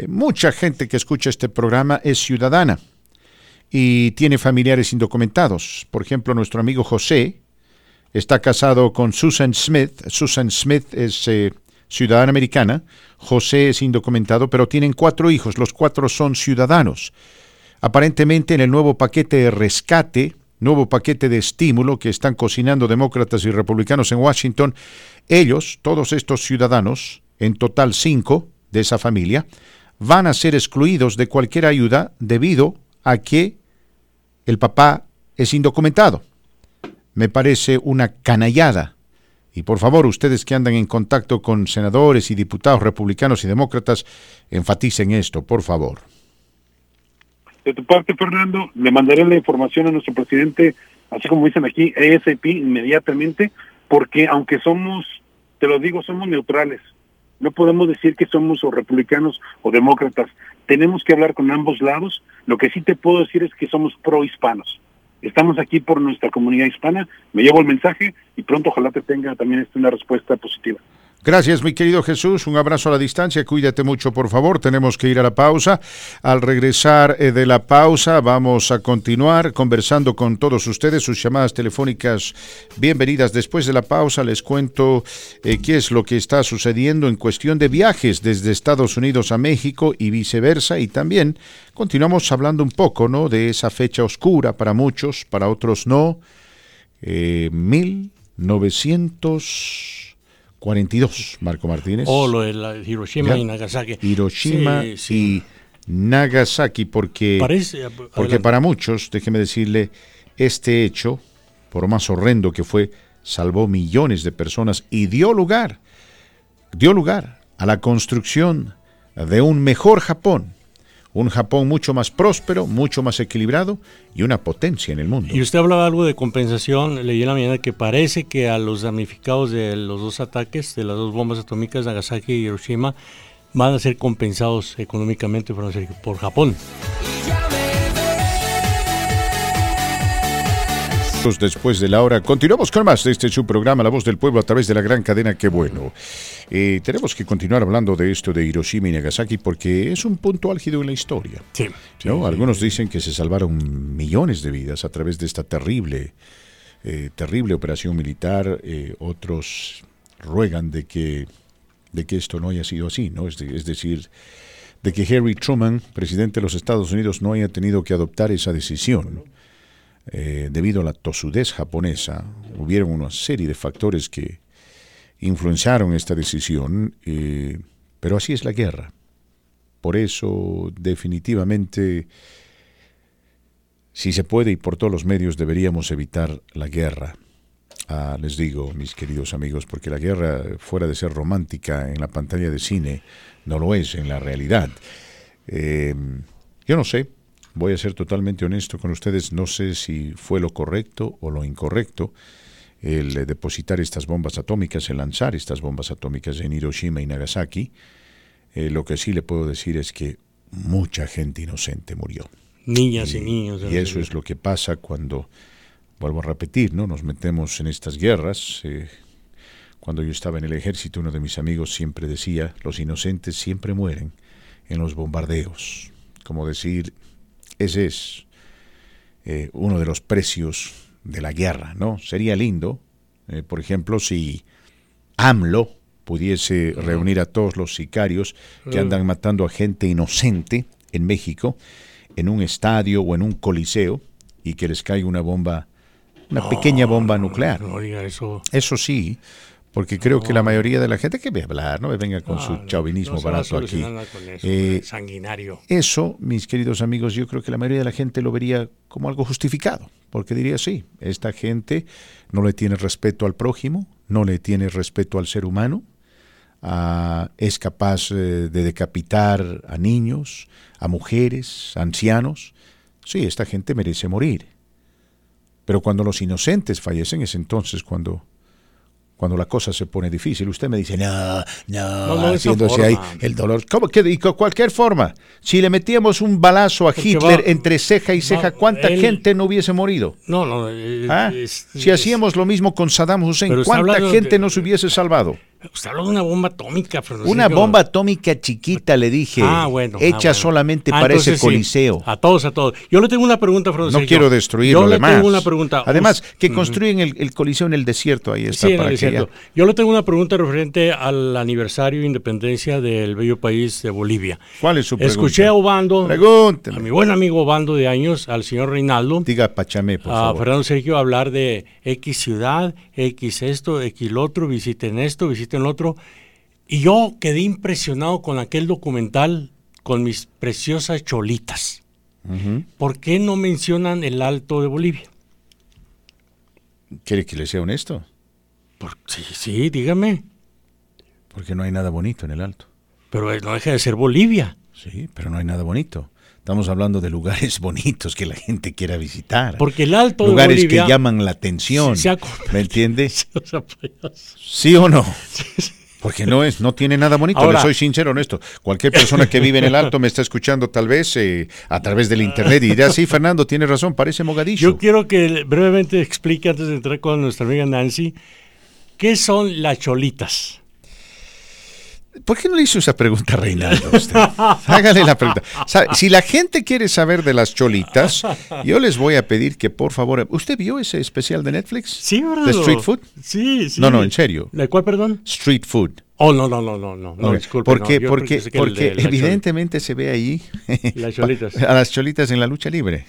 mucha gente que escucha este programa es ciudadana y tiene familiares indocumentados. Por ejemplo, nuestro amigo José está casado con Susan Smith. Susan Smith es ciudadana americana. José es indocumentado, pero tienen cuatro hijos. Los cuatro son ciudadanos. Aparentemente en el nuevo paquete de rescate, nuevo paquete de estímulo que están cocinando demócratas y republicanos en Washington, ellos, todos estos ciudadanos, en total cinco de esa familia, van a ser excluidos de cualquier ayuda debido a que el papá es indocumentado. Me parece una canallada. Y por favor, ustedes que andan en contacto con senadores y diputados republicanos y demócratas, enfaticen esto, por favor. De tu parte, Fernando, le mandaré la información a nuestro presidente, así como dicen aquí, ASAP, inmediatamente, porque aunque somos, te lo digo, somos neutrales. No podemos decir que somos o republicanos o demócratas. Tenemos que hablar con ambos lados. Lo que sí te puedo decir es que somos pro-hispanos. Estamos aquí por nuestra comunidad hispana. Me llevo el mensaje y pronto ojalá te tenga también este, una respuesta positiva. Gracias, mi querido Jesús. Un abrazo a la distancia. Cuídate mucho, por favor. Tenemos que ir a la pausa. Al regresar eh, de la pausa, vamos a continuar conversando con todos ustedes. Sus llamadas telefónicas bienvenidas. Después de la pausa, les cuento eh, qué es lo que está sucediendo en cuestión de viajes desde Estados Unidos a México y viceversa. Y también continuamos hablando un poco ¿no? de esa fecha oscura para muchos, para otros no. Eh, 1942, Marco Martínez. O lo de la Hiroshima Ya. y Nagasaki. Hiroshima Sí, sí. y Nagasaki, porque, Parece- porque adelante. para muchos, déjeme decirle, este hecho, por más horrendo que fue, salvó millones de personas y dio lugar, dio lugar a la construcción de un mejor Japón, un Japón mucho más próspero, mucho más equilibrado y una potencia en el mundo. Y usted hablaba algo de compensación, leí en la mañana que parece que a los damnificados de los dos ataques, de las dos bombas atómicas, Nagasaki y Hiroshima, van a ser compensados económicamente por, por Japón. Después de la hora, continuamos con más de este su programa, La Voz del Pueblo, a través de la gran cadena Qué Bueno. Eh, tenemos que continuar hablando de esto de Hiroshima y Nagasaki porque es un punto álgido en la historia. Sí. ¿no? Algunos dicen que se salvaron millones de vidas a través de esta terrible, eh, terrible operación militar. eh, otros ruegan de que, de que esto no haya sido así, ¿no? Es, de- es decir, de que Harry Truman, presidente de los Estados Unidos, no haya tenido que adoptar esa decisión. Eh, debido a la tosudez japonesa, hubieron una serie de factores que influenciaron esta decisión, eh, pero así es la guerra. Por eso, definitivamente, si se puede y por todos los medios, deberíamos evitar la guerra. Ah, les digo, mis queridos amigos, porque la guerra, fuera de ser romántica en la pantalla de cine, no lo es en la realidad. Eh, yo no sé, voy a ser totalmente honesto con ustedes, no sé si fue lo correcto o lo incorrecto el eh, depositar estas bombas atómicas, el lanzar estas bombas atómicas en Hiroshima y Nagasaki. Eh, lo que sí le puedo decir es que mucha gente inocente murió. Niñas y, niños. Y eso es lo que pasa cuando, vuelvo a repetir, ¿no? Nos metemos en estas guerras. eh, cuando yo estaba en el ejército, uno de mis amigos siempre decía, los inocentes siempre mueren en los bombardeos. Como decir, ese es eh, uno de los precios de la guerra, ¿no? Sería lindo, eh, por ejemplo, si AMLO pudiese reunir a todos los sicarios que andan matando a gente inocente en México, en un estadio o en un coliseo, y que les caiga una bomba, una pequeña bomba nuclear. No diga eso. Eso sí, Porque creo que la mayoría de la gente que ve hablar, no me venga con su chauvinismo no barato aquí. con eso, Eh, sanguinario. eso, mis queridos amigos, yo creo que la mayoría de la gente lo vería como algo justificado, porque diría, sí, esta gente no le tiene respeto al prójimo, no le tiene respeto al ser humano, ah, es capaz eh, de decapitar a niños, a mujeres, a ancianos. Sí, esta gente merece morir. Pero cuando los inocentes fallecen es entonces cuando, cuando la cosa se pone difícil. Usted me dice, no, no, No, haciéndose ahí el dolor. ¿Cómo que de cualquier forma? Si le metíamos un balazo a Porque Hitler va- entre ceja y ceja, ¿cuánta él- gente no hubiese morido? No, no. eh, ¿Ah? es- si es- hacíamos lo mismo con Saddam Hussein, ¿cuánta gente de- nos hubiese salvado? Usted habló de una bomba atómica, Francisco. Una bomba atómica chiquita, le dije, Ah, bueno. ah, hecha bueno. solamente Ah, para ese sí. coliseo. A todos, a todos. Yo le tengo una pregunta, Francisco. No quiero destruir Yo lo le demás. tengo una pregunta. Además, que construyen el, el coliseo en el desierto, ahí está. Sí, en para el que ya- desierto. Yo le tengo una pregunta referente al aniversario de independencia del bello país de Bolivia. ¿Cuál es su pregunta? Escuché a Obando, Pregúnteme. a mi buen amigo Obando de años, al señor Reinaldo, Diga Pachamé, por a favor. Fernando Sergio hablar de X ciudad, X esto, X lo otro, visiten esto, visiten lo otro. Y yo quedé impresionado con aquel documental, con mis preciosas cholitas. ¿Por qué no mencionan el Alto de Bolivia? ¿Quiere que le sea honesto? Sí, sí, dígame. Porque no hay nada bonito en el alto. Pero no deja de ser Bolivia. Sí, pero no hay nada bonito. Estamos hablando de lugares bonitos que la gente quiera visitar. Porque el Alto de lugares Bolivia que llaman la atención. se ha ¿Me entiende? O sea, payaso. ¿Sí o no? Porque no es, no tiene nada bonito. Ahora- Le soy sincero, honesto. Cualquier persona que vive en el Alto me está escuchando tal vez eh, a través del internet y dirá, sí, Fernando, tiene razón, parece Mogadishu. Yo quiero que brevemente explique, antes de entrar con nuestra amiga Nancy, ¿qué son las cholitas? ¿Por qué no le hizo esa pregunta a Reinaldo? a usted? Hágale la pregunta. Si la gente quiere saber de las cholitas, yo les voy a pedir que por favor. ¿Usted vio ese especial de Netflix? Sí, ¿verdad? ¿De Street Food? Sí, sí. No, no, en serio. ¿De cuál, perdón? Street Food. Oh, no, no, no, no, no, no disculpe. porque no, porque, porque choli- evidentemente se ve ahí Las cholitas. a las cholitas en la lucha libre.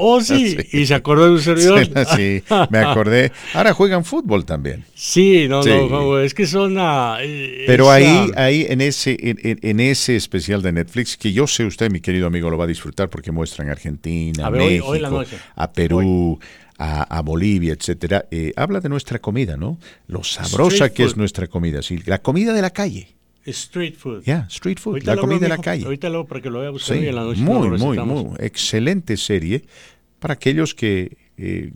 Oh, sí, y se acordó de un servidor. Sí, sí, me acordé. Ahora juegan fútbol también. Sí, no, Sí. no, es que son... ah, eh, Pero esa- ahí, ahí en ese, en, en- ese especial de Netflix, que yo sé usted, mi querido amigo, lo va a disfrutar porque muestran a Argentina, A ver, México, hoy en la noche. a Perú, a, a Bolivia, etcétera. eh, habla de nuestra comida, ¿no? Lo sabrosa Street que es nuestra comida, sí, la comida de la calle. Street food. Ya, street food, Ahorita la comida de la calle. Ahorita luego para que lo vaya a buscar Sí, en la noche muy, muy, muy excelente serie para aquellos que eh,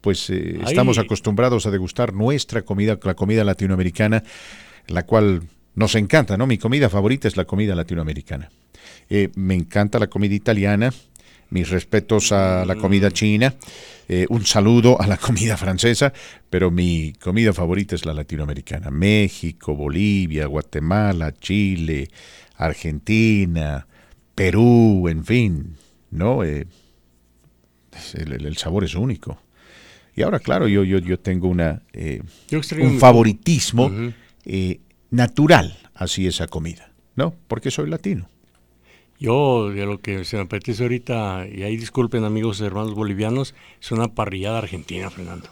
pues eh, estamos acostumbrados a degustar nuestra comida, la comida latinoamericana, la cual nos encanta, ¿no? Mi comida favorita es la comida latinoamericana. Eh, me encanta la comida italiana, mis respetos a la comida Mm. china, eh, un saludo a la comida francesa, pero mi comida favorita es la latinoamericana. México, Bolivia, Guatemala, Chile, Argentina, Perú, en fin, ¿no? Eh, el, sabor es único. Y ahora, claro, yo, yo, yo tengo una, eh, Yo un favoritismo natural hacia esa comida, ¿no? Porque soy latino. Yo, de lo que se me apetece ahorita, y ahí disculpen amigos hermanos bolivianos, es una parrillada argentina, Fernando.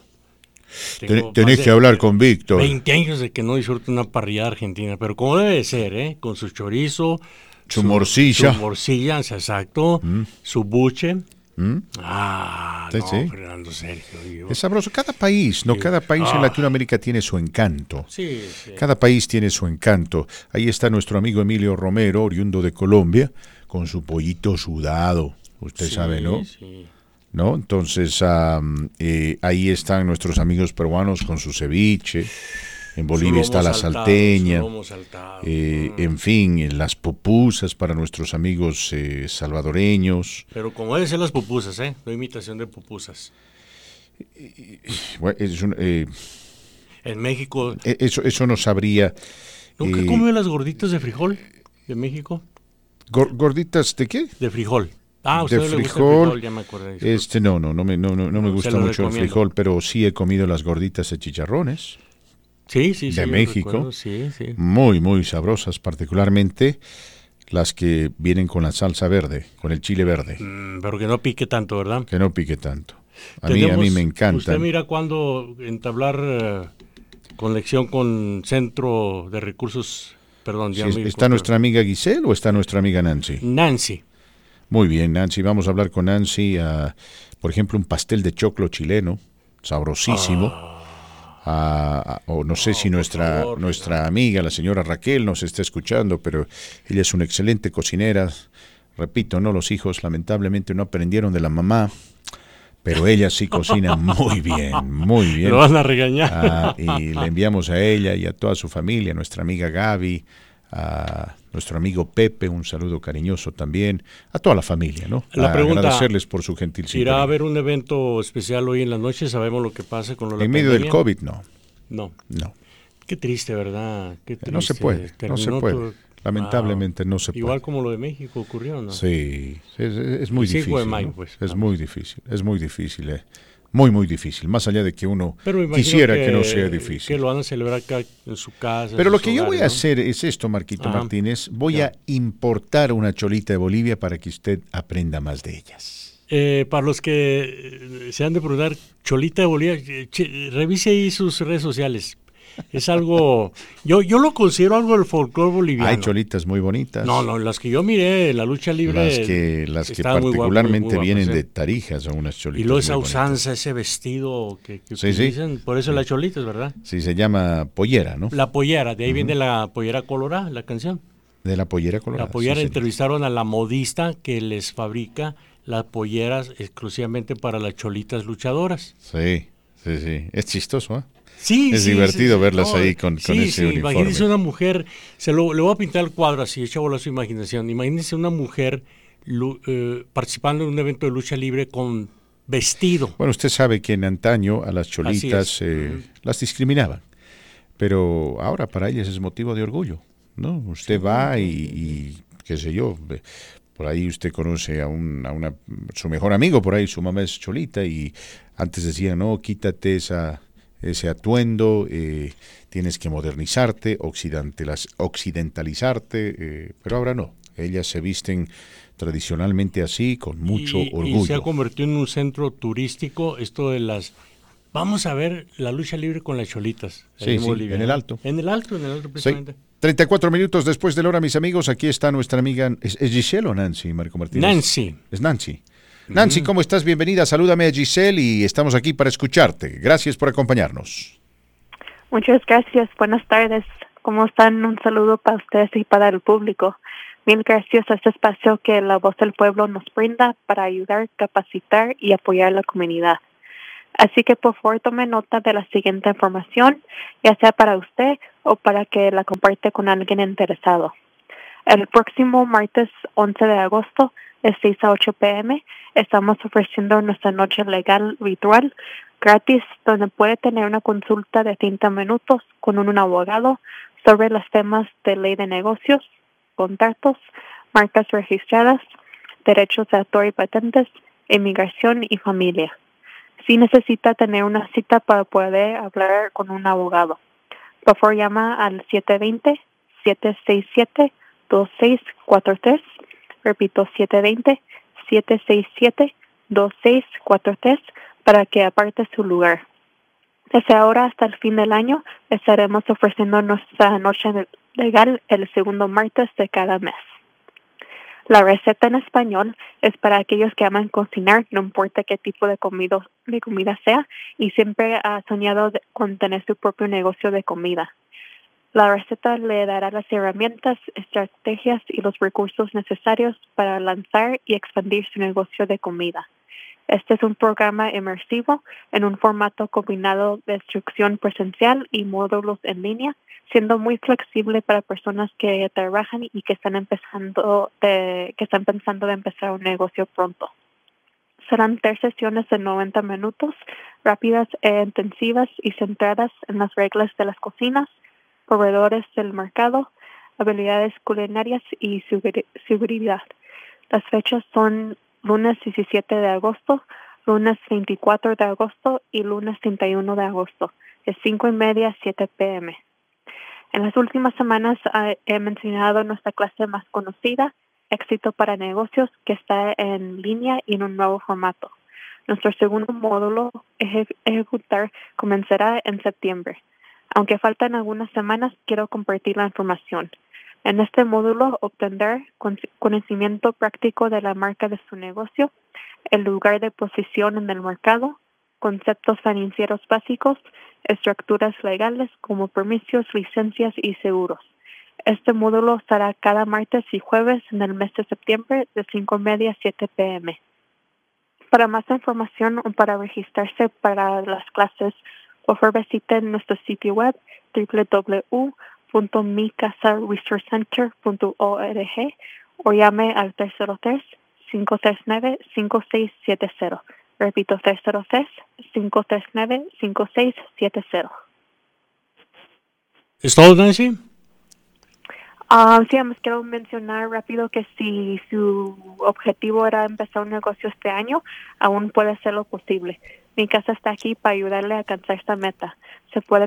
Tengo Ten- tenés que hablar con Víctor. 20 años de que no disfruto una parrillada argentina, pero como debe de ser, ¿eh? Con su chorizo, Su morcilla. su morcilla, exacto, su buche. ¿Mm? Ah, Sí, no, sí. Fernando Sergio. yo- Es sabroso. Cada país, ¿no? Cada país en Ah. Latinoamérica tiene su encanto. Sí. Cada país tiene su encanto. Ahí está nuestro amigo Emilio Romero, oriundo de Colombia, con su pollito sudado. Usted Sí, sabe, ¿no? sí. ¿No? Entonces, am, eh, ahí están nuestros amigos peruanos con su ceviche. En Bolivia está la saltado, salteña. eh, en fin, eh, las pupusas para nuestros amigos eh, salvadoreños. Pero como deben ser las pupusas, ¿eh? No imitación de pupusas. Bueno, es un, eh, En México, eso, eso no sabría. ¿nunca eh, comió las gorditas de frijol de México? Gor- ¿Gorditas de qué? De frijol. Ah, usted de no le gusta el frijol. frijol, ya me disculpe. Este no, no, no me, no, no, no me gusta mucho el frijol, pero sí he comido las gorditas de chicharrones. Sí, sí, sí. de México. recuerdo, Sí, sí. Muy, muy sabrosas, particularmente las que vienen con la salsa verde, con el chile verde, Mm, pero que no pique tanto, ¿verdad? que no pique tanto. A mí, a mí Tenemos- me encantan. Usted mira cuando entablar eh, conexión con Centro de Recursos, perdón, Sí, ¿Está nuestra amiga Giselle o está nuestra amiga Nancy? Nancy. Muy bien, Nancy. Vamos a hablar con Nancy. ah, por ejemplo, un pastel de choclo chileno, sabrosísimo. Ah, ah, o no sé si nuestra, nuestra amiga, la señora Raquel, nos está escuchando, pero ella es una excelente cocinera. Repito, no los hijos lamentablemente no aprendieron de la mamá, pero ella sí cocina muy bien, muy bien. Lo van a regañar. Ah, y le enviamos a ella y a toda su familia, a nuestra amiga Gaby, a nuestro amigo Pepe, un saludo cariñoso también, a toda la familia, ¿no? La A pregunta, agradecerles por su gentil ¿Irá a haber un evento especial hoy en la noche? ¿Sabemos lo que pasa con lo de la En medio del? COVID, no. No. No. Qué triste, ¿verdad? Qué No se triste. puede, no se puede. Lamentablemente no se Igual como lo de México ocurrió, ¿no? Sí, es, es- muy El 5 de difícil. mayo, ¿no? pues, es muy difícil, es muy difícil, eh. muy, muy difícil. Más allá de que uno quisiera que, no sea difícil. Que lo van a celebrar acá en su casa. Pero lo que yo voy a hacer es esto, Marquito Ajá. Martínez. Voy a importar una cholita de Bolivia para que usted aprenda más de ellas. Eh, para los que se han de preguntar, Cholita de Bolivia, che- revise ahí sus redes sociales. Es algo, yo, yo lo considero algo del folclore boliviano. Hay cholitas muy bonitas. No, no, las que yo miré la lucha libre. Las que, las que particularmente vienen ¿eh? de Tarija son unas cholitas. Y luego esa bonitas. usanza, ese vestido que, que Sí, sí. utilizan, por eso la cholita, es verdad. Sí, se llama pollera, ¿no? La pollera, de ahí viene la pollera colorada, la canción. De la pollera colorada. La pollera entrevistaron a la modista que les fabrica las polleras exclusivamente para las cholitas luchadoras. Sí, sí, sí. Es chistoso, ¿eh? Sí, Es sí, divertido sí, verlas no, ahí con, con sí, ese uniforme. Imagínense una mujer, se lo, le voy a pintar el cuadro así, echa a su imaginación. Imagínense una mujer lu- eh, participando en un evento de lucha libre con vestido. Bueno, usted sabe que en antaño a las cholitas eh, las discriminaban, pero ahora para ellas es motivo de orgullo, ¿no? Usted va y, y, qué sé yo, por ahí usted conoce a, un, a una, su mejor amigo, por ahí su mamá es cholita y antes decía, no, quítate esa, ese atuendo, eh, tienes que modernizarte, occidentalizarte, eh, pero ahora no, ellas se visten tradicionalmente así, con mucho y, y orgullo. se ha convertido en un centro turístico esto de las... Vamos a ver la lucha libre con las cholitas. Sí, sí, Bolivia, en el. Alto. En el alto, en el alto Sí. precisamente. 34 minutos después de la hora, mis amigos, aquí está nuestra amiga, ¿es, es Giselle o Nancy, Marco Martínez? Nancy. Es Nancy. Nancy, ¿cómo estás? Bienvenida, salúdame a Giselle y estamos aquí para escucharte. Gracias por acompañarnos. Muchas gracias. Buenas tardes. ¿Cómo están? Un saludo para ustedes y para el público. Mil gracias a este espacio que la voz del pueblo nos brinda para ayudar, capacitar y apoyar a la comunidad. Así que por favor tome nota de la siguiente información, ya sea para usted o para que la comparte con alguien interesado. El próximo martes 11 de agosto, de 6 a 8 pm, estamos ofreciendo nuestra noche legal ritual gratis, donde puede tener una consulta de 30 minutos con un abogado sobre los temas de ley de negocios, contratos, marcas registradas, derechos de autor y patentes, inmigración y familia. Si necesita tener una cita para poder hablar con un abogado, por favor llama al 720-767-2643. Repito, 720-767-2643 para que aparte su lugar. Desde ahora hasta el fin del año estaremos ofreciendo nuestra noche legal el segundo martes de cada mes. La receta en español es para aquellos que aman cocinar, no importa qué tipo de comida, sea, y siempre ha soñado con tener su propio negocio de comida. La receta le dará las herramientas, estrategias y los recursos necesarios para lanzar y expandir su negocio de comida. Este es un programa inmersivo en un formato combinado de instrucción presencial y módulos en línea, siendo muy flexible para personas que trabajan y que están empezando de, que están pensando de empezar un negocio pronto. Serán tres sesiones de 90 minutos, rápidas e intensivas y centradas en las reglas de las cocinas, proveedores del mercado, habilidades culinarias y seguri- seguridad. Las fechas son lunes 17 de agosto, lunes 24 de agosto y lunes 31 de agosto, de 5 y media a 7 pm. En las últimas semanas ah, he mencionado nuestra clase más conocida, Éxito para Negocios, que está en línea y en un nuevo formato. Nuestro segundo módulo, Eje- Ejecutar, comenzará en septiembre. Aunque faltan algunas semanas, quiero compartir la información. En este módulo obtendrá conocimiento práctico de la marca de su negocio, el lugar de posición en el mercado, conceptos financieros básicos, estructuras legales como permisos, licencias y seguros. Este módulo estará cada martes y jueves en el mes de septiembre de 5 media a 7 pm. Para más información o para registrarse para las clases, por favor visiten nuestro sitio web www.micasaresourcecenter.org o llame al 303-539-5670. Repito, 303-539-5670. ¿Es todo, Nancy? Ah, sí, además quiero mencionar rápido que si su objetivo era empezar un negocio este año, aún puede ser posible. Mi casa está aquí para ayudarle a alcanzar esta meta. Se puede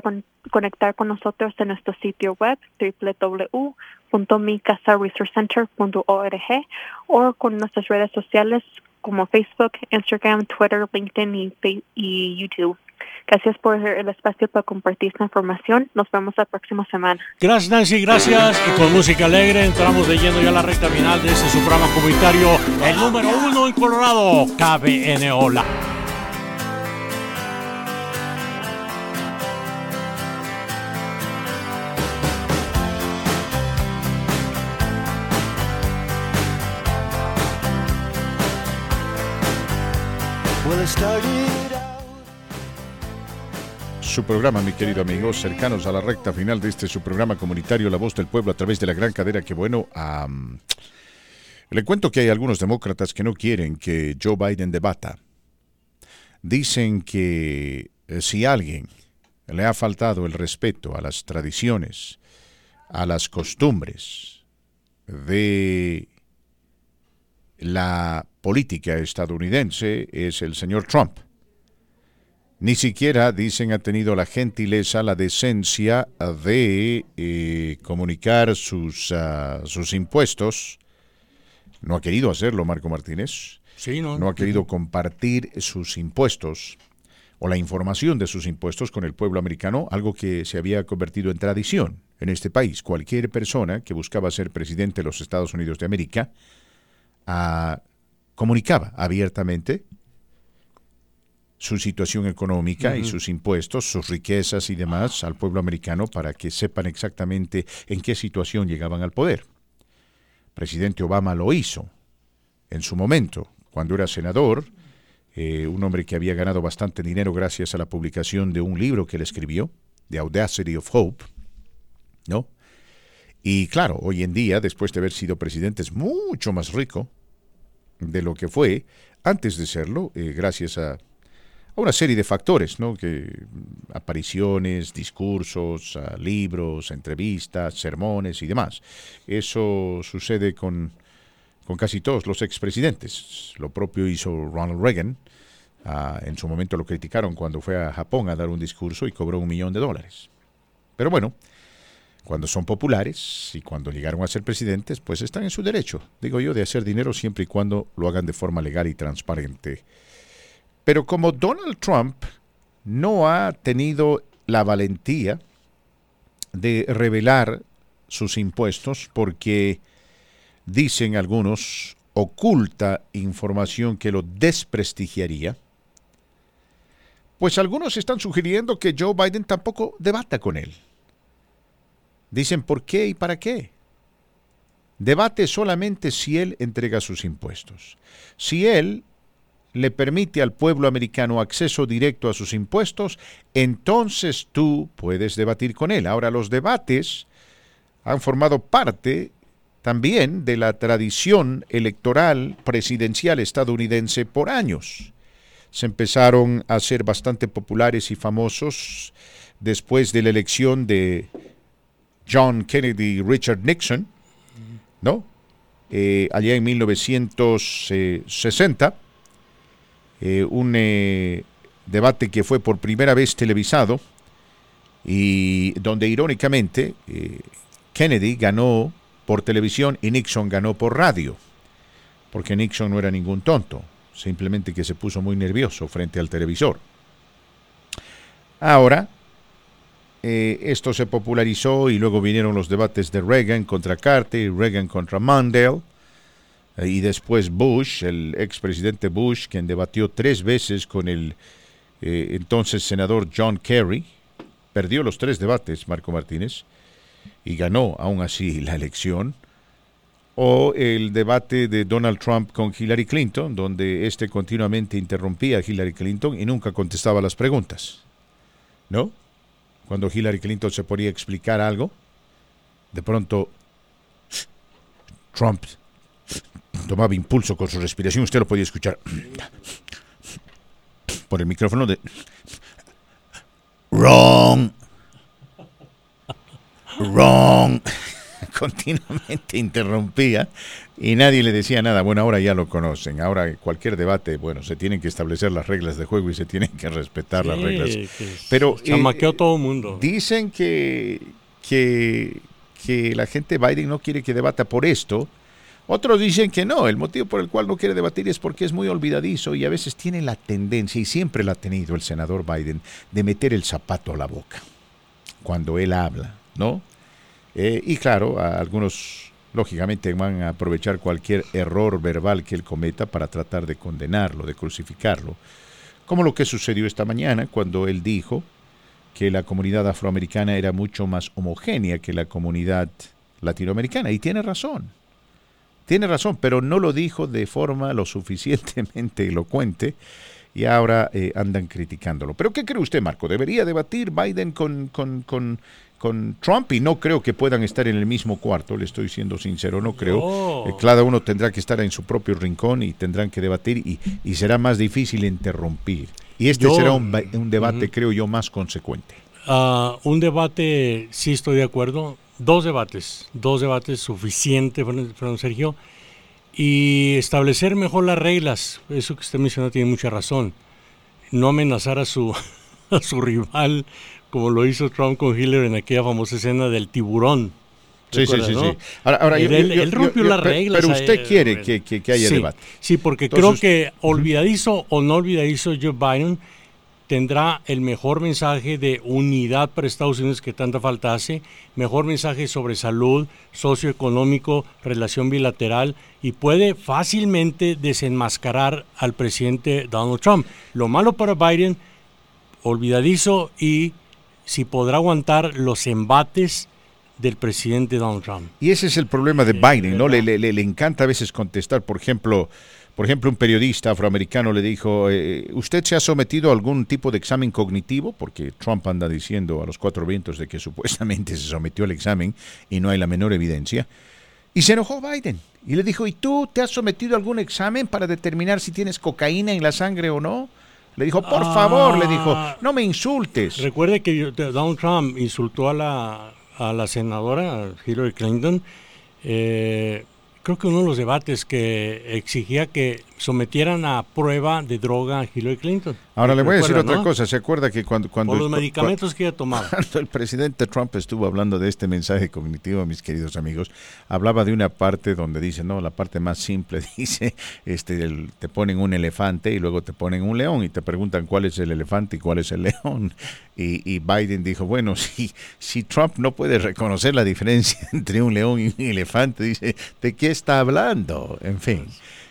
conectar con nosotros en nuestro sitio web www.micasaresourcecenter.org o con nuestras redes sociales como Facebook, Instagram, Twitter, LinkedIn y YouTube. Gracias por el espacio para compartir esta información. Nos vemos la próxima semana. Gracias, Nancy. Gracias. Y con música alegre entramos leyendo ya la recta final de este programa comunitario, el número uno en Colorado, KBN Hola. Su programa, mi querido amigo, cercanos a la recta final de este su programa comunitario La Voz del Pueblo a través de la gran cadera que bueno, le cuento que hay algunos demócratas que no quieren que Joe Biden debata. Dicen que eh, si alguien le ha faltado el respeto a las tradiciones, a las costumbres de la política estadounidense es el señor Trump. Ni siquiera, dicen, ha tenido la gentileza, la decencia de eh, comunicar sus, ah, sus impuestos. No ha querido hacerlo, Marco Martínez. Sí, no. No ha querido compartir sus impuestos o la información de sus impuestos con el pueblo americano, algo que se había convertido en tradición en este país. Cualquier persona que buscaba ser presidente de los Estados Unidos de América ah, comunicaba abiertamente su situación económica y sus impuestos, sus riquezas y demás al pueblo americano para que sepan exactamente en qué situación llegaban al poder. Presidente Obama lo hizo en su momento, cuando era senador, eh, un hombre que había ganado bastante dinero gracias a la publicación de un libro que él escribió, The Audacity of Hope, ¿no? Y claro, hoy en día, después de haber sido presidente, es mucho más rico de lo que fue antes de serlo, eh, gracias a una serie de factores, ¿no? Que apariciones, discursos, libros, entrevistas, sermones y demás. Eso sucede con, con casi todos los expresidentes. Lo propio hizo Ronald Reagan. Ah, en su momento lo criticaron cuando fue a Japón a dar un discurso y cobró un millón de dólares. Pero bueno, cuando son populares y cuando llegaron a ser presidentes, pues están en su derecho, digo yo, de hacer dinero siempre y cuando lo hagan de forma legal y transparente. Pero como Donald Trump no ha tenido la valentía de revelar sus impuestos porque, dicen algunos, oculta información que lo desprestigiaría, pues algunos están sugiriendo que Joe Biden tampoco debata con él. Dicen, ¿por qué y para qué? Debate solamente si él entrega sus impuestos. Si él le permite al pueblo americano acceso directo a sus impuestos, entonces tú puedes debatir con él. Ahora, los debates han formado parte también de la tradición electoral presidencial estadounidense por años. Se empezaron a ser bastante populares y famosos después de la elección de John Kennedy Richard Nixon, ¿no? Eh, allá en 1960 eh, un eh, debate que fue por primera vez televisado y donde irónicamente Kennedy ganó por televisión y Nixon ganó por radio, porque Nixon no era ningún tonto, simplemente que se puso muy nervioso frente al televisor. Ahora, eh, esto se popularizó y luego vinieron los debates de Reagan contra Carter Reagan contra Mandel. eh, y después Bush, el expresidente Bush, quien debatió tres veces con el eh, entonces senador John Kerry. Perdió los tres debates, Marco Martínez, y ganó aún así la elección o el debate de Donald Trump con Hillary Clinton, donde este continuamente interrumpía a Hillary Clinton y nunca contestaba las preguntas. ¿No? Cuando Hillary Clinton se ponía a explicar algo, de pronto Trump tomaba impulso con su respiración, usted lo podía escuchar por el micrófono de Wrong. Wrong. Continuamente interrumpía y nadie le decía nada. Bueno, ahora ya lo conocen. Ahora cualquier debate, bueno, se tienen que establecer las reglas de juego y se tienen que respetar las reglas. Pero chamaqueó eh, todo el mundo. Dicen que, que, que la gente Biden no quiere que debata por esto. Otros dicen que no, el motivo por el cual no quiere debatir es porque es muy olvidadizo y a veces tiene la tendencia, y siempre la ha tenido el senador Biden, de meter el zapato a la boca cuando él habla, ¿no? Eh, y claro, algunos lógicamente van a aprovechar cualquier error verbal que él cometa para tratar de condenarlo, de crucificarlo, como lo que sucedió esta mañana cuando él dijo que la comunidad afroamericana era mucho más homogénea que la comunidad latinoamericana, y tiene razón. Tiene razón, pero no lo dijo de forma lo suficientemente elocuente y ahora eh, andan criticándolo. ¿Pero qué cree usted, Marco? ¿Debería debatir Biden con, con, con, con Trump? Y no creo que puedan estar en el mismo cuarto, le estoy siendo sincero, no creo. Eh, cada uno tendrá que estar en su propio rincón y tendrán que debatir y, y será más difícil interrumpir. Y este Yo- será un, un debate, Ujú. creo yo, más consecuente. Ah, un debate, sí estoy de acuerdo. Dos debates, dos debates suficiente, Fran Sergio. Y establecer mejor las reglas. Eso que usted mencionó tiene mucha razón. No amenazar a su, a su rival como lo hizo Trump con Hillary en aquella famosa escena del tiburón. Sí, sí, ¿Recuerda, sí, no? sí. Ahora- ahora, él, yo- él yo- rompió yo- las reglas. pero usted quiere que- que- que haya sí, debate. Sí, porque Entonces, creo que olvidadizo o no olvidadizo Joe Biden tendrá el mejor mensaje de unidad para Estados Unidos que tanta falta hace, mejor mensaje sobre salud, socioeconómico, relación bilateral y puede fácilmente desenmascarar al presidente Donald Trump. Lo malo para Biden, olvidadizo y si podrá aguantar los embates del presidente Donald Trump. Y ese es el problema de Biden, ¿no? Le, le- le- le encanta a veces contestar, por ejemplo, por ejemplo, un periodista afroamericano le dijo, eh, ¿usted se ha sometido a algún tipo de examen cognitivo? Porque Trump anda diciendo a los cuatro vientos de que supuestamente se sometió al examen y no hay la menor evidencia. Y se enojó Biden y le dijo, ¿y tú te has sometido a algún examen para determinar si tienes cocaína en la sangre o no? Le dijo, por favor, le dijo, no me insultes. Recuerde que Donald Trump insultó a la, a la senadora Hillary Clinton. eh, creo que uno de los debates que exigía que sometieran a prueba de droga a Hillary Clinton. Ahora le voy a decir ¿Recuerda, otra no? cosa. ¿Se acuerda que cuando... cuando Por los medicamentos que ella tomaba. Cuando el presidente Trump estuvo hablando de este mensaje cognitivo, mis queridos amigos, hablaba de una parte donde dice, no, la parte más simple, dice, este, el- te ponen un elefante y luego te ponen un león y te preguntan cuál es el elefante y cuál es el león. Y, y Biden dijo, bueno, si, si Trump no puede reconocer la diferencia entre un león y un elefante, dice, ¿de qué está hablando? En fin.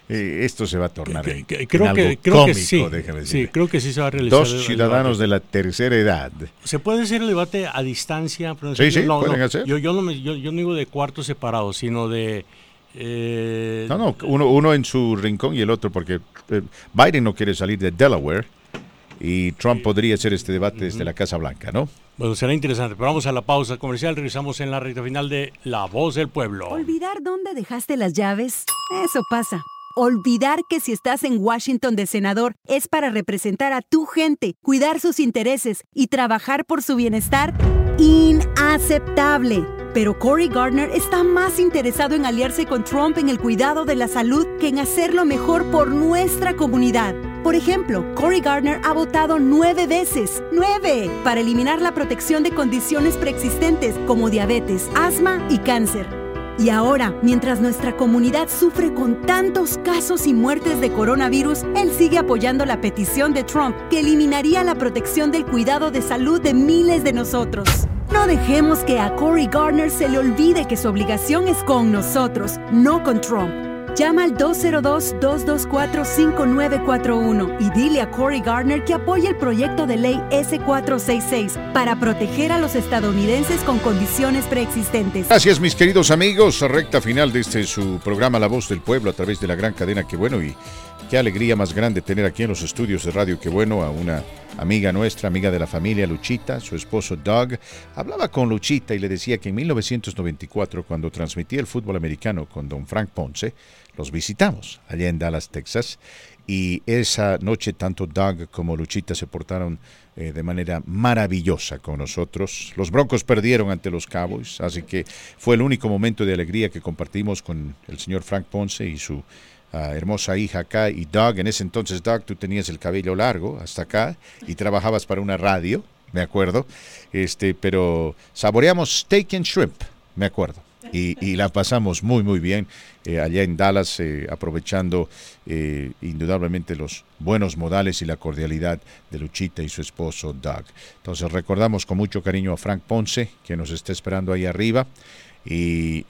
Eh, esto se va a tornar en, que- en creo algo que- creo que cómico, sí. Sí, creo que sí se va a realizar Dos ciudadanos de la tercera edad. ¿Se puede hacer el debate a distancia? Pero Sí, sí, no, pueden no, hacer. Yo, yo, no me- yo, yo no digo de cuartos separados, sino de... eh, No, no, uno, uno en su rincón y el otro, porque eh, Biden no quiere salir de Delaware y Trump podría hacer este debate desde la Casa Blanca, ¿no? Bueno, será interesante. Pero vamos a la pausa comercial. Regresamos en la recta final de La Voz del Pueblo. ¿Olvidar dónde dejaste las llaves? Eso pasa. Olvidar que si estás en Washington de senador es para representar a tu gente, cuidar sus intereses y trabajar por su bienestar? Inaceptable. Pero Cory Gardner está más interesado en aliarse con Trump en el cuidado de la salud que en hacerlo mejor por nuestra comunidad. Por ejemplo, Cory Gardner ha votado nueve veces, nueve, para eliminar la protección de condiciones preexistentes como diabetes, asma y cáncer. Y ahora, mientras nuestra comunidad sufre con tantos casos y muertes de coronavirus, él sigue apoyando la petición de Trump que eliminaría la protección del cuidado de salud de miles de nosotros. No dejemos que a Cory Gardner se le olvide que su obligación es con nosotros, no con Trump. Llama al 202-224-5941 y dile a Cory Gardner que apoye el proyecto de ley S466 para proteger a los estadounidenses con condiciones preexistentes. Gracias mis queridos amigos, recta final de este su programa La Voz del Pueblo a través de la gran cadena Que Bueno y qué alegría más grande tener aquí en los estudios de Radio Que Bueno a una amiga nuestra, amiga de la familia Luchita, su esposo Doug. Hablaba con Luchita y le decía que en 1994 cuando transmitía el fútbol americano con don Frank Ponce, los visitamos allá en Dallas, Texas. Y esa noche tanto Doug como Luchita se portaron eh, de manera maravillosa con nosotros. Los Broncos perdieron ante los Cowboys, así que fue el único momento de alegría que compartimos con el señor Frank Ponce y su hermosa hija acá. Y Doug, en ese entonces Doug, tú tenías el cabello largo hasta acá y trabajabas para una radio, me acuerdo. Este, pero saboreamos steak and shrimp, me acuerdo y, y la pasamos muy, muy bien eh, allá en Dallas, eh, aprovechando eh, indudablemente los buenos modales y la cordialidad de Luchita y su esposo Doug. Entonces recordamos con mucho cariño a Frank Ponce, que nos está esperando ahí arriba, y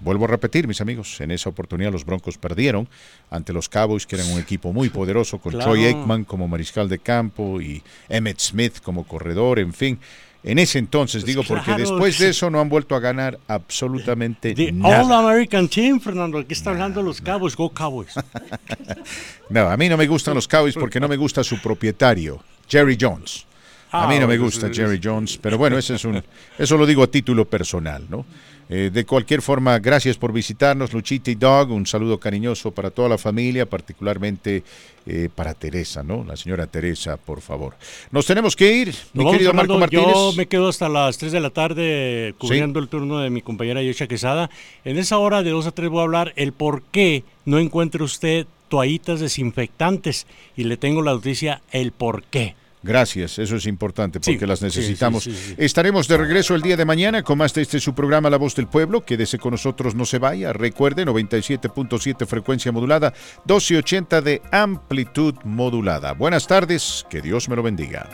Vuelvo a repetir, mis amigos, en esa oportunidad los Broncos perdieron ante los Cowboys, que eran un equipo muy poderoso, con Claro. Troy Aikman como mariscal de campo y Emmett Smith como corredor, en fin. En ese entonces, digo, porque después de eso no han vuelto a ganar absolutamente The nada. All American Team, Fernando, aquí está hablando los Cowboys, Go Cowboys. No, a mí no me gustan los Cowboys porque no me gusta su propietario, Jerry Jones. A mí Ah, no me bueno, gusta Jerry Jones, pero bueno, ese es un, eso lo digo a título personal, ¿no? Eh, de cualquier forma, gracias por visitarnos, Luchita y Dog. Un saludo cariñoso para toda la familia, particularmente eh, para Teresa, ¿no? La señora Teresa, por favor. Nos tenemos que ir, mi vamos, querido Marco. Martínez. Yo me quedo hasta las 3 de la tarde cubriendo el turno de mi compañera Yosha Quesada. En esa hora de 2 a 3 voy a hablar el por qué no encuentra usted toallitas desinfectantes. Y le tengo la noticia, el por qué. Gracias, eso es importante porque Sí, las necesitamos. sí, sí, sí. Estaremos de regreso el día de mañana con más de este su programa La Voz del Pueblo. Quédese con nosotros, no se vaya. Recuerde, 97.7 frecuencia modulada, 1280 de amplitud modulada. Buenas tardes, que Dios me lo bendiga.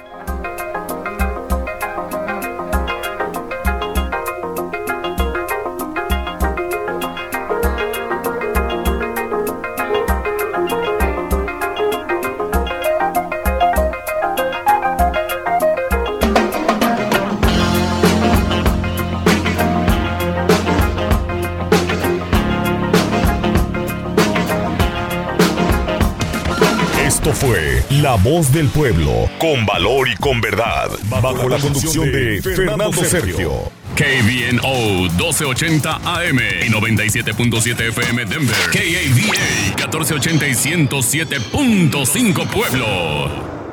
La Voz del Pueblo, con valor y con verdad, bajo la conducción de Fernando Sergio. KBNO 1280 AM y 97.7 FM Denver. KAVA 1480 y 107.5 Pueblo.